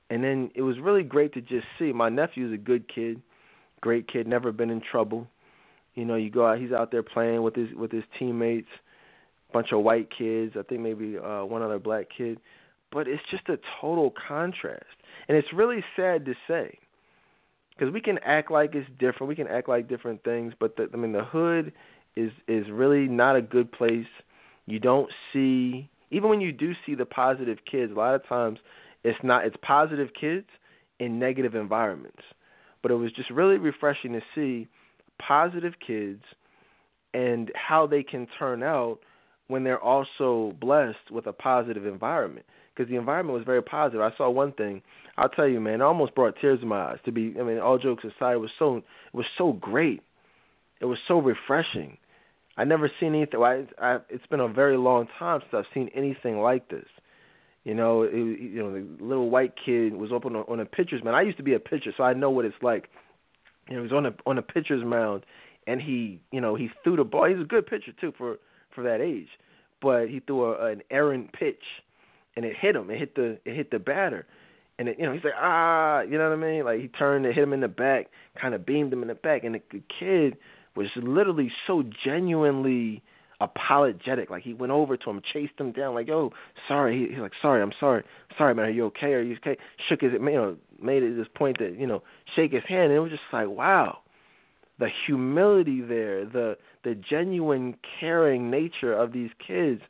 and then it was really great to just see. My nephew's a good kid, great kid, never been in trouble. You know, you go out, he's out there playing with his with his teammates, bunch of white kids. I think maybe uh, one other black kid but it's just a total contrast. And it's really sad to say because we can act like it's different. We can act like different things, but the, I mean the hood is is really not a good place. You don't see even when you do see the positive kids, a lot of times it's not it's positive kids in negative environments. But it was just really refreshing to see positive kids and how they can turn out when they're also blessed with a positive environment because the environment was very positive. I saw one thing. I'll tell you, man, it almost brought tears to my eyes. To be, I mean, all jokes aside, it was so it was so great. It was so refreshing. I never seen anything. I, I, it's been a very long time since I've seen anything like this. You know, it, you know, the little white kid was up on a, on a pitcher's mound. I used to be a pitcher, so I know what it's like. You know, he was on a on a pitcher's mound, and he, you know, he threw the ball. He's a good pitcher too for for that age, but he threw a, an errant pitch and it hit him. It hit the it hit the batter, and it, you know he's like ah, you know what I mean? Like he turned and hit him in the back, kind of beamed him in the back, and the, kid was literally so genuinely apologetic. Like he went over to him, chased him down, like, "Yo, sorry." He, he's like, "Sorry, I'm sorry, sorry, man. Are you okay? Are you okay?" Shook his, you know, made it this point that you know, shake his hand. And it was just like, wow, the humility there, the the genuine caring nature of these kids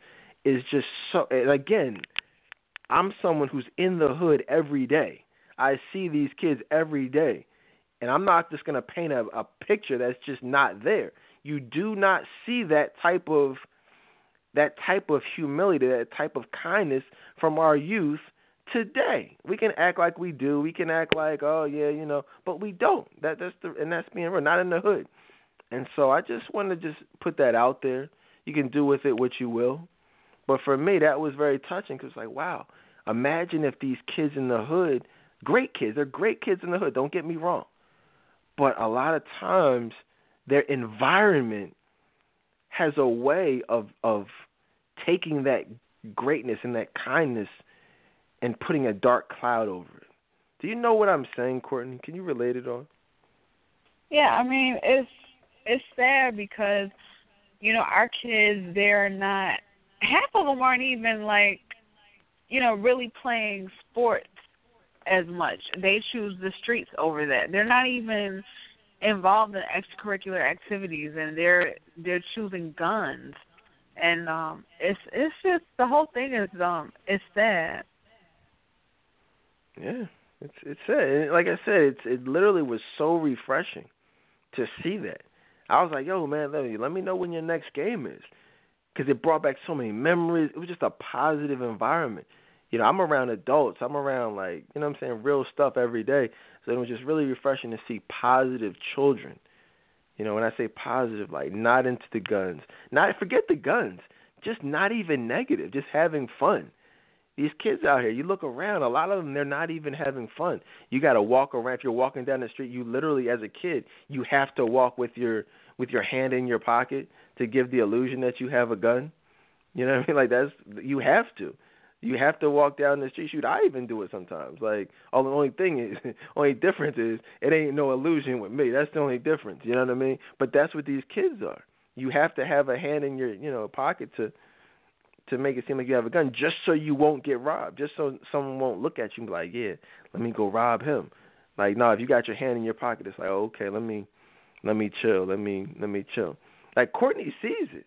is just so. And again, I'm someone who's in the hood every day. I see these kids every day. And I'm not just going to paint a, a picture that's just not there. You do not see that type of that type of humility, that type of kindness from our youth today. We can act like we do. We can act like, oh yeah, you know, but we don't. That that's the and that's being real. Not in the hood. And so I just want to just put that out there. You can do with it what you will. But for me, that was very touching because like, wow, imagine if these kids in the hood, great kids, they're great kids in the hood. Don't get me wrong, but a lot of times their environment has a way of of taking that greatness and that kindness and putting a dark cloud over it. Do you know what I'm saying, Courtney? Can you relate it on? Yeah, I mean it's it's sad because you know our kids they're not half of them aren't even like you know really playing sports as much. They choose the streets over that. They're not even involved in extracurricular activities and they're they're choosing guns. And um it's it's just the whole thing is um it's sad. Yeah. It's it's sad. like I said, it's it literally was so refreshing to see that. I was like, "Yo, man, let me let me know when your next game is," because it brought back so many memories. It was just a positive environment you know, I'm around adults. I'm around like, you know I'm saying, real stuff every day. So it was just really refreshing to see positive children. You know, when I say positive, like not into the guns. Not forget the guns. Just not even negative, just having fun. These kids out here, you look around, a lot of them they're not even having fun. You got to walk around. If you're walking down the street, you literally as a kid, you have to walk with your with your hand in your pocket to give the illusion that you have a gun. You know what I mean? Like that's you have to. You have to walk down the street. Shoot, I even do it sometimes. Like, all the only thing is, only difference is, it ain't no illusion with me. That's the only difference. You know what I mean? But that's what these kids are. You have to have a hand in your, you know, pocket to, to make it seem like you have a gun, just so you won't get robbed. Just so someone won't look at you and be like, yeah, let me go rob him. Like, no, if you got your hand in your pocket, it's like, okay, let me, let me chill. Let me, let me chill. Like Courtney sees it.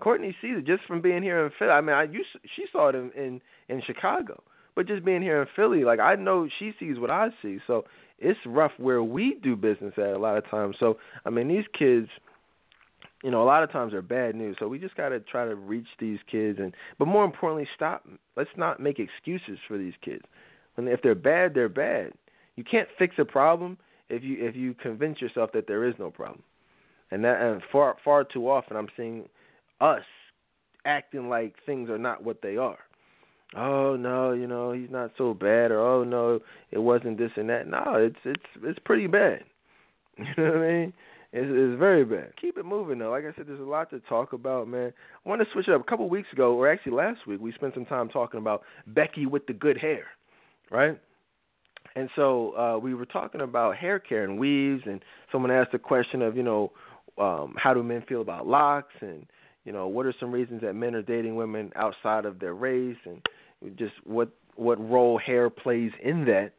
Courtney sees it just from being here in Philly. I mean, I used she saw it in, in in Chicago, but just being here in Philly, like I know she sees what I see. So it's rough where we do business at a lot of times. So I mean, these kids, you know, a lot of times are bad news. So we just got to try to reach these kids, and but more importantly, stop. Let's not make excuses for these kids. And if they're bad, they're bad. You can't fix a problem if you if you convince yourself that there is no problem. And that and far far too often I'm seeing us acting like things are not what they are. Oh no, you know he's not so bad, or oh no, it wasn't this and that. No, it's it's it's pretty bad. You know what I mean? It's, it's very bad. Keep it moving though. Like I said, there's a lot to talk about, man. I want to switch it up. A couple weeks ago, or actually last week, we spent some time talking about Becky with the good hair, right? And so uh, we were talking about hair care and weaves, and someone asked the question of, you know, um, how do men feel about locks and you know, what are some reasons that men are dating women outside of their race, and just what what role hair plays in that.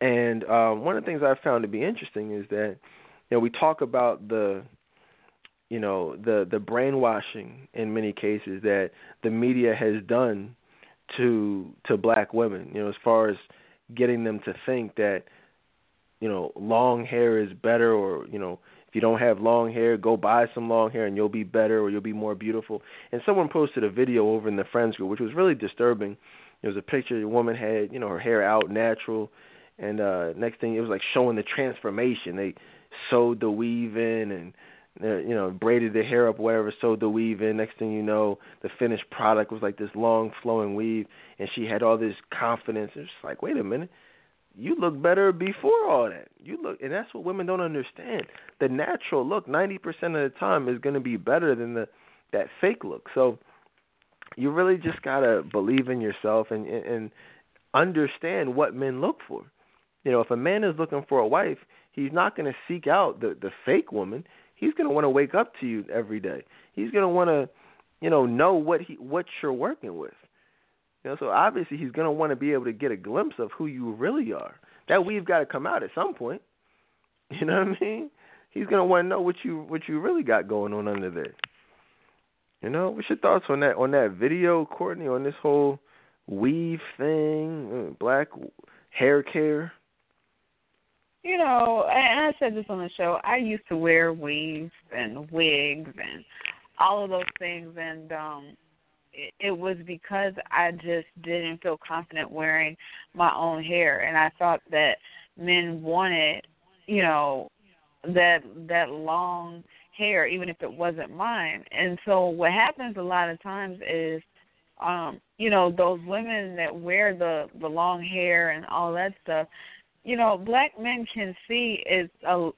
And um, one of the things I found to be interesting is that you know we talk about the you know the the brainwashing in many cases that the media has done to to black women. You know, as far as getting them to think that you know long hair is better, or you know if you don't have long hair, go buy some long hair and you'll be better or you'll be more beautiful. And someone posted a video over in the friends group, which was really disturbing. It was a picture the woman had, you know, her hair out natural, and uh next thing it was like showing the transformation. They sewed the weave in and Uh, you know braided the hair up, whatever, sewed the weave in. Next thing you know, the finished product was like this long flowing weave, and she had all this confidence. It's like, wait a minute you look better before all that. You look, and that's what women don't understand. The natural look, ninety percent of the time, is going to be better than the that fake look. So you really just gotta believe in yourself and and understand what men look for. You know, if a man is looking for a wife, he's not going to seek out the the fake woman. He's going to want to wake up to you every day. He's going to want to you know, know what he what you're working with. You know, so obviously he's gonna want to be able to get a glimpse of who you really are. That we've got to come out at some point. You know what I mean? He's gonna want to know what you what you really got going on under there. You know, what's your thoughts on that on that video, Courtney, on this whole weave thing, uh, black hair care? You know, and I said this on the show. I used to wear weaves and wigs and all of those things, and um it, it was because I just didn't feel confident wearing my own hair, and I thought that men wanted, you know, that that long hair, even if it wasn't mine. And so what happens a lot of times is, um, you know, those women that wear the the long hair and all that stuff, you know, black men can see is a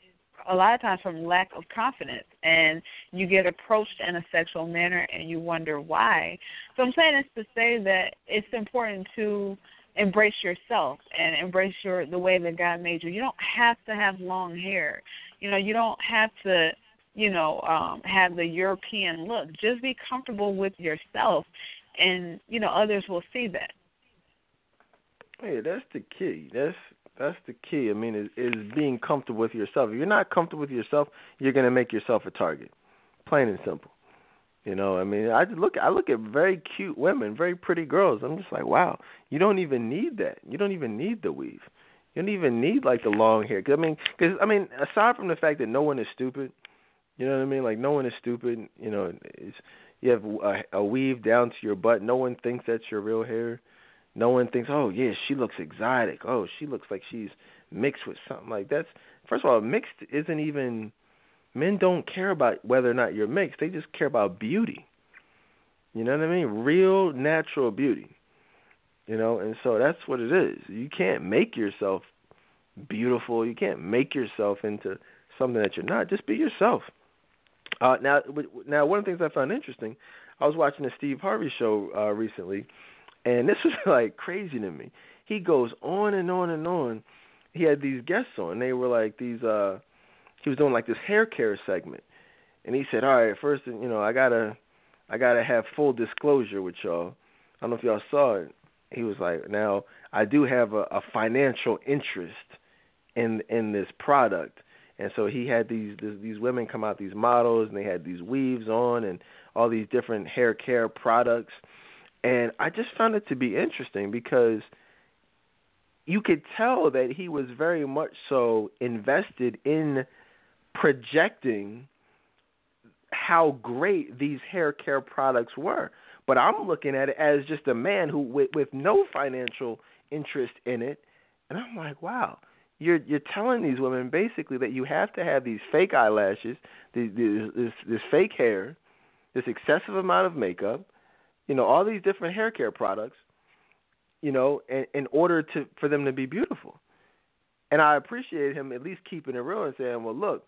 a lot of times from lack of confidence and you get approached in a sexual manner and you wonder why. So I'm saying this to say that it's important to embrace yourself and embrace your the way that God made you. You don't have to have long hair. You know, you don't have to, you know, um have the European look. Just be comfortable with yourself and, you know, others will see that. Hey, that's the key. That's that's the key. I mean, is, is being comfortable with yourself. If you're not comfortable with yourself, you're going to make yourself a target. Plain and simple. You know, I mean, I look. I look at very cute women, very pretty girls. I'm just like, wow, you don't even need that. You don't even need the weave. You don't even need like the long hair. Cause, I mean, because I mean, aside from the fact that no one is stupid, you know what I mean? Like no one is stupid. You know, it's, you have a, a weave down to your butt. No one thinks that's your real hair. No one thinks, oh yeah, she looks exotic. Oh, she looks like she's mixed with something like that's. First of all, mixed isn't even. Men don't care about whether or not you're mixed. They just care about beauty. You know what I mean? Real natural beauty. You know, and so that's what it is. You can't make yourself beautiful. You can't make yourself into something that you're not. Just be yourself. Uh, now, now one of the things I found interesting, I was watching the Steve Harvey show uh, recently, and this was like crazy to me. He goes on and on and on. He had these guests on. They were like these uh he was doing like this hair care segment. And he said, "All right, first, you know, I got to I got to have full disclosure with y'all. I don't know if y'all saw it. He was like, "Now, I do have a, a financial interest in in this product." And so he had these these women come out, these models, and they had these weaves on and all these different hair care products and I just found it to be interesting because you could tell that he was very much so invested in projecting how great these hair care products were. But I'm looking at it as just a man who with, with no financial interest in it, and I'm like, wow, you're you're telling these women basically that you have to have these fake eyelashes, these, this this fake hair, this excessive amount of makeup, you know, all these different hair care products, you know, in, in order to for them to be beautiful. And I appreciate him at least keeping it real and saying, "Well, look,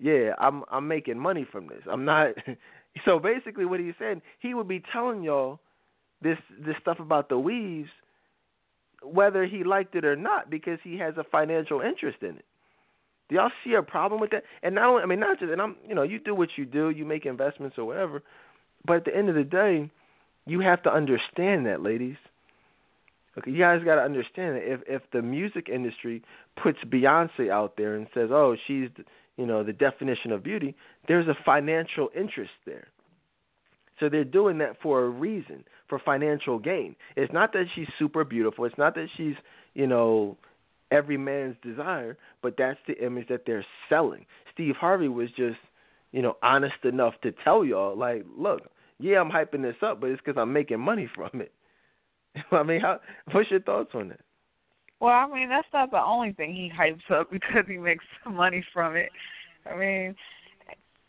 yeah, I'm I'm making money from this. I'm not." so basically, what he's saying, he would be telling y'all this this stuff about the weaves, whether he liked it or not, because he has a financial interest in it. Do y'all see a problem with that? And not only, I mean, not just, and I'm, you know, you do what you do, you make investments or whatever, but at the end of the day, you have to understand that, ladies. Okay, you guys got to understand that if if the music industry puts Beyonce out there and says, "Oh, she's you know the definition of beauty," there's a financial interest there. So they're doing that for a reason, for financial gain. It's not that she's super beautiful. It's not that she's you know every man's desire, but that's the image that they're selling. Steve Harvey was just you know honest enough to tell y'all like, look, yeah, I'm hyping this up, but it's because I'm making money from it. I mean, how, what's your thoughts on that? Well, I mean, that's not the only thing he hypes up because he makes money from it. I mean,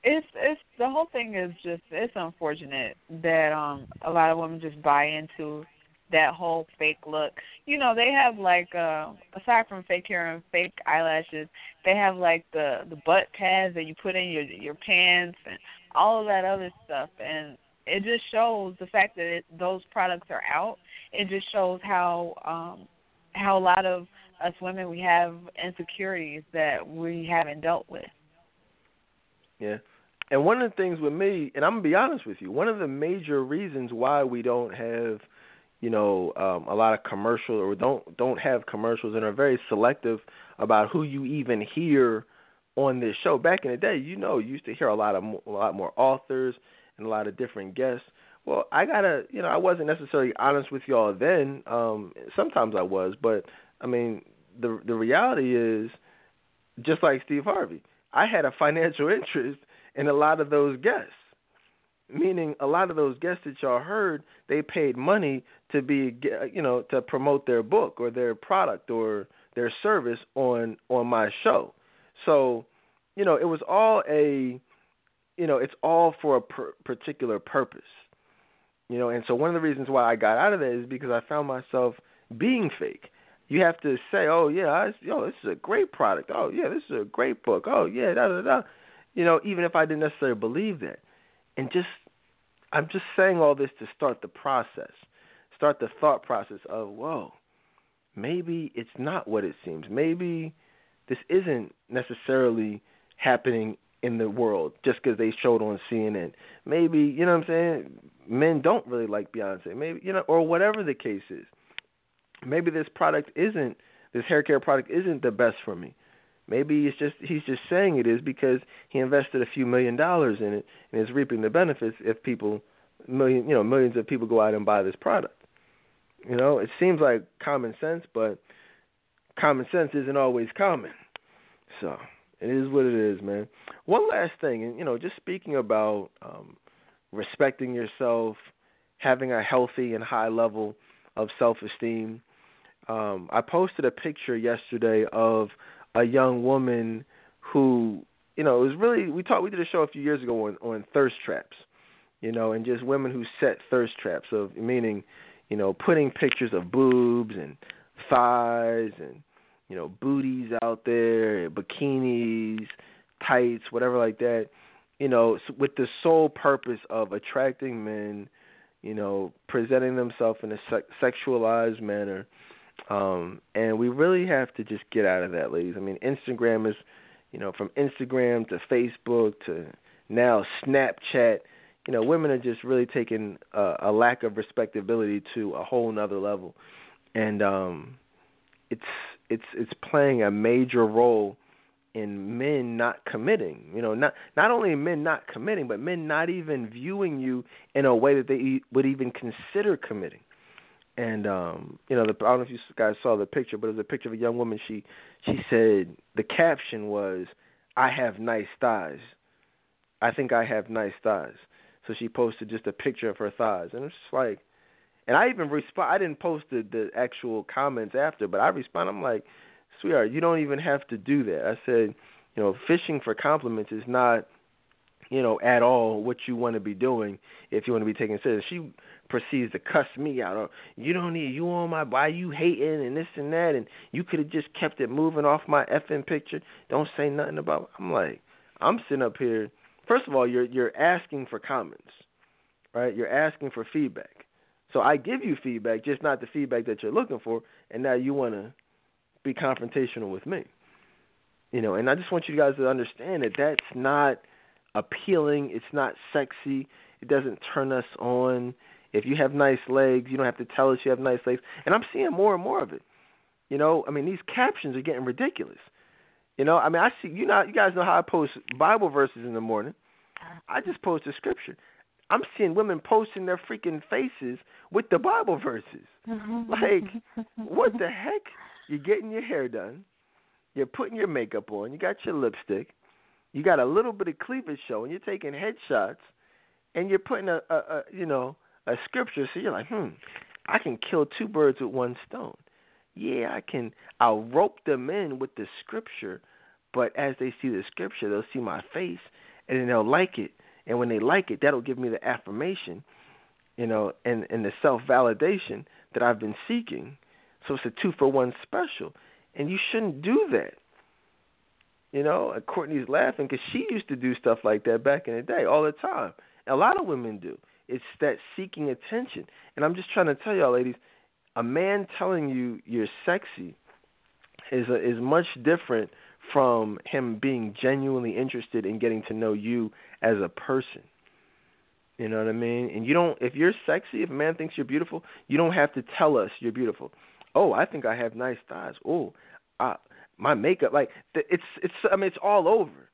it's it's the whole thing is just it's unfortunate that um a lot of women just buy into that whole fake look. You know, they have like uh aside from fake hair and fake eyelashes, they have like the the butt pads that you put in your your pants and all of that other stuff and it just shows the fact that it, those products are out. It just shows how um, how a lot of us women we have insecurities that we haven't dealt with. Yeah, And one of the things with me, and I'm gonna be honest with you, one of the major reasons why we don't have, you know, um, a lot of commercial or don't don't have commercials and are very selective about who you even hear on this show. Back in the day, you know, you used to hear a lot of a lot more authors and a lot of different guests. Well, I gotta, you know, I wasn't necessarily honest with y'all then. Um, sometimes I was, but I mean, the the reality is, just like Steve Harvey, I had a financial interest in a lot of those guests. Meaning, a lot of those guests that y'all heard, they paid money to be, you know, to promote their book or their product or their service on on my show. So, you know, it was all a, you know, it's all for a per- particular purpose. You know, and so one of the reasons why I got out of that is because I found myself being fake. You have to say, "Oh yeah, I, yo, this is a great product. Oh yeah, this is a great book. Oh yeah, da da da." You know, even if I didn't necessarily believe that, and just I'm just saying all this to start the process, start the thought process of, whoa, maybe it's not what it seems. Maybe this isn't necessarily happening in the world just because they showed on CNN. Maybe you know what I'm saying. Men don't really like Beyonce. Maybe you know, or whatever the case is. Maybe this product isn't this hair care product isn't the best for me. Maybe it's just he's just saying it is because he invested a few million dollars in it and is reaping the benefits if people million you know millions of people go out and buy this product. You know, it seems like common sense, but common sense isn't always common. So it is what it is, man. One last thing, and you know, just speaking about um, respecting yourself, having a healthy and high level of self-esteem. Um, I posted a picture yesterday of a young woman who, you know, it was really we talked we did a show a few years ago on on thirst traps, you know, and just women who set thirst traps of meaning, you know, putting pictures of boobs and thighs and you know, booties out there, bikinis, tights, whatever like that, you know, with the sole purpose of attracting men, you know, presenting themselves in a se- sexualized manner. Um, and we really have to just get out of that, ladies. I mean, Instagram is, you know, from Instagram to Facebook to now Snapchat. You know, women are just really taking a, a lack of respectability to a whole nother level, and um, it's it's it's playing a major role in men not committing. You know, not not only men not committing, but men not even viewing you in a way that they would even consider committing. And um, you know, the, I don't know if you guys saw the picture, but it was a picture of a young woman. She she said the caption was, "I have nice thighs." I think I have nice thighs. So she posted just a picture of her thighs, and it's like, and I even respond. I didn't post the, the actual comments after, but I respond. I'm like, sweetheart, you don't even have to do that. I said, you know, fishing for compliments is not, you know, at all what you want to be doing if you want to be taken serious. She proceeds to cuss me out. Or, you don't need you on my why you hating and this and that, and you could have just kept it moving off my effing picture. Don't say nothing about. I'm like, I'm sitting up here. First of all, you're you're asking for comments, right? You're asking for feedback. So I give you feedback, just not the feedback that you're looking for, and now you want to be confrontational with me. You know, and I just want you guys to understand that that's not appealing. It's not sexy. It doesn't turn us on. If you have nice legs, you don't have to tell us you have nice legs. And I'm seeing more and more of it. You know, I mean, these captions are getting ridiculous. You know, I mean, I see you know, you guys know how I post Bible verses in the morning. I just post a scripture. I'm seeing women posting their freaking faces with the Bible verses. like, what the heck? You're getting your hair done. You're putting your makeup on. You got your lipstick. You got a little bit of cleavage showing. You're taking headshots, and you're putting a, a, a you know a scripture. So you're like, hmm, I can kill two birds with one stone. Yeah, I can. I'll rope them in with the scripture, but as they see the scripture, they'll see my face, and then they'll like it and when they like it, that'll give me the affirmation, you know, and and the self validation that I've been seeking. So it's a two for one special, and you shouldn't do that. You know, Courtney's laughing because she used to do stuff like that back in the day all the time. A lot of women do. It's that seeking attention, and I'm just trying to tell y'all, ladies, a man telling you you're sexy is a, is much different from him being genuinely interested in getting to know you as a person. You know what I mean? And you don't if you're sexy, if a man thinks you're beautiful, you don't have to tell us you're beautiful. Oh, I think I have nice thighs. Oh, uh, my makeup like it's it's I mean it's all over.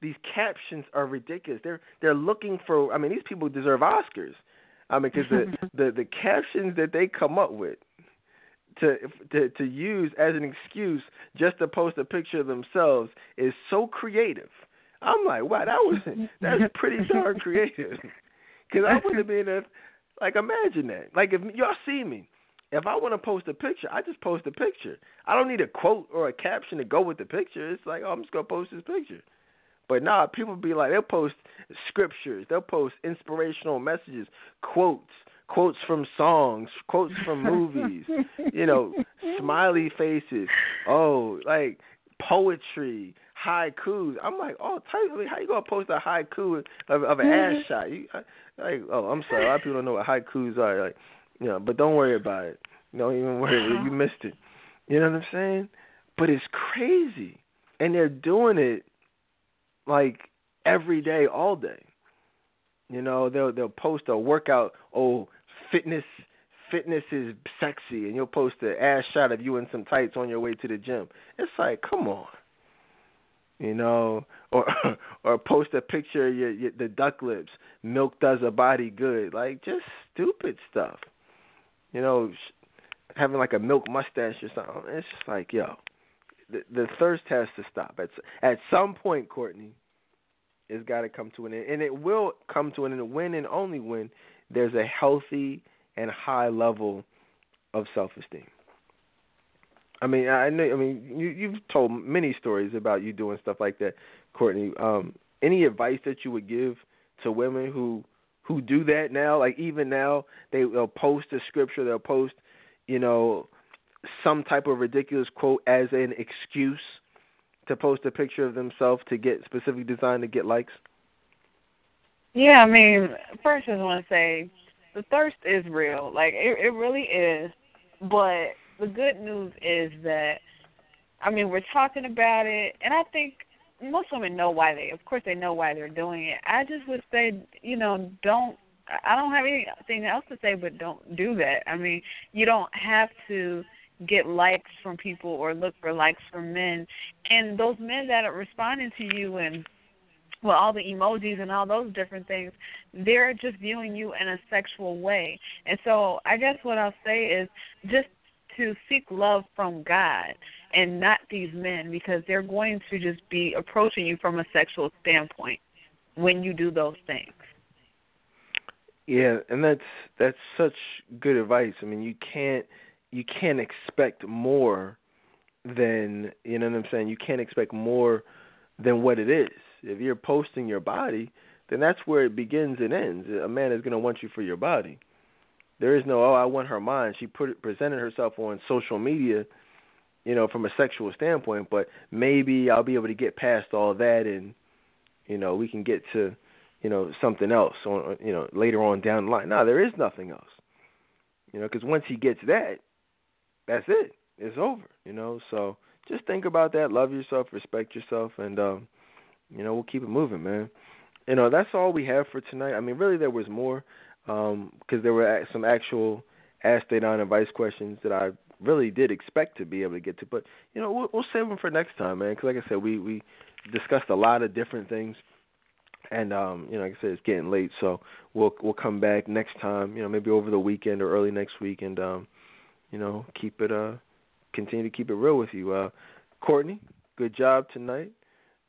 These captions are ridiculous. They're they're looking for I mean these people deserve Oscars. I mean cuz the, the the captions that they come up with to to to use as an excuse just to post a picture of themselves is so creative. I'm like, wow, that was that's pretty darn creative. Because I wouldn't have been a, like imagine that. Like if y'all see me, if I want to post a picture, I just post a picture. I don't need a quote or a caption to go with the picture. It's like, oh, I'm just gonna post this picture. But nah, people be like, they'll post scriptures, they'll post inspirational messages, quotes, quotes from songs, quotes from movies, you know, smiley faces. Oh, like poetry, haikus. I'm like, oh, type, how you gonna post a haiku of, of an ass mm-hmm. shot? You, I, like, oh, I'm sorry, a lot of people don't know what haikus are. Like, you know, but don't worry about it. Don't even worry, uh-huh. you missed it. You know what I'm saying? But it's crazy, and they're doing it like every day, all day. You know, they'll they'll post a workout. Oh, fitness fitness is sexy, and you'll post an ass shot of you in some tights on your way to the gym. It's like, come on you know, or or post a picture of your, your the duck lips. Milk does a body good, like just stupid stuff. You know, having like a milk mustache or something. It's just like, yo, the the thirst has to stop. At at some point, Courtney, it's got to come to an end, and it will come to an end when and only when there's a healthy and high level of self-esteem. I mean, I know. I mean, you, you've told many stories about you doing stuff like that, Courtney. Um, any advice that you would give to women who who do that now? Like even now, they, they'll post a scripture. They'll post, you know, some type of ridiculous quote as an excuse to post a picture of themselves to get specific design to get likes. Yeah, I mean, first I want to say the thirst is real. Like it, it really is, but the good news is that I mean we're talking about it, and I think most women know why they. Of course, they know why they're doing it. I just would say, you know, don't. I don't have anything else to say, but don't do that. I mean, you don't have to get likes from people or look for likes from men, and those men that are responding to you and well, all the emojis and all those different things, they're just viewing you in a sexual way. And so I guess what I'll say is just to seek love from God and not these men because they're going to just be approaching you from a sexual standpoint when you do those things. Yeah, and that's that's such good advice. I mean, you can't you can't expect more than you know what I'm saying. You can't expect more than what it is. If you're posting your body, then that's where it begins and ends. A man is going to want you for your body. There is no oh I want her mind. She put presented herself on social media, you know, from a sexual standpoint, but maybe I'll be able to get past all that and you know, we can get to, you know, something else on you know, later on down the line. No, there is nothing else. You know, cuz once he gets that, that's it. It's over, you know. So just think about that, love yourself, respect yourself and um you know, we'll keep it moving, man. You know, that's all we have for tonight. I mean, really there was more because um, there were some actual Ask Dedan advice questions that I really did expect to be able to get to. But you know, we'll, we'll save them for next time, man. Because like I said, we we discussed a lot of different things, and um, you know, like I said, it's getting late, so we'll we'll come back next time. You know, maybe over the weekend or early next week, and um, you know, keep it uh, continue to keep it real with you. Uh, Courtney, good job tonight.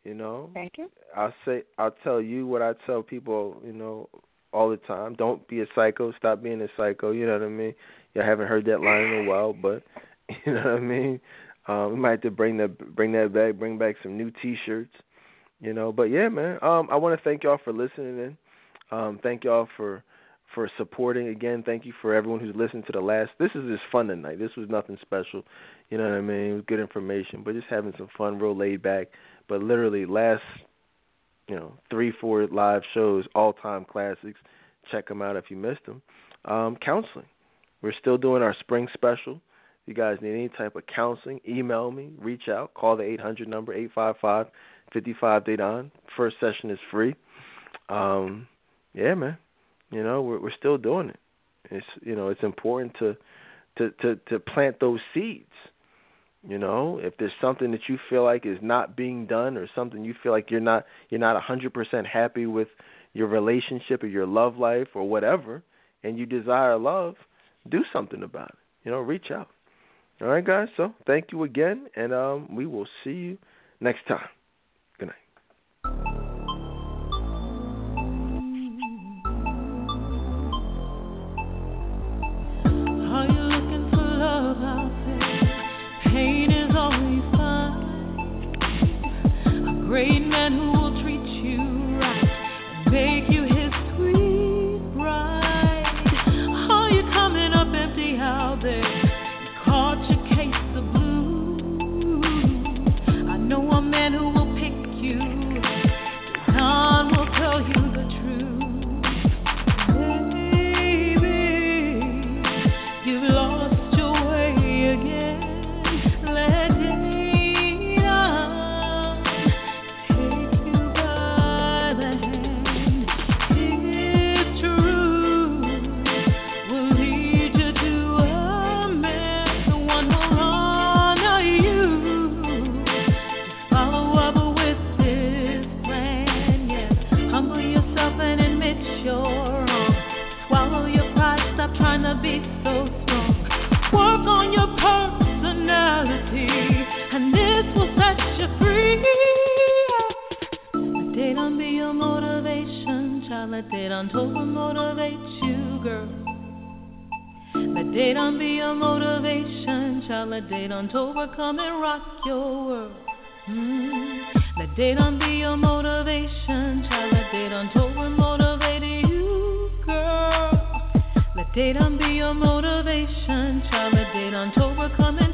You know, thank you. I'll say I'll tell you what I tell people. You know, all the time. Don't be a psycho. Stop being a psycho. You know what I mean? Y'all haven't heard that line in a while, but you know what I mean. Um, we might have to bring that bring that back. Bring back some new T-shirts. You know, but yeah, man. Um, I want to thank y'all for listening in. Um, thank y'all for for supporting again. Thank you for everyone who's listened to the last. This is just fun tonight. This was nothing special. You know what I mean? It was good information, but just having some fun, real laid back. But literally last you know three four live shows all time classics. Check them out if you missed them um, counseling. We're still doing our spring special. If you guys need any type of counseling email me reach out call the 800 number 855 55 Dedan first session is free. Um, yeah, man, you know, we're we're still doing it. It's you know, it's important to to to to plant those seeds. You know, if there's something that you feel like is not being done or something you feel like you're not you're not 100% happy with your relationship or your love life or whatever and you desire love, do something about it. You know, reach out. All right, guys. So, thank you again and um we will see you next time. Let they don't over motivate you, girl. Let they don't be your motivation, child. Let they don't overcome and rock your world. Mm. Let they don't be your motivation, child. Let they don't over motivate you, girl. Let they don't be your motivation, child. Let they don't overcome and